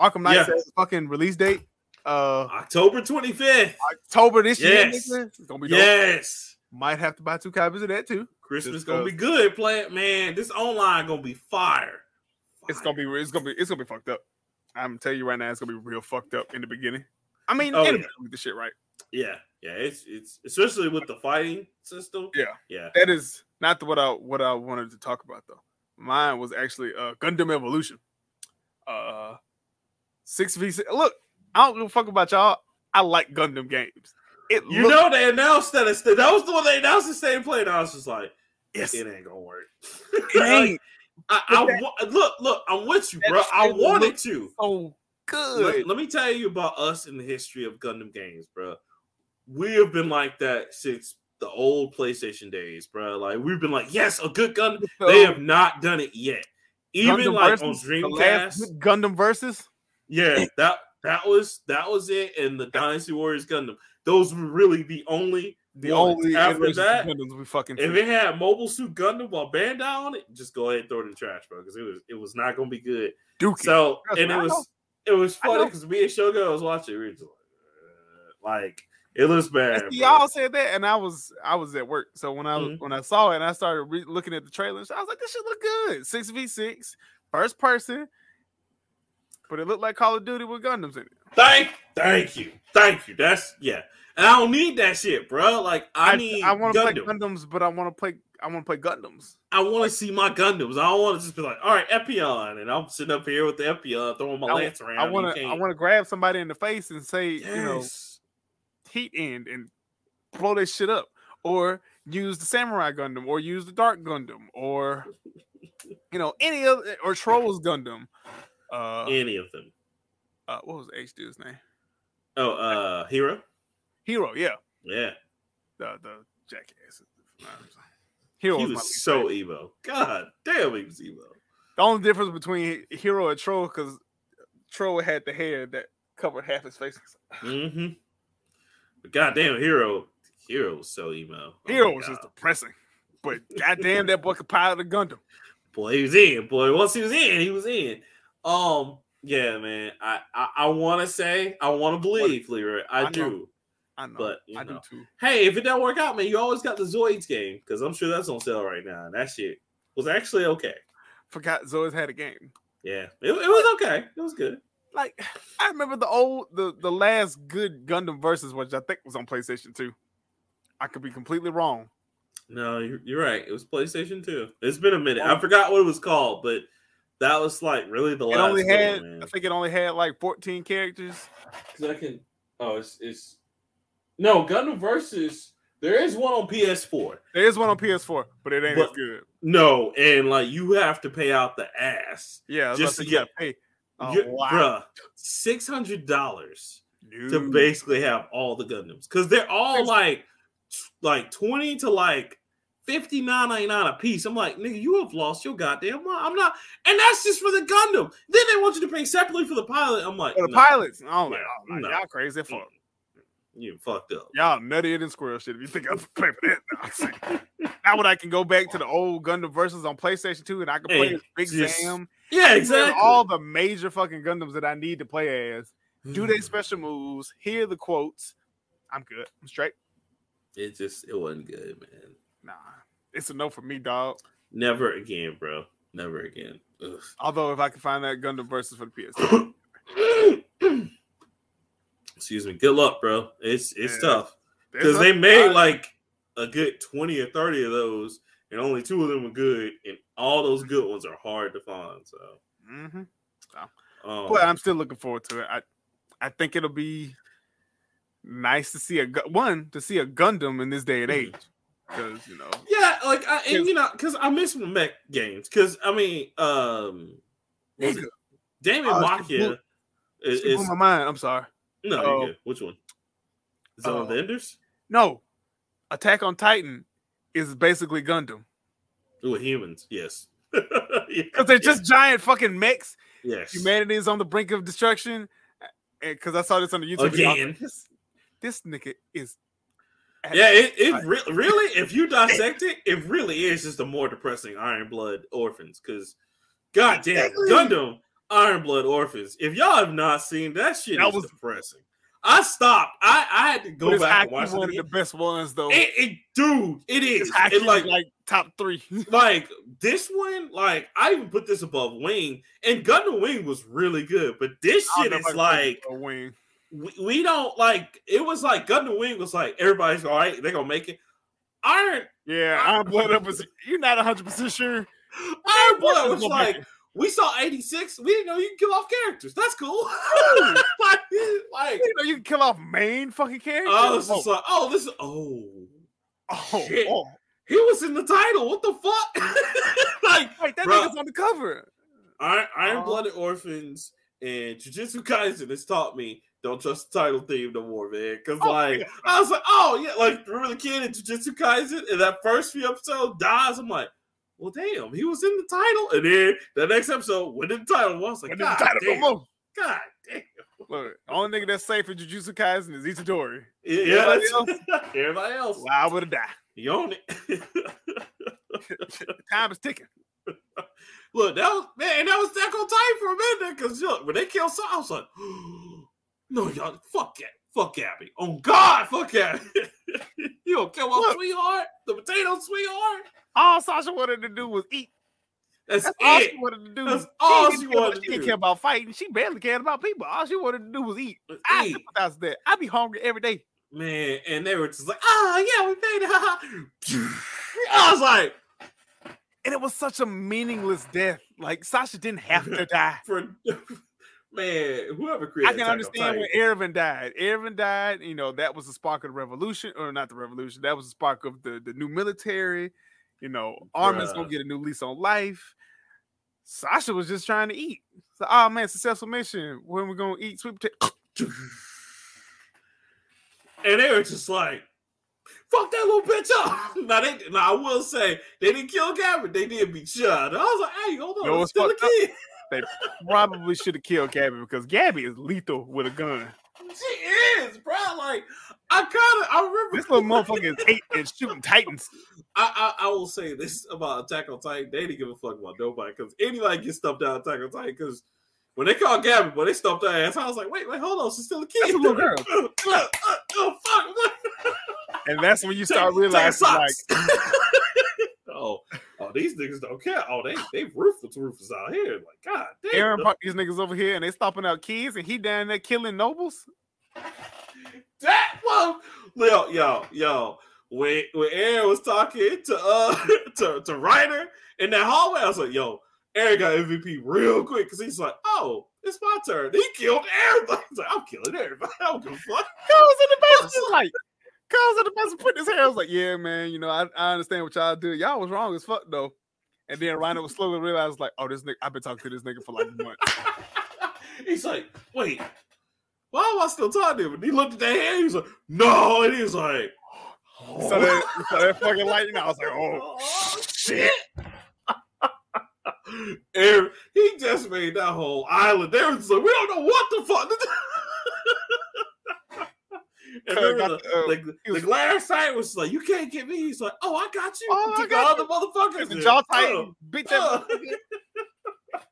Arkham Knights Yeah. has a fucking release date. Uh, October 25th. October this Yes. year. It's gonna be dope. Yes. Might have to buy two copies of that too. Christmas Just gonna cause- be good. Play it, man. This online gonna be fire. It's gonna be it's gonna be it's gonna be fucked up. I'm gonna tell you right now, it's gonna be real fucked up in the beginning. I mean, Oh, yeah. the shit right. Yeah, yeah. It's it's especially with the fighting system. Yeah. yeah. That is not the, what I what I wanted to talk about though. Mine was actually uh Gundam Evolution. Uh six v six. Look, I don't give a fuck about y'all. I like Gundam games. It You look- know they announced that it's that was the one they announced the same play, and I was just like, yes, it ain't gonna work. it ain't I, I look, look, I'm with you, bro. I wanted to. so good. Let, let me tell you about us in the history of Gundam games, bro. We have been like that since the old PlayStation days, bro. Like we've been like, yes, a good Gundam. They have not done it yet. Even Gundam like versus- on the Dreamcast, Gundam versus. yeah, that that was that was it. And the Dynasty Warriors Gundam, those were really the only The ones. only after that. Gundams we fucking. If it had Mobile Suit Gundam or Bandai on it, just go ahead and throw it in the trash, bro, because it was it was not gonna be good. Dookie. So and it I know. was it was funny because me and Shogo was watching. We were just like, uh, like it looks bad. See, y'all said that, and I was I was at work. So when I Mhm. when I saw it, and I started re- looking at the trailers, I was like, "This should look good." Six v six, first person, but it looked like Call of Duty with Gundams in it. Thank, thank you, thank you. That's yeah. And I don't need that shit, bro. Like I, need I want to play Gundams, but I want to play I want to play Gundams. I want to see my Gundams. I don't want to just be like, all right, Epyon, and I'm sitting up here with the Epyon throwing my I- lance around. I want to I want to grab somebody in the face and say, you know, heat end and blow this shit up, or use the Samurai Gundam, or use the Dark Gundam, or you know any other or Trowa's Gundam. Uh, any of them. uh what was H dude's name? Oh, uh, Heero. Heero, yeah. Yeah, the the jackass. Heero he was, was so favorite. emo. God damn, he was emo. the only difference between Heero and Trowa because Trowa had the hair that covered half his face. Mm-hmm. But goddamn, Heero, Heero was so emo. Oh Heero was just depressing, but goddamn that boy could pilot a Gundam. boy, he was in. Boy, once he was in, he was in. Um, yeah, man. I I, I want to say, I want to believe, Leroy. I, I know. do. I know, But, I know. do too. Hey, if it don't work out, man, you always got the Zoids game because I'm sure that's on sale right now. And that shit was actually okay. Forgot Zoids had a game. Yeah, it, it was okay. It was good. Like I remember the old the the last good Gundam versus, which I think was on PlayStation 2. I could be completely wrong. No, you're, you're right. It was PlayStation 2. It's been a minute. I forgot what it was called, but that was like really the It last only had one, man. I think it only had like 14 characters. Because I can. Oh, it's it's. No, Gundam Versus. There is one on PS4. There is one on PS4, but it ain't But- as good. No, and like you have to pay out the ass. Yeah, Just to say, you gotta get- pay. Oh, You- wow. Bruh, six hundred dollars to basically have all the Gundams because they're all There's- like, like twenty to like. Fifty nine ninety nine a piece. I'm like, nigga, you have lost your goddamn mind. I'm not, and that's just for the Gundam. Then they want you to pay separately for the pilot. I'm like, For the no, pilots. Oh, like, oh, no. y'all crazy as fuck. you fucked up. Y'all nuttier than squirrel shit. If you think I'm pay for that. now, now when I can go back to the old Gundam versus on PlayStation 2 and I can play Hey, as Big just- Sam. Yeah, Exactly. All the major fucking Gundams that I need to play as. Do Mm. their special moves. Hear the quotes. I'm good. I'm straight. It just it wasn't good, man. Nah. It's a no for me, dog. Never again, bro. Never again. Ugh. Although if I can find that Gundam versus for the PS2. Excuse me. Good luck, bro. It's it's Yeah. tough because they made like a good twenty or thirty of those, and only two of them were good, and all those good ones are hard to find. So, Mhm. um, But I'm still looking forward to it. I I think it'll be nice to see a one to see a Gundam in this day and Mhm. age because you know yeah, like I, and you know, because I miss the mech games. Because I mean, um, Nigga, Machia is, is my mind. I'm sorry. no, good. Which one? Is one of the. Enders? No, Attack on Titan is basically Gundam Ooh, humans. Yes. because they're just giant fucking mechs. yes. Humanity is on the brink of destruction. Because I saw this on the YouTube. video, I was like, Again. This, this nigga is. Yeah, it, it re- really, if you dissect it, it really is just a more depressing Iron Blood Orphans. Because, goddamn, Exactly. Gundam Iron Blood Orphans. If y'all have not seen that shit, That is was- depressing. I stopped. I, I had to go it's back and watch one it. of the best ones, though. It, it, dude, it is. it's It like, like top three. like this one, like I even put this above Wing, and Gundam Wing was really good. But this shit is if I can like put it a wing. We, we don't like. It was like Gundam Wing was like everybody's all right. They're gonna make it. Iron Yeah, Iron Blood up was. You're not 100 percent sure. Iron Blood was like we saw eighty six. We didn't know you can kill off characters. That's cool. like, like You know, you can kill off main fucking characters. I was just oh, like, oh, this is oh. oh, shit. oh. He was in the title. What the fuck? like Wait, that Bruh. nigga's on the cover. Iron, Iron. Blooded Orphans and Jujutsu Kaisen has taught me don't trust the title theme no more, man. Because Oh, like yeah. I was like, oh yeah, like remember the kid in Jujutsu Kaisen and that first few episodes dies. I'm like, well, damn, he was in the title, and then the next episode when in the title. I was like, When the God title damn, come on. God damn. Look, only nigga that's safe in Jujutsu Kaisen is Itadori. Yeah, Everybody that's- everybody else. Would have died. You own it. Time is ticking. Look, that was man, that was Attack on Titan for a minute because look, when they killed Saw, I was like, no, y'all, fuck it, fuck Abby. Oh God, fuck Abby. you don't care about Look. sweetheart, the potato sweetheart? All Sasha wanted to do was eat. That's, That's all she wanted to do. That's She all she care about- wanted She didn't care about fighting. She barely cared about people. All she wanted to do was eat. I Eat. sympathize that. I be hungry every day. Man, and they were just like, oh, yeah, we made it. I was like, And it was such a meaningless death. Like Sasha didn't have to die. for man, whoever created I can understand when Erwin died. Erwin died, you know, that was the spark of the revolution, or not the revolution, that was the spark of the, the new military. You know, Armin's gonna get a new lease on life. Sasha was just trying to eat. So, oh man, successful mission. When we gonna eat sweet potato? and they were just like, "Fuck that little bitch up." now they, now I will say they didn't kill Gabby. They did beat Shad. I was like, "Hey, hold on, know it's still a fucked kid." Probably should have killed Gabby because Gabby is lethal with a gun. She is, bro. Like I kind of, I remember This little motherfucker is eight and shooting titans. I, I, I will say this about Attack on Titan. They didn't give a fuck about nobody because anybody gets stuffed out Attack on Titan because. When they called Gabby, but they stumped her ass. I was like, wait, wait, hold on. She's still a kid. That's a little girl. oh, fuck. And that's when you start realizing, like. oh, these niggas don't care. Oh, they they ruthless, ruthless out here. Like, God damn. Eren brought these niggas over here and they stopping out kids and he down there killing nobles. that well, yo, yo, yo. When when Eren was talking to uh to to Reiner in that hallway, I was like, yo, Eren got MVP real quick because he's like, oh, it's my turn. He killed everybody. He's like, I'm killing everybody. I don't give a fuck. Cuz in the was like, Cuz in the best put his hair. I was like, yeah, man, you know, I, I understand what y'all do. Y'all was wrong as fuck though. And then Reiner was slowly realized, like, oh, this nigga, I've been talking to this nigga for like a month. he's like, wait, why am I still talking to him? And he looked at that hair. He was like, no. And he was like, So that, so that fucking lightning, I was like, oh, oh shit. Eren, he just made that whole island. They were just like, we don't know what the fuck. and Cuz remember got the, the, oh, like, the, the glare sight was like, you can't get me. He's like, oh, I got you. Oh, I got all you. the motherfuckers. the jaw Oh. tight, beat that oh.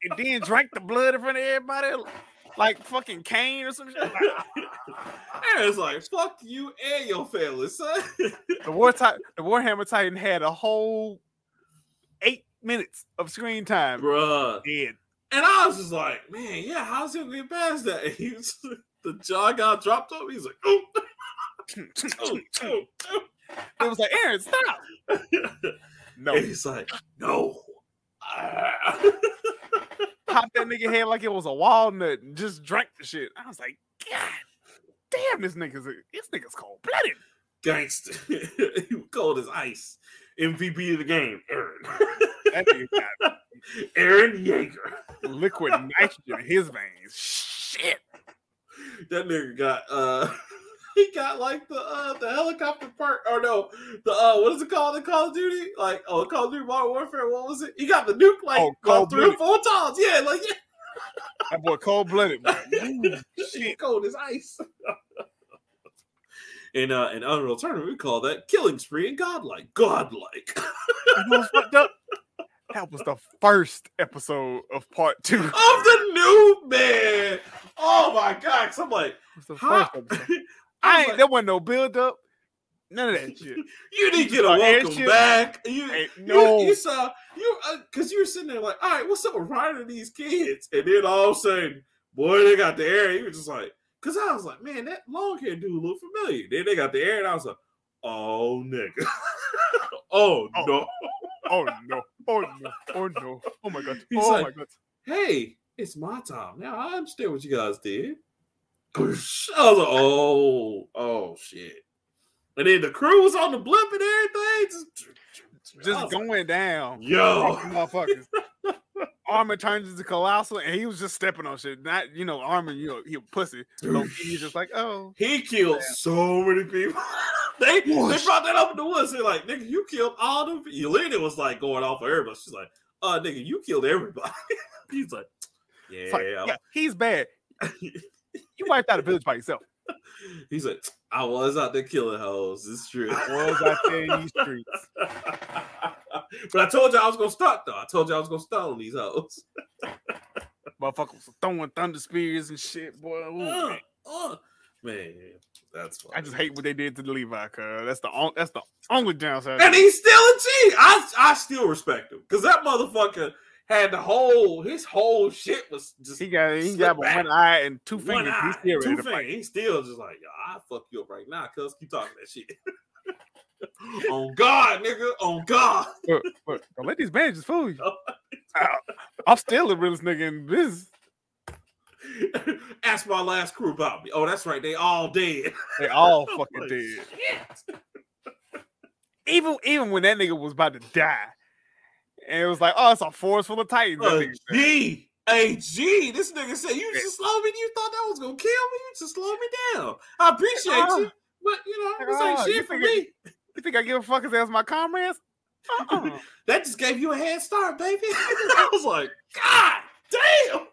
and then drank the blood in front of everybody like fucking Kane or some shit. Like, Eren's like, fuck you and your family, son. the War Titan, the Warhammer Titan had a whole eight minutes of screen time. Bruh. Dead. And I was just like, man, yeah, how's he gonna get past that? And he was, the jaw got dropped up. He's like, oh, oh, oh, oh. It was like Eren, stop. No, And he's like, no. Popped that nigga head like it was a walnut and just drank the shit. I was like, God damn, this nigga's this nigga's cold blooded. Gangster. he was cold as ice. MVP of the game, Eren. That nigga got Eren Yeager. Liquid nitrogen in his veins. Shit. That nigga got uh he got like the uh the helicopter part or no the uh what is it called the Call of Duty? Like oh Call of Duty Modern Warfare, what was it? He got the nuke like Oh, three or four times. Yeah, like yeah, That boy cold blooded. Shit. cold as ice. in uh in Unreal Tournament, we call that killing spree and godlike. Godlike. You know what's up? That was the first episode of part two. Of the new man. Oh my god. 'cause I'm like, was the how? I ain't like, there wasn't no build up. None of that shit. you didn't get a Uh, welcome back. You, you, no you saw you because you were sitting there like, all right, what's up with Reiner and these kids? And then all of a sudden, boy, they got the air. You were just like, because I was like, man, that long hair dude look familiar. Then they got the air, and I was like, oh nigga, oh, Oh. no, Oh no. Oh no. Oh no. Oh my god. He's oh like- my god. hey, it's my time now. I understand what you guys did. I was like, oh, oh shit. And then the crew was on the blimp and everything. Just, Just was like, going down. Yo, Motherfuckers. Armin turns into Colossal and he was just stepping on shit. Not, you know, Armin, you know, he a pussy. So he's just like, oh. He killed so many people. they they brought that up in the woods. They're like, nigga, you killed all them. people." Yelena was like going off of everybody. She's like, uh, nigga, you killed everybody. He's like, yeah. Like, yeah, he's bad. You wiped out a village by yourself. He's like, I was out there killing hoes. It's true. I was out there in these streets. but I told you I was gonna start though. I told you I was gonna start on these hoes. Motherfuckers was throwing thunder spears and shit, boy. Ooh, Uh, man. uh, man, that's funny. I just hate what they did to the Levi, cuz that's the on, that's the only downside. and he's still a G. I I still respect him because that motherfucker had the whole his whole shit was just he got he got back. one eye and two one fingers. eye, He's still ready two to fight. fingers. He's still just like, yo, I fuck you up right now, cuz keep talking that shit. on God, nigga, on God. But, but don't let these bandages fool you. I- I'm still the realest nigga in business. Ask my last crew about me. Oh, that's right, they all dead. They all fucking like, dead. shit. Even even when that nigga was about to die, and it was like, oh, it's a forest full of titans. That A nigga said, G. Hey, G. This nigga said, you just slow me. You thought that was going to kill me? You just slow me down. I appreciate Uh, you. But, you know, this uh, ain't you shit for it- me. You think I give a fuck as my comrades? Uh-uh. That just gave you a head start, baby. I was like, God damn. Nigga,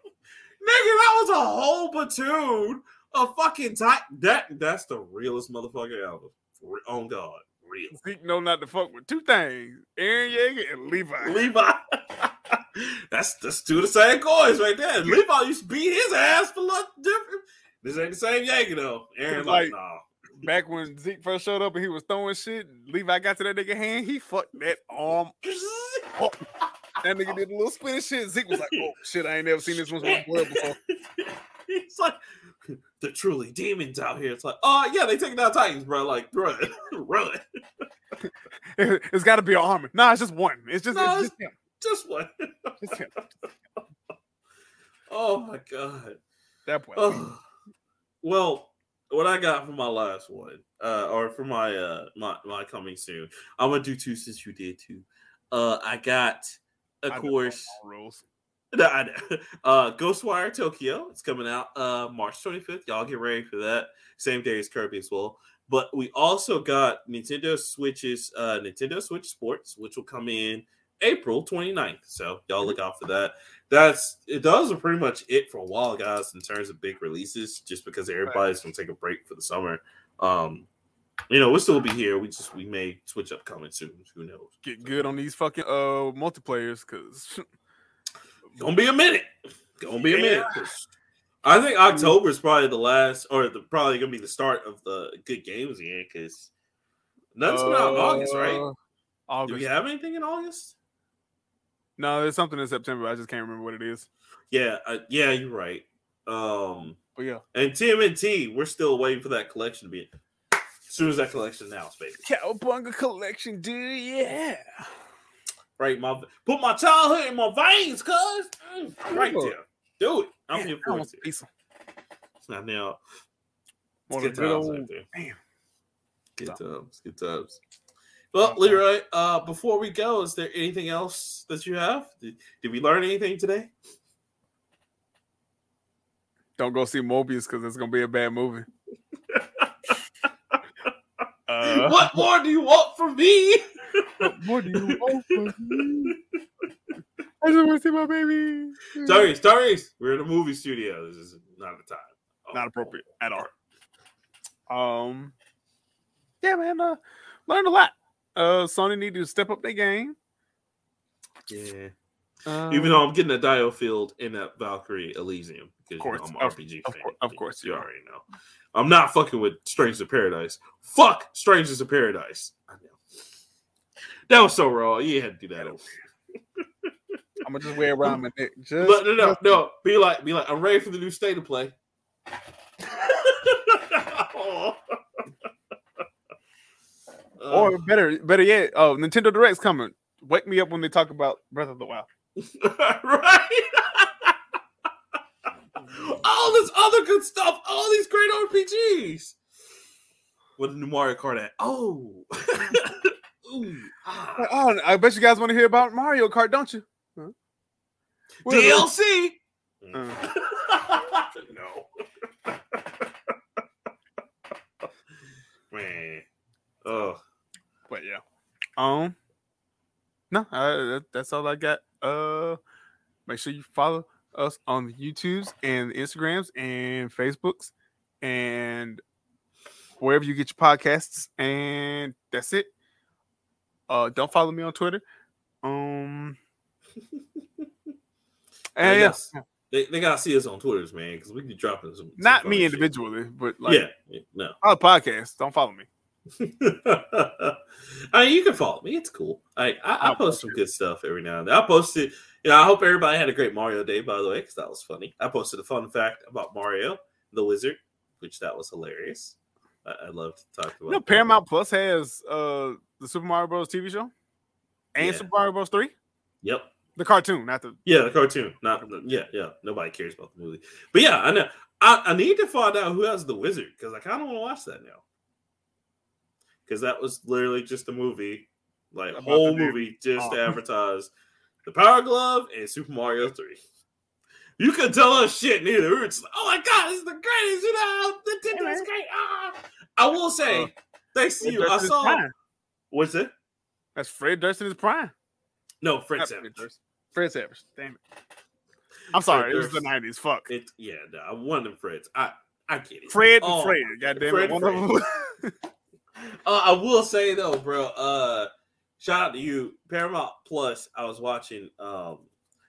that was a whole platoon of fucking tight. That that's the realest motherfucker ever. On God. Real. Zeke know not to fuck with two things: Eren Yeager and Levi. Levi. that's that's two of the same coins right there. Levi used to beat his ass for look different. This ain't the same Yankee though. Eren like, Like- nah. Back when Zeke first showed up and he was throwing shit, Levi got to that nigga hand. He fucked that arm. Oh, that nigga did a little spin and shit. Zeke was like, "Oh shit, I ain't never seen this one before." He's like the truly demons out here. It's like, oh yeah, they taking down Titans, bro. Like, run, run. it's got to be an armor. Nah, it's just one. It's just, No, it's just him. Just one. Just him. Oh my god. That boy. Oh. Well, what I got for my last one, uh, or for my uh my my coming soon, I'm gonna do two since you did two. Uh, I got, of I course, rules. No, I know. Uh, Ghostwire Tokyo. It's coming out uh March 25th. Y'all get ready for that. Same day as Kirby as well. But we also got Nintendo Switch's uh Nintendo Switch Sports, which will come in April 29th. So y'all look out for that. That's it. Those are pretty much it for a while, guys, in terms of big releases, just because everybody's gonna take a break for the summer. Um, you know, we'll still be here. We just we may switch up coming soon. Who knows? Get good on these fucking uh multiplayers, cause Gonna be a minute. Gonna be a minute. I think October is probably the last, or the, probably gonna be the start of the good games again. Because nothing's coming out in August, right? Uh, Do we have anything in August? No, there's something in September. I just can't remember what it is. Yeah, uh, yeah, you're right. Um, But yeah, and TMNT, we're still waiting for that collection to be. As soon as that collection announced, baby. Cowabunga collection, dude. Yeah. Right, my put my childhood in my veins, cuz Mm, right Ooh. there. Do it. I'm Man, here for it. pizza. Now, now, Want good times old right there. damn. Good times. Good times. Well, Okay. Leroy, uh, before we go, is there anything else that you have? Did, did we learn anything today? Don't go see Morbius because it's gonna be a bad movie. uh, what more do you want from me? What more do you want from me? I just want to see my baby. Tyrese, Tyrese, we're in a movie studio. This is not the time. Oh, Not appropriate at all. Um, yeah, man, uh, learned a lot. Uh, Sony need to step up their game. Yeah. Uh, Even though I'm getting a Diofield in that Valkyrie Elysium because Course, you know, I'm an of- RPG of fan. cour- of course you you already know. I'm not fucking with Strangers of Paradise. Fuck Strangers of Paradise. I know. That was so raw. You had to do that. I'm gonna just wear it around my neck. Just, But no, no, just- no. Be like, be like, I'm ready for the new state of play. Or better, better yet, oh, Nintendo Direct's coming. Wake me up when they talk about Breath of the Wild. right? all this other good stuff, all these great RPGs. With the new Mario Kart at oh, Ooh, ah. Oh, I bet you guys want to hear about Mario Kart, don't you? Huh? DLC. Uh. no. Man. Oh. But yeah. Um. No, uh, that, that's all I got. Uh, make sure you follow us on the YouTubes and the Instagrams and Facebooks and wherever you get your podcasts. And that's it. Uh, don't follow me on Twitter. Um. And yeah, got- They, they gotta see us on Twitters, man, because we be dropping some. some not funny me shit. individually, but like yeah, yeah, no. our podcast. Don't follow me. I mean, you can follow me. It's cool. I I, I post post some good stuff every now and then. I posted. You know, I hope everybody had a great Mario day, by the way, because that was funny. I posted a fun fact about Mario the Wizard, which that was hilarious. I, I love to talk about. You know, Paramount Plus has uh the Super Mario Bros. TV show and Yeah. Super Mario Bros. Three, Yep. the cartoon, not the. Yeah, the cartoon. Not the, yeah, yeah. Nobody cares about the movie, but yeah, I know. I, I need to find out who has the Wizard because I kind of want to watch that now. Because that was literally just a movie, like About whole movie, just to Oh. advertise the Power Glove and Super Mario Three. You could tell us shit neither. We were just like, oh my god, this is the greatest. You know, Nintendo's man. great. Ah. I will say, Uh, thanks to Fred you, Durst I saw. prime. What's it? That's Fred Durst in his prime. No, Fred Not Savage. Durst. Fred Savage. Damn it. I'm sorry, it was the nineties. Fuck. It, yeah, no, one of them Freds. I, I get it. Fred Oh, and Fred. God damn Fred it. and One of them. Uh, I will say though, bro. Uh, shout out to you, Paramount Plus. I was watching um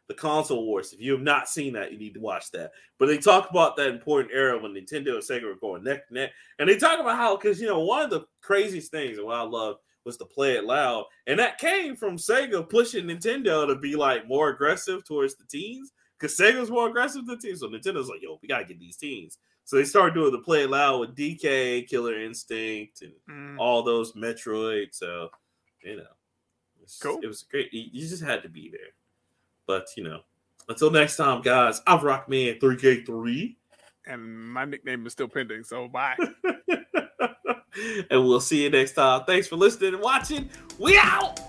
the console wars. If you have not seen that, you need to watch that. But they talk about that important era when Nintendo and Sega were going neck to neck, and they talk about how because you know one of the craziest things and what I love was to play it loud, and that came from Sega pushing Nintendo to be like more aggressive towards the teens because Sega was more aggressive than teens. So Nintendo's like, yo, we gotta get these teens. So they started doing the play it loud with DK, Killer Instinct, and Mm, all those Metroid. So, you know, Cool. It was great. You just had to be there. But you know, until next time, guys. I'm Rockman 3K3, and my nickname is still pending. So bye. and we'll see you next time. Thanks for listening and watching. We out.